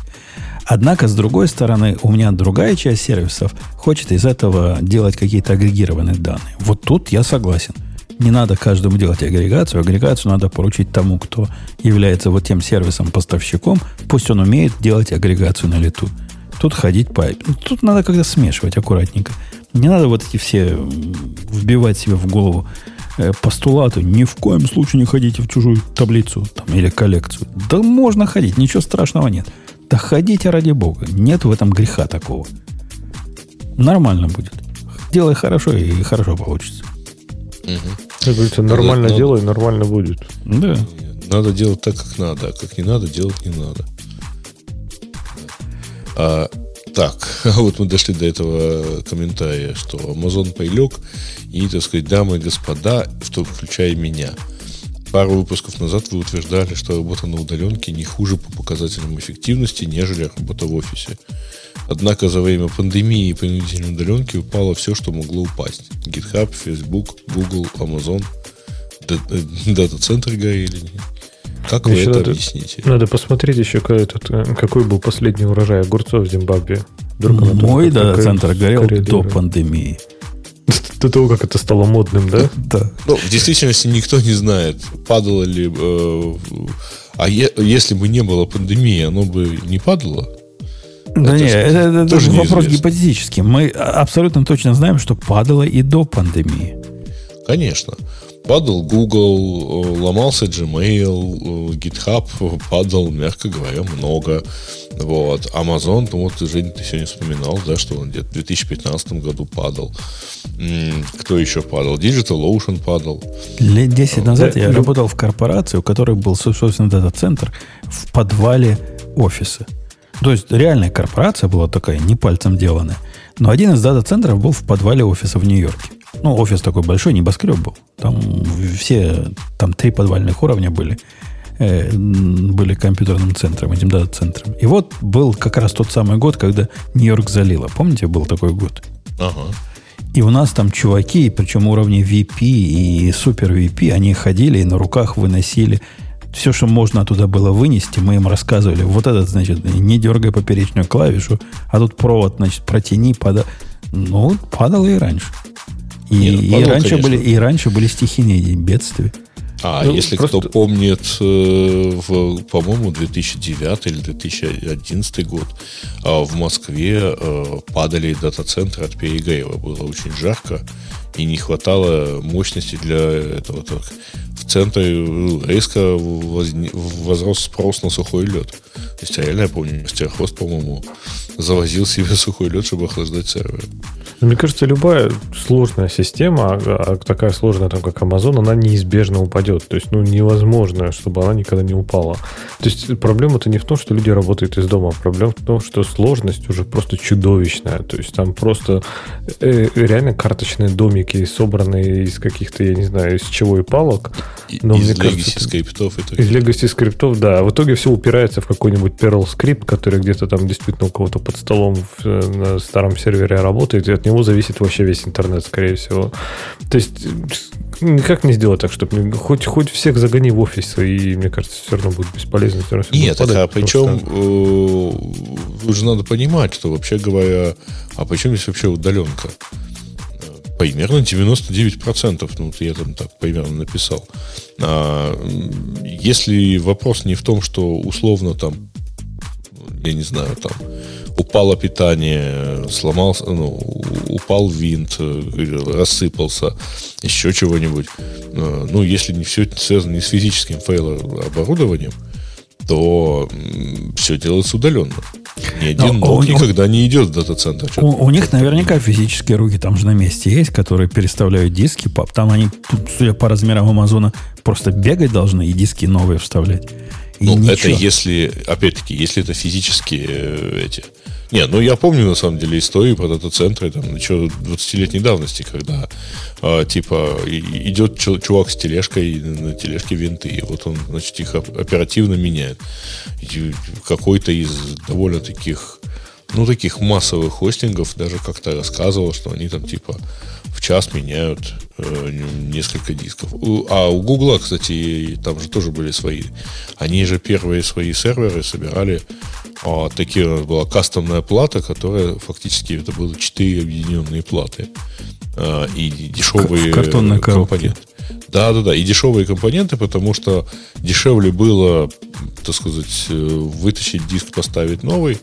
Однако, с другой стороны, у меня другая часть сервисов хочет из этого делать какие-то агрегированные данные. Вот тут я согласен. Не надо каждому делать агрегацию. Агрегацию надо поручить тому, кто является вот тем сервисом-поставщиком. Пусть он умеет делать агрегацию на лету тут ходить по... Тут надо как-то смешивать аккуратненько. Не надо вот эти все вбивать себе в голову э, постулаты. Ни в коем случае не ходите в чужую таблицу там, или коллекцию. Да можно ходить, ничего страшного нет. Да ходите ради бога. Нет в этом греха такого. Нормально будет. Делай хорошо, и хорошо получится. Угу. Как говорится, нормально надо, делай, нормально будет. Да. Надо делать так, как надо, а как не надо, делать не надо. А Так, вот мы дошли до этого комментария, что Amazon прилег, и, так сказать, дамы и господа, в том включая меня, пару выпусков назад вы утверждали, что работа на удаленке не хуже по показателям эффективности, нежели работа в офисе. Однако за время пандемии и принудительной удаленки упало все, что могло упасть. GitHub, Facebook, Google, Amazon, э, дата-центры горели. Как вы это надо, объясните? Надо посмотреть еще, этот, э, какой был последний урожай огурцов в Зимбабве. Вдруг Мой дата-центр горел до пандемии. До того, как это стало модным, да? Да. Ну, в действительности никто не знает, падало ли... Э, а е, если бы не было пандемии, оно бы не падало? Да нет, это, это тоже вопрос гипотетический. Мы абсолютно точно знаем, что падало и до пандемии. Конечно. Падал Google, э, ломался Gmail, э, GitHub падал, мягко говоря, много. Вот. Amazon, ну вот, Женя, ты сегодня вспоминал, да, что он где-то в 2015 году падал. Кто еще падал? Digital Ocean падал. Лет 10 назад я работал в корпорации, у которой был, собственно, дата-центр в подвале офиса. То есть реальная корпорация была такая, не пальцем деланная. Но один из дата-центров был в подвале офиса в Нью-Йорке. Ну, офис такой большой, небоскреб был. Там все, там три подвальных уровня были. Э, были компьютерным центром, этим дата-центром. И вот был как раз тот самый год, когда Нью-Йорк залило. Помните, был такой год? Ага. И у нас там чуваки, причем уровни VP и супер VP, они ходили и на руках выносили все, что можно оттуда было вынести, мы им рассказывали. Вот этот, значит, не дергай поперечную клавишу, а тут провод, значит, протяни, пада. Ну, падало и раньше. И, Нет, и, раньше были, и раньше были стихийные бедствия. А ну, если просто... кто помнит, э, в, по-моему, 2009 или 2011 год а, в Москве э, падали дата-центры от перегрева. Было очень жарко и не хватало мощности для этого. Так, в центре резко возрос спрос на сухой лед. То есть, реально, я помню, Стерхост, по-моему, завозил себе сухой лед, чтобы охлаждать сервер. Ну, мне кажется, любая сложная система, а, а такая сложная, там, как Amazon, она неизбежно упадет. То есть, ну, невозможно, чтобы она никогда не упала. То есть, проблема-то не в том, что люди работают из дома, а проблема в том, что сложность уже просто чудовищная. То есть, там просто э, реально карточные домики, собранные из каких-то, я не знаю, из чего и палок. Но, из legacy скриптов. Из legacy скриптов, да. В итоге все упирается в какой-нибудь Perl скрипт, который где-то там действительно у кого-то под столом в, э, на старом сервере работает, и от него зависит вообще весь интернет, скорее всего. То есть никак не сделать так, чтобы хоть, хоть всех загони в офис, и мне кажется, все равно будет бесполезно. Все равно Нет, падать, а причем что... Э, уже надо понимать, что вообще говоря, а почему здесь вообще удаленка? Примерно 99%. Ну, я там так примерно написал. А, если вопрос не в том, что условно там, я не знаю, там упало питание, сломался, ну, упал винт, рассыпался, еще чего-нибудь. А, ну, если не все связано не с физическим фейлом оборудованием, то все делается удаленно. Ни один Но ноут никогда не идет в дата-центр. У, у них наверняка физические руки там же на месте есть, которые переставляют диски. Там они, судя по размерам Амазона, просто бегать должны и диски новые вставлять. И ну, ничего. это если, опять-таки, если это физические э, эти не, ну я помню на самом деле историю про дата-центры, там, еще 20-летней давности, когда э, типа идет чувак с тележкой, на тележке винты, и вот он, значит, их оперативно меняет. Какой-то из довольно таких, ну, таких массовых хостингов даже как-то рассказывал, что они там типа в час меняют э, несколько дисков. А у Гугла, кстати, там же тоже были свои. Они же первые свои серверы собирали а, такие у нас была кастомная плата, которая фактически это было четыре объединенные платы. А, и дешевые компоненты. Да, да, да. И дешевые компоненты, потому что дешевле было, так сказать, э, вытащить диск, поставить новый.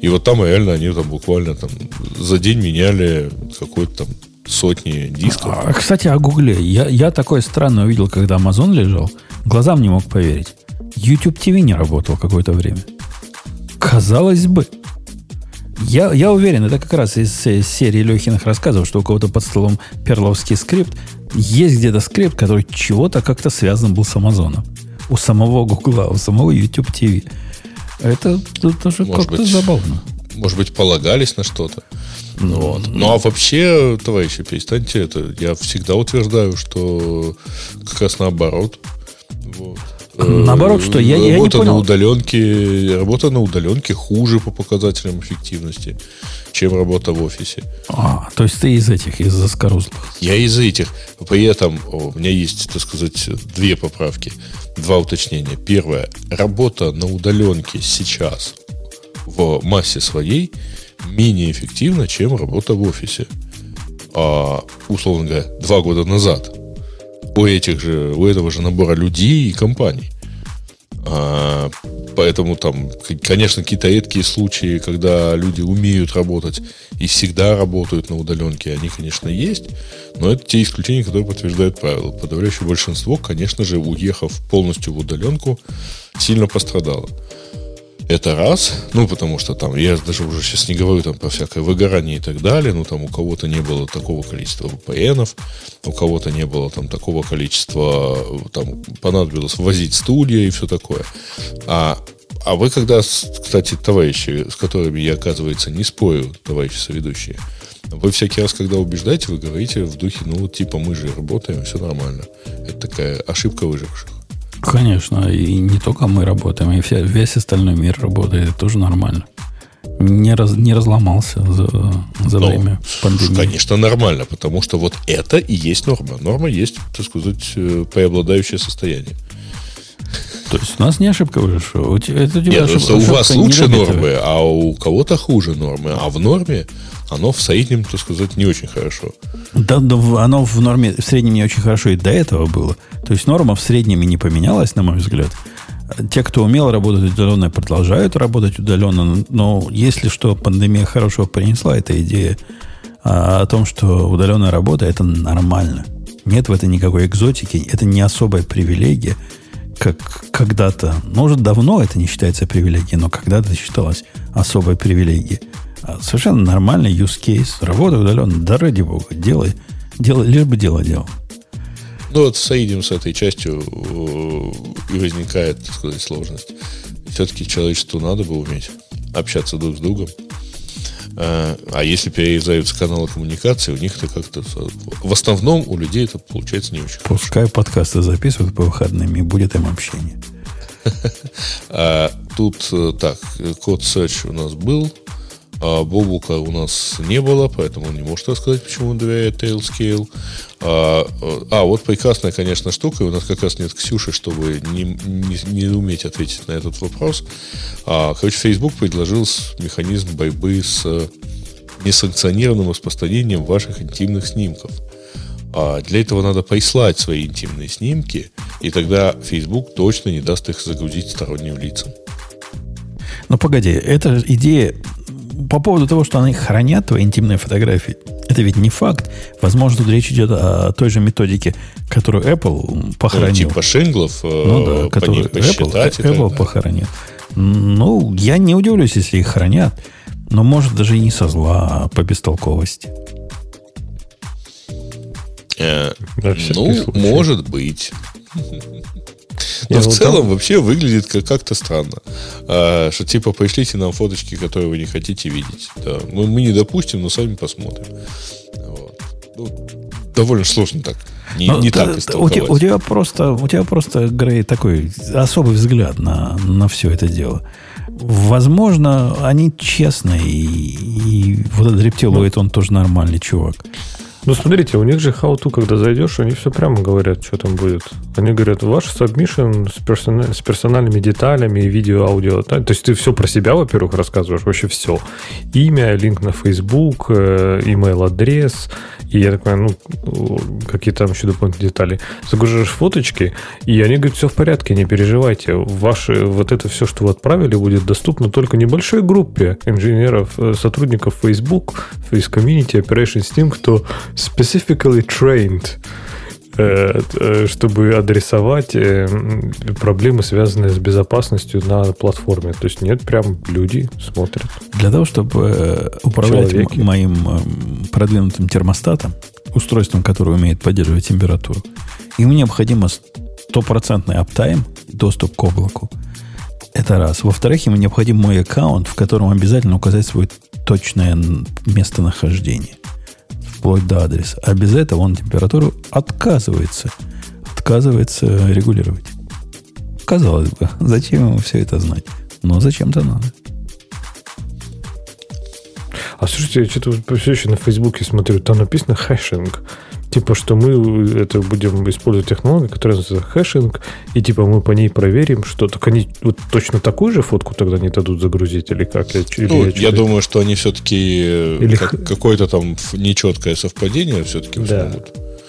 И вот там реально они там буквально там за день меняли какой-то там сотни дисков. А, кстати, о Гугле. Я, я такое странное увидел, когда Amazon лежал. Глазам не мог поверить. YouTube TV не работал какое-то время. Казалось бы. Я, я уверен, это как раз из серии Лехиных рассказов, что у кого-то под столом перловский скрипт. Есть где-то скрипт, который чего-то как-то связан был с Амазоном. У самого Гугла, у самого YouTube TV. Это тоже как-то забавно. может быть, полагались на что-то. Ну, вот. Ну, а вообще, товарищи, перестаньте это. Я всегда утверждаю, что как раз наоборот. Вот. Наоборот, что я, работа я не понял. на удаленке, работа на удаленке хуже по показателям эффективности, чем работа в офисе. А, то есть ты из этих, из заскорузлых. Я из этих. При этом у меня есть, так сказать, две поправки, два уточнения. Первое. Работа на удаленке сейчас в массе своей менее эффективна, чем работа в офисе. А, условно говоря, два года назад у этих же, у этого же набора людей и компаний. А, поэтому там, конечно, какие-то редкие случаи, когда люди умеют работать и всегда работают на удаленке, они, конечно, есть, но это те исключения, которые подтверждают правила. Подавляющее большинство, конечно же, уехав полностью в удаленку, сильно пострадало. Это раз, ну, потому что там, я даже уже сейчас не говорю там про всякое выгорание и так далее, ну, там у кого-то не было такого количества VPN, у кого-то не было там такого количества, там понадобилось возить стулья и все такое. А, а вы когда, кстати, товарищи, с которыми я, оказывается, не спорю, товарищи соведущие, вы всякий раз, когда убеждаете, вы говорите в духе, ну, типа мы же работаем, все нормально. Это такая ошибка выживших. Конечно, и не только мы работаем, и вся, весь остальной мир работает, это тоже нормально. Не, раз, не разломался за, за ну, время пандемии. Конечно, нормально, потому что вот это и есть норма. Норма есть, так сказать, э, преобладающее состояние. То есть у нас не ошибка вышла. У тебя, это у, тебя Нет, ошибка, у вас лучше нормы, а у кого-то хуже нормы. А в норме оно в среднем, так сказать, не очень хорошо. Да, да, оно в норме в среднем не очень хорошо и до этого было. То есть норма в среднем и не поменялась, на мой взгляд. Те, кто умел работать удаленно, продолжают работать удаленно. Но если что, пандемия хорошего принесла, эта идея а, о том, что удаленная работа это нормально. Нет в этом никакой экзотики, это не особая привилегия, как когда-то, может, давно это не считается привилегией, но когда-то считалось особой привилегией. А совершенно нормальный use case. Работа удаленно, да ради бога, делай, делай лишь бы дело делал. Ну, вот соединим с этой частью э, и возникает, так сказать, сложность. Все-таки человечеству надо бы уметь общаться друг с другом. А, а если перерезаются каналы коммуникации, у них это как-то... В основном у людей это получается не очень Пускай подкасты записывают по выходным, и будет им общение. А, тут э, так, код search у нас был. А Бобука у нас не было, поэтому он не может рассказать, почему он доверяет Tailscale. А, а, вот прекрасная, конечно, штука. У нас как раз нет Ксюши, чтобы не, не, не уметь ответить на этот вопрос. А, короче, Facebook предложил механизм борьбы с несанкционированным распространением ваших интимных снимков. А для этого надо прислать свои интимные снимки, и тогда Facebook точно не даст их загрузить сторонним лицам. Ну, погоди, эта идея по поводу того, что они хранят твои интимные фотографии, это ведь не факт. Возможно, тут речь идет о той же методике, которую Apple похоронил. Ну, типа Шенглов, э, ну, да, которую Apple, Apple похоронил. Ну, я не удивлюсь, если их хранят. Но может даже и не со зла, а по бестолковости. Э, ну, может быть. Но в целом там... вообще выглядит как- как-то странно. А, что типа пришлите нам фоточки, которые вы не хотите видеть. Да. Мы, мы не допустим, но сами посмотрим. Вот. Ну, довольно сложно так. Не, ну, не так у, тебя, у тебя просто, у тебя просто, Грей, такой особый взгляд на, на все это дело. Возможно, они честные, и, и вот этот рептилоид, он тоже нормальный чувак. Ну, смотрите, у них же how-to, когда зайдешь, они все прямо говорят, что там будет. Они говорят, ваш submission с, персона... с персональными деталями, видео, аудио. Да? То есть ты все про себя, во-первых, рассказываешь, вообще все. Имя, линк на Facebook, э, email адрес, и я так ну, какие там еще дополнительные детали. Загружаешь фоточки, и они говорят, все в порядке, не переживайте. Ваши, вот это все, что вы отправили, будет доступно только небольшой группе инженеров, э, сотрудников Facebook, Face Community, Operations Team, кто specifically trained э, э, чтобы адресовать э, проблемы, связанные с безопасностью на платформе. То есть нет, прям люди смотрят. Для того, чтобы управлять Человеки. моим продвинутым термостатом, устройством, которое умеет поддерживать температуру, ему необходимо стопроцентный аптайм, доступ к облаку. Это раз. Во-вторых, ему необходим мой аккаунт, в котором обязательно указать свое точное местонахождение. Вплоть до адреса. А без этого он температуру отказывается. Отказывается регулировать. Казалось бы, зачем ему все это знать? Но зачем-то надо. А слушайте, я что-то все еще на Фейсбуке смотрю, там написано hashing. Типа, что мы это будем использовать технологию, которая называется hashing, и типа мы по ней проверим, что так они вот точно такую же фотку тогда не дадут загрузить, или как? Или ну, я, я думаю, что они все-таки э, или... как, какое-то там нечеткое совпадение все-таки да.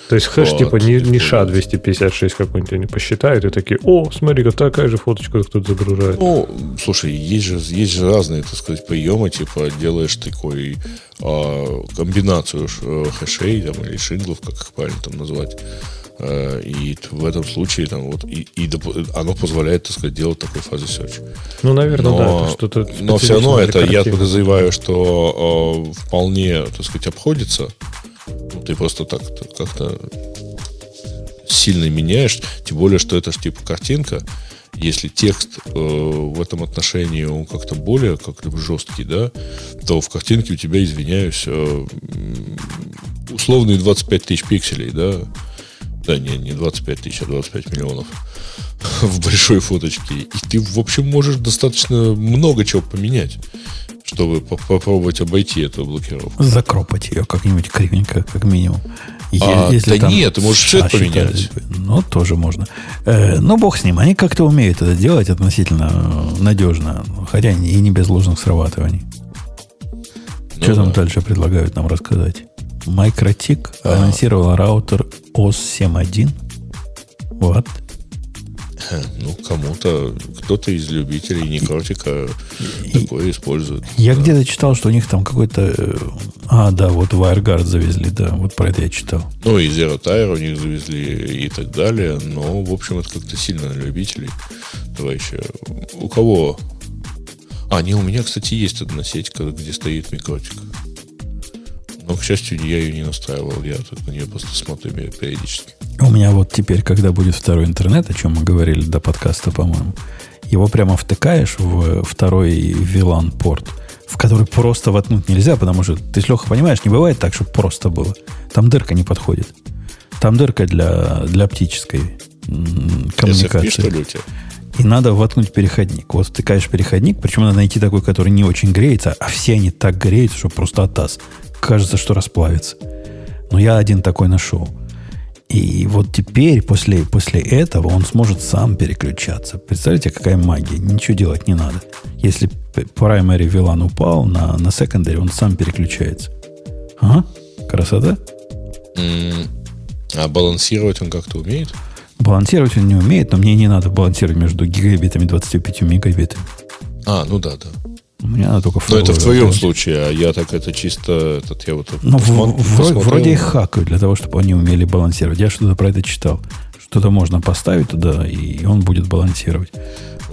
То есть хэш вот, типа не, не ша 256 какой-нибудь они посчитают и такие, о, смотри-ка, такая же фоточка кто-то загружает. Ну, слушай, есть же, есть же разные, так сказать, приемы, типа делаешь такой а, комбинацию э, хэшей там, или шинглов, как их правильно там назвать. А, и в этом случае там, вот, и, и оно позволяет, так сказать, делать такой фазы search. Ну, наверное, но, да. Что-то но все равно это, я подозреваю, что э, вполне, так сказать, обходится ты просто так как-то сильно меняешь, тем более, что это же типа картинка. Если текст э, в этом отношении он как-то более как-то жесткий, да, то в картинке у тебя, извиняюсь, э, условные 25 тысяч пикселей, да, да, не, не 25 тысяч, а 25 миллионов в большой фоточке. И ты, в общем, можешь достаточно много чего поменять чтобы попробовать обойти эту блокировку. Закропать ее как-нибудь кривенько, как минимум. А, Если да нет, ты можешь цвет поменять. Ну, тоже можно. Э, ну, бог с ним. Они как-то умеют это делать относительно надежно. Хотя и не без ложных срабатываний. Ну, Что да. там дальше предлагают нам рассказать? Microtik а. анонсировал раутер OS 7.1. Вот. Ну, кому-то, кто-то из любителей некротика и, такое использует. Я да. где-то читал, что у них там какой-то... Э, а, да, вот WireGuard завезли, да, вот про это я читал. Ну, и Zero Tire у них завезли и так далее, но, в общем, это как-то сильно на любителей. Товарищи, у кого... А, не, у меня, кстати, есть одна сеть, где стоит микротик. Но, к счастью, я ее не настраивал. Я тут на нее просто смотрю периодически. У меня вот теперь, когда будет второй интернет, о чем мы говорили до подкаста, по-моему, его прямо втыкаешь в второй VLAN порт, в который просто воткнуть нельзя, потому что ты, Леха, понимаешь, не бывает так, чтобы просто было. Там дырка не подходит. Там дырка для, для оптической коммуникации. SFP, что ли, у тебя? И надо воткнуть переходник. Вот втыкаешь переходник, причем надо найти такой, который не очень греется, а все они так греются, что просто атас кажется, что расплавится. Но я один такой нашел. И вот теперь, после, после этого, он сможет сам переключаться. Представляете, какая магия? Ничего делать не надо. Если primary VLAN упал на, на secondary, он сам переключается. Ага, красота. Mm, а балансировать он как-то умеет? Балансировать он не умеет, но мне не надо балансировать между гигабитами и 25 мегабитами. А, ну да, да. У меня она только Но это в твоем случае, а я так это чисто... Этот, я вот ну, посмотр, в, вроде их хакают для того, чтобы они умели балансировать. Я что-то про это читал. Что-то можно поставить туда, и он будет балансировать.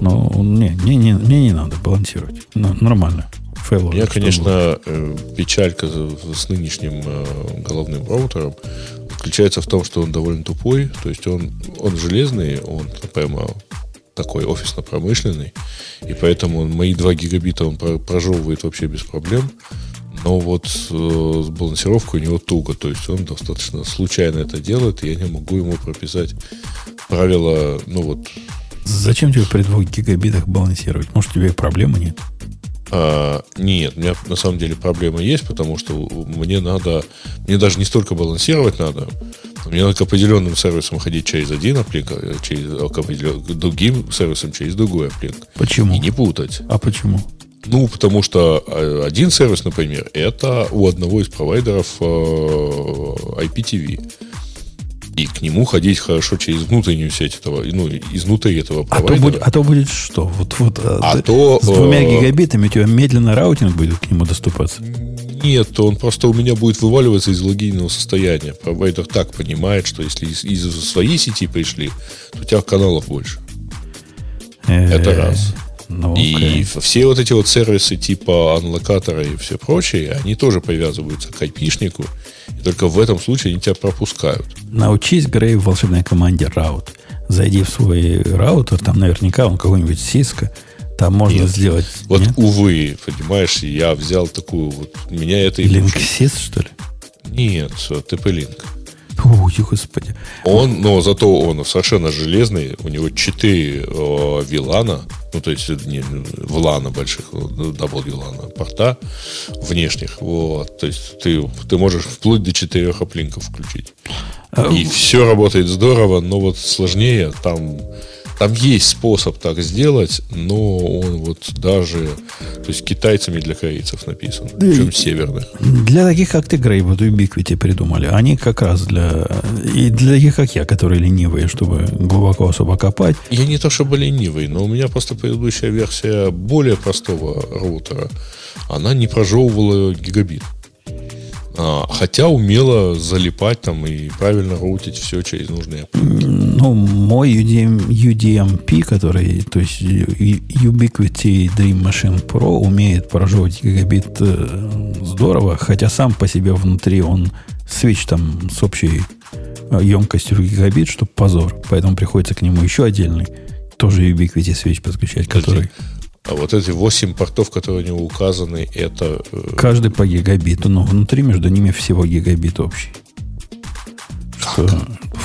Но не, мне, не, мне не надо балансировать. Но, нормально. Фейл, У меня, конечно, э, печалька с нынешним э, головным роутером заключается в том, что он довольно тупой. То есть он, он железный, он прямо такой офисно-промышленный, и поэтому мои 2 гигабита он прожевывает вообще без проблем. Но вот э, с балансировкой у него туго, то есть он достаточно случайно это делает, и я не могу ему прописать правила, ну вот... Зачем тебе при 2 гигабитах балансировать? Может, у тебя проблемы нет? А, нет, у меня на самом деле проблема есть, потому что мне надо, мне даже не столько балансировать надо, мне надо к определенным сервисам ходить через один uplink, а через, к другим сервисам через другой uplink. Почему? И не путать. А почему? Ну, потому что а, один сервис, например, это у одного из провайдеров э, IPTV. И к нему ходить хорошо через внутреннюю сеть этого, ну, изнутри этого провайдера. А то будет, а то будет что? Вот, вот, а ты, то, с двумя э, гигабитами у тебя медленно routing будет к нему доступаться. Нет, он просто у меня будет вываливаться из логинного состояния. Провайдер так понимает, что если из, из своей сети пришли, то у тебя каналов больше. Это раз. Ну, и все вот эти вот сервисы типа анлокатора и все прочее, они тоже привязываются к айпишнику. И только в этом случае они тебя пропускают. Научись, Грей, в волшебной команде раут. Зайди в свой раутер, там наверняка он какой-нибудь Cisco, Там можно нет. сделать... Вот, нет? увы, понимаешь, я взял такую вот... Меня это... Linksys, что ли? Нет, TP-Link. Ой, господи. Он, но зато он совершенно железный. У него 4 э, вилана, ну, то есть не VLAN а больших, W LAN а порта внешних. Вот. То есть ты, ты можешь вплоть до 4 uplink ов включить. А, И все работает здорово, но вот сложнее там там есть способ так сделать, но он вот даже, то есть китайцами для корейцев написан, да причем северных. Для таких, как ты, Грей, вот Ubiquiti придумали. Они как раз для... И для таких, как я, которые ленивые, чтобы глубоко особо копать. Я не то чтобы ленивый, но у меня просто предыдущая версия более простого роутера, она не прожевывала гигабит. А, хотя умела залипать там и правильно роутить все через нужные Ну, мой UDM, UDMP, который, то есть Ubiquiti Dream Machine Pro, умеет прожевывать гигабит э, здорово, хотя сам по себе внутри он свич там с общей э, емкостью в гигабит, чтобы позор. Поэтому приходится к нему еще отдельный тоже Ubiquiti свич подключать, который... А вот эти 8 портов, которые у него указаны, это... Э, Каждый по гигабиту, но внутри между ними всего гигабит общий. Что,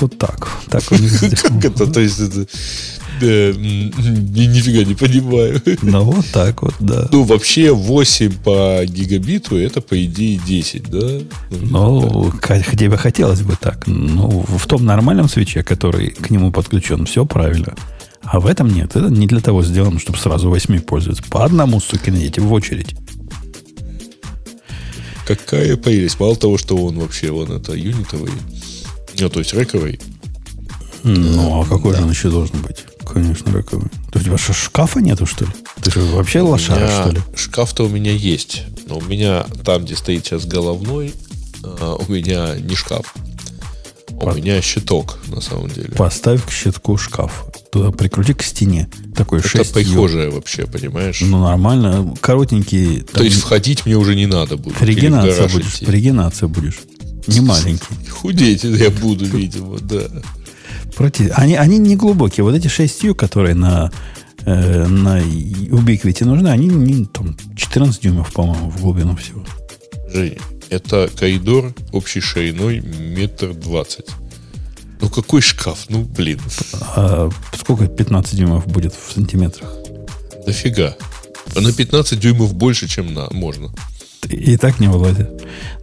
вот так. Так у них Как это? То есть это... Да, нифига не понимаю. Ну, вот так вот, да. Ну, вообще 8 по гигабиту, это, по идее, 10, да? Ну, хотя бы хотелось бы так. Ну, в том нормальном свече, который к нему подключен, все правильно. А в этом нет. Это не для того сделано, чтобы сразу восьми пользоваться. По одному, суки, найдите в очередь. Какая прелесть. Мало того, что он вообще, он это юнитовый, ну, то есть рековый. Ну, а какой да. же он еще должен быть? Конечно, рековый. То есть у тебя что, шкафа нету, что ли? Ты же вообще лошара, что ли? Шкаф-то у меня есть. Но у меня там, где стоит сейчас головной, а, у меня не шкаф. У меня щиток, на самом деле. Поставь к щитку шкаф. Туда прикрути к стене. Такой Это 6 похожее вообще, понимаешь? Ну, нормально. Коротенький. То есть, входить мне уже не надо будет. Регенация будешь. Регенация будешь. Не маленький. Худеть я буду, видимо, да. Против... Они, они не глубокие. Вот эти 6 ю, которые на, э, на Ubiquiti нужны, они не, там, 14 дюймов, по-моему, в глубину всего. Жень, это коридор общей шириной метр двадцать. Ну, какой шкаф? Ну, блин. А сколько 15 дюймов будет в сантиметрах? Дофига. А на 15 дюймов больше, чем на можно. И так не вылазит.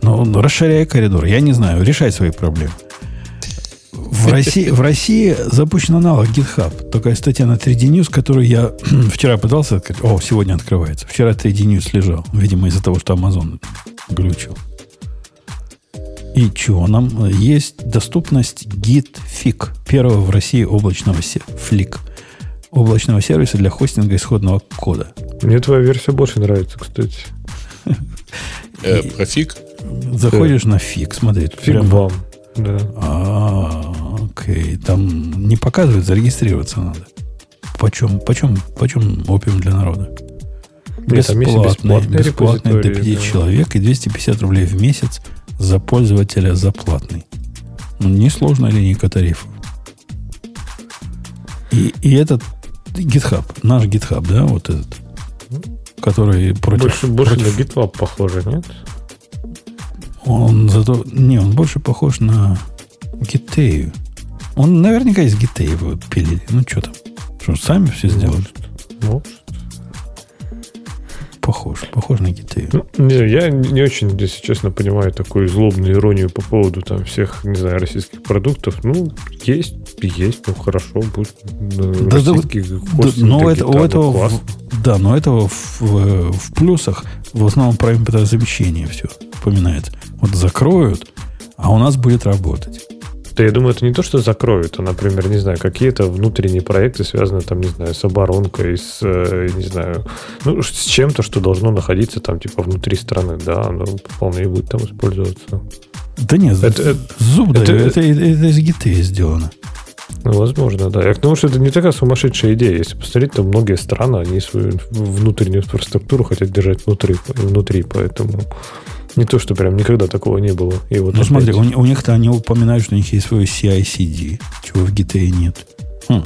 Но ну, расширяй коридор. Я не знаю. Решай свои проблемы. В России, в России запущен аналог GitHub. Такая статья на 3D News, которую я вчера пытался открыть. О, сегодня открывается. Вчера 3D News лежал. Видимо, из-за того, что Amazon глючил. И что нам? Есть доступность GitFig, первого в России облачного флик, облачного сервиса для хостинга исходного кода. Мне твоя версия больше нравится, кстати. Э, про фиг? Заходишь на фиг, смотри. Фиг вам. Да. А, окей. Там не показывает, зарегистрироваться надо. Почем, почем, почем опиум для народа? Бесплатный, бесплатный до 5 человек и 250 рублей в месяц – за пользователя за платный. Ну, несложно линейка тарифов. И, и этот GitHub, наш GitHub, да, вот этот, который против... Больше, больше против... на GitLab похоже, нет? Он зато... Не, он больше похож на Gitave. Он наверняка из Gitave пилили. Ну, что там? Что, сами все сделали? Может. Может похож. Похож на гитей. Ну, не, я не очень, если честно, понимаю такую злобную иронию по поводу там всех, не знаю, российских продуктов. Ну, есть, есть, ну хорошо, будет да, российский да, хостинг да, но это, у этого, в, Да, но этого в, в, в плюсах в основном про импортозамещение все упоминается. Вот закроют, а у нас будет работать. Да я думаю, это не то, что закроют, а, например, не знаю, какие-то внутренние проекты связаны там, не знаю, с оборонкой, с, э, не знаю, ну, с чем-то, что должно находиться там, типа, внутри страны, да, оно вполне будет там использоваться. Да нет, это, это, зуб это, даю, это, это, это из гиты сделано. Ну, возможно, да. Я к тому, что это не такая сумасшедшая идея. Если посмотреть, то многие страны, они свою внутреннюю инфраструктуру хотят держать внутри, внутри поэтому не то, что прям никогда такого не было. И вот ну, опять... смотри, у, у них-то они упоминают, что у них есть свой CI-CD, чего в GTA нет. Хм.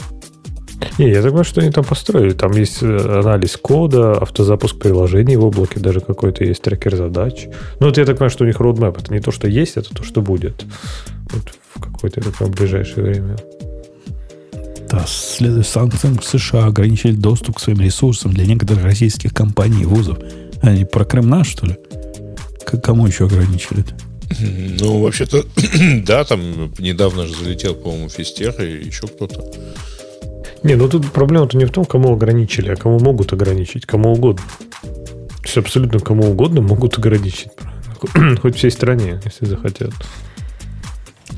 Не, я так понимаю, что они там построили. Там есть э, анализ кода, автозапуск приложений в облаке, даже какой-то есть трекер задач. Ну, вот я так понимаю, что у них roadmap. Это не то, что есть, это то, что будет. Вот в какое-то такое ближайшее время. Да, следуя санкциям США ограничили доступ к своим ресурсам для некоторых российских компаний и вузов. Они про Крым наш, что ли? К кому еще ограничили-то? Ну, вообще-то, да, там недавно же залетел, по-моему, Фистер и еще кто-то. Не, ну тут проблема-то не в том, кому ограничили, а кому могут ограничить, кому угодно. То есть абсолютно кому угодно могут ограничить. Хоть всей стране, если захотят.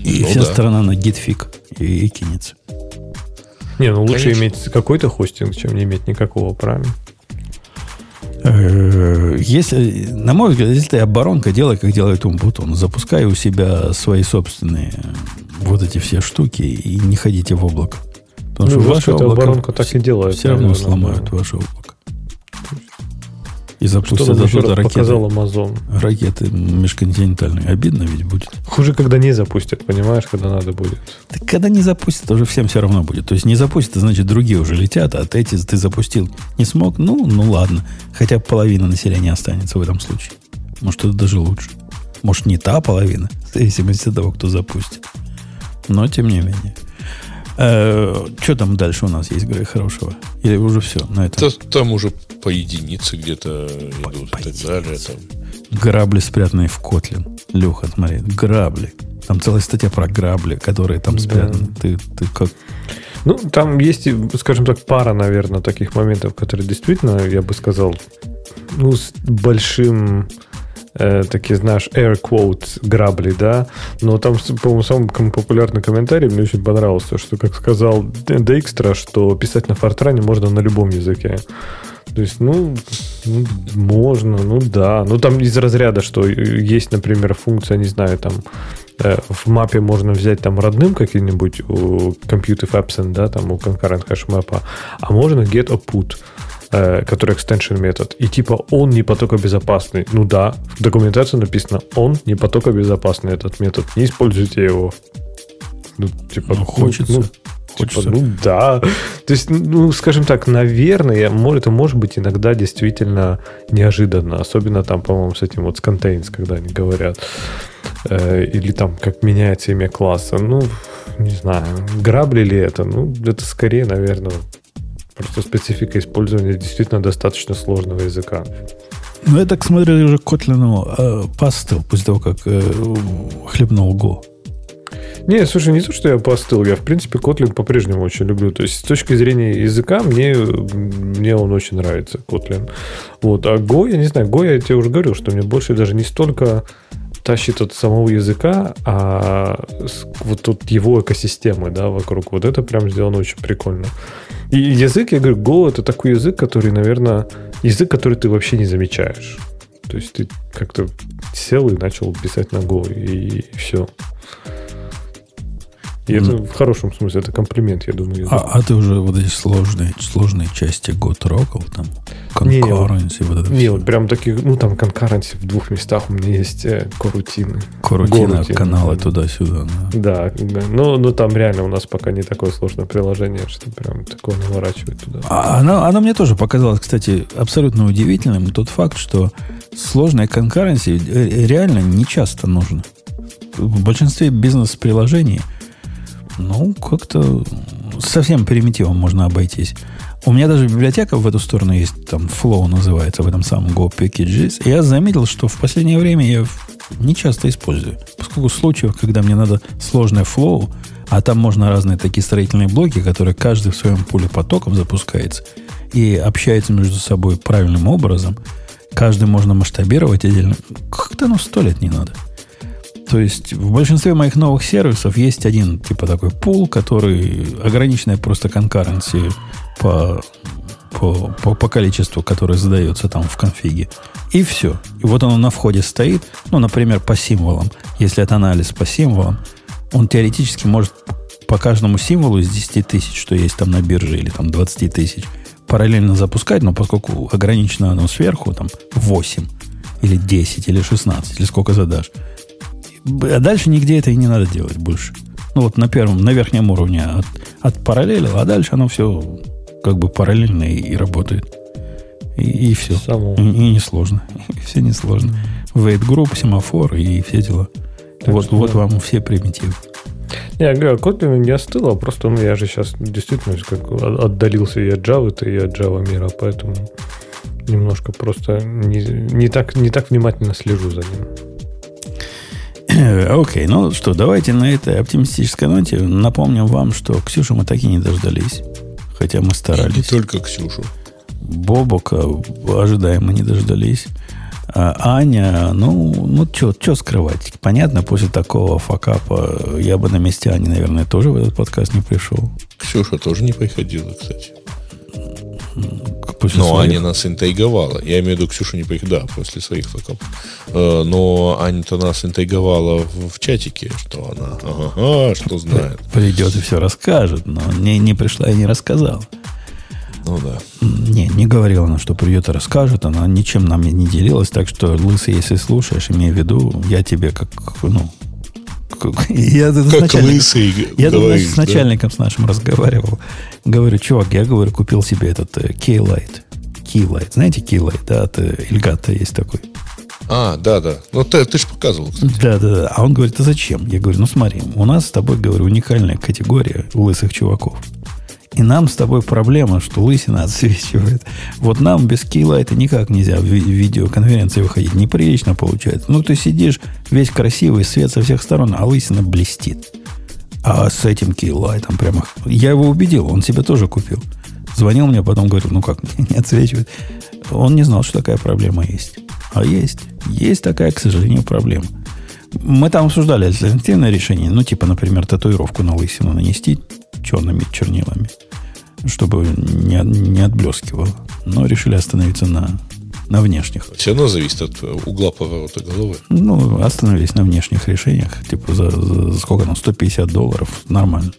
И ну, вся да. страна на гитфик и, и кинется. Не, ну лучше Конечно. иметь какой-то хостинг, чем не иметь никакого, правильно? Э, если, на мой взгляд, если ты оборонка, делай, как делает Умпутун. Запускай у себя свои собственные вот эти все штуки и не ходите в облако. Потому ну, что ваше облако оборонка так и делает. Все равно сломают да. ваше облако. И запустят оттуда ракеты. показал Amazon. Ракеты межконтинентальные. Обидно ведь будет. Хуже, когда не запустят, понимаешь, когда надо будет. Так когда не запустят, уже всем все равно будет. То есть не запустят, значит другие уже летят, а эти ты запустил не смог, ну, ну ладно. Хотя половина населения останется в этом случае. Может, это даже лучше. Может, не та половина, в зависимости от того, кто запустит. Но, тем не менее. Э, что там дальше у нас есть, Грей, хорошего? Или уже все на этом? Там, там уже по единице где-то идут по и так далее. Там. Грабли, спрятанные в Котлин. Леха, смотри, грабли. Там целая статья про грабли, которые там спрятаны. Да. Ты, ты как... Ну, там есть, скажем так, пара, наверное, таких моментов, которые действительно, я бы сказал, ну, с большим э, такие, знаешь, air quotes грабли, да, но там, по-моему, самый популярный комментарий мне очень понравился, что, как сказал Дейкстра, что писать на фортране можно на любом языке. То есть, ну, ну, можно, ну да. Ну, там из разряда, что есть, например, функция, не знаю, там э, в мапе можно взять там родным каким-нибудь у Compute Absent, да, там у concurrent hash а можно get a put. Э, который extension метод. И типа он не потокобезопасный. Ну да, в документации написано, он не потокобезопасный этот метод. Не используйте его. Ну, типа, ну, хочется. Ну, Типа, ну да. То есть, ну, скажем так, наверное, это может быть иногда действительно неожиданно. Особенно там, по-моему, с этим вот с contains, когда они говорят. Э, или там, как меняется имя класса. Ну, не знаю, грабли ли это? Ну, это скорее, наверное, Просто специфика использования действительно достаточно сложного языка. Ну, я так смотрю, уже Котлину э, постыл после того, как э, хлебнул Go. Не, слушай, не то, что я постыл, я, в принципе, Kotlin по-прежнему очень люблю. То есть, с точки зрения языка, мне, мне он очень нравится, Kotlin. Вот, а Go, я не знаю, Go, я тебе уже говорил, что мне больше даже не столько тащит от самого языка, а вот тут его экосистемы, да, вокруг. Вот это прям сделано очень прикольно. И язык, я говорю, Go это такой язык, который, наверное, язык, который ты вообще не замечаешь. То есть ты как-то сел и начал писать на Go, и, все. И это в хорошем смысле, это комплимент, я думаю. А, а ты уже вот эти сложные, сложные части год трогал, там, concurrency, вот это Не, вот прям таких, ну, там, concurrency в двух местах у меня есть э, корутины. Корутина, каналы туда-сюда. Да, да, да. Но, но там реально у нас пока не такое сложное приложение, что прям такое наворачивать туда. А она, она мне тоже показалась, кстати, абсолютно удивительным тот факт, что сложная concurrency реально не часто нужно. В большинстве бизнес-приложений – ну, как-то совсем примитивом можно обойтись. У меня даже библиотека в эту сторону есть, там Flow называется, в этом самом Go Packages. И я заметил, что в последнее время я не часто использую. Поскольку случаев, когда мне надо сложное Flow, а там можно разные такие строительные блоки, которые каждый в своем пуле потоком запускается и общается между собой правильным образом, каждый можно масштабировать отдельно. Как-то ну сто лет не надо. То есть в большинстве моих новых сервисов есть один типа такой пул, который ограниченная просто конкуренции по, по, по, по количеству, которое задается там в конфиге. И все. И вот оно на входе стоит, ну, например, по символам. Если это анализ по символам, он теоретически может по каждому символу из 10 тысяч, что есть там на бирже, или там 20 тысяч, параллельно запускать, но поскольку ограничено оно сверху, там 8 или 10 или 16, или сколько задашь, а дальше нигде это и не надо делать больше. Ну вот на первом, на верхнем уровне от, от параллелил, а дальше оно все как бы параллельно и, и работает. И, и все. Само. И, и несложно. И все несложно. Wait group, семафор и все дела. Так вот, вот да. вам все примитивы. Не, говорю, Kotlin не остыл, а просто ну, я же сейчас действительно как отдалился и от Java, и от Java мира, поэтому немножко просто не, не, так, не так внимательно слежу за ним. Окей, okay, ну что, давайте на этой оптимистической ноте напомним вам, что Ксюшу мы так и не дождались. Хотя мы старались. И не только Ксюшу. Бобока ожидаемо не дождались. А Аня, ну, ну что скрывать? Понятно, после такого факапа я бы на месте Ани, наверное, тоже в этот подкаст не пришел. Ксюша тоже не приходила, кстати. После но своих? Аня нас интриговала. Я имею в виду, Ксюша не приходила, да, после своих факапов. Э, но Аня-то нас интриговала в, в чатике, что она, ага, что знает. Придет и все расскажет, но не, не пришла и не рассказала. Ну да. Не, не говорила она, что придет и расскажет. Она ничем нам не делилась. Так что, Лысый, если слушаешь, имей в виду, я тебе как, ну, как, я как с лысый Я говоришь, с начальником с нашим разговаривал. Говорю, чувак, я, говорю, купил себе этот э, Keylight. Keylight. Знаете Keylight, да? От э, Эльгата есть такой. А, да, да. Ну, ты, ты же показывал, кстати. Да, да, да. А он говорит, а зачем? Я говорю, ну смотри, у нас с тобой, говорю, уникальная категория лысых чуваков. И нам с тобой проблема, что лысина отсвечивает. Вот нам без это никак нельзя в видеоконференции выходить. Неприлично получается. Ну, ты сидишь весь красивый, свет со всех сторон, а лысина блестит. А с этим кейлайтом прямо... Я его убедил, он себе тоже купил. Звонил мне, потом говорил, ну как, не отсвечивает. Он не знал, что такая проблема есть. А есть. Есть такая, к сожалению, проблема. Мы там обсуждали альтернативное решение. Ну, типа, например, татуировку на лысину нанести черными чернилами, чтобы не, не отблескивало. Но решили остановиться на, на внешних. Все равно зависит от угла поворота головы. Ну, остановились на внешних решениях. Типа за, за сколько там, 150 долларов. Нормально.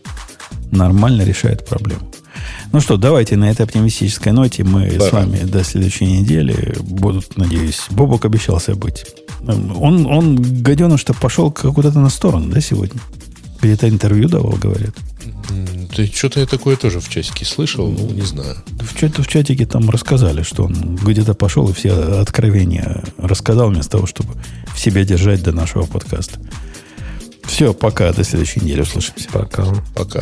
Нормально решает проблему. Ну что, давайте на этой оптимистической ноте мы Пора. с вами до следующей недели будут, надеюсь, Бобок обещался быть. Он, он гаденыш-то пошел куда-то на сторону, да, сегодня? Где-то интервью давал, говорят. Ты что-то я такое тоже в чатике слышал, ну, не знаю. В, чат, в чатике там рассказали, что он где-то пошел и все откровения рассказал, вместо того, чтобы в себе держать до нашего подкаста. Все, пока, до следующей недели услышимся. Пока. Пока.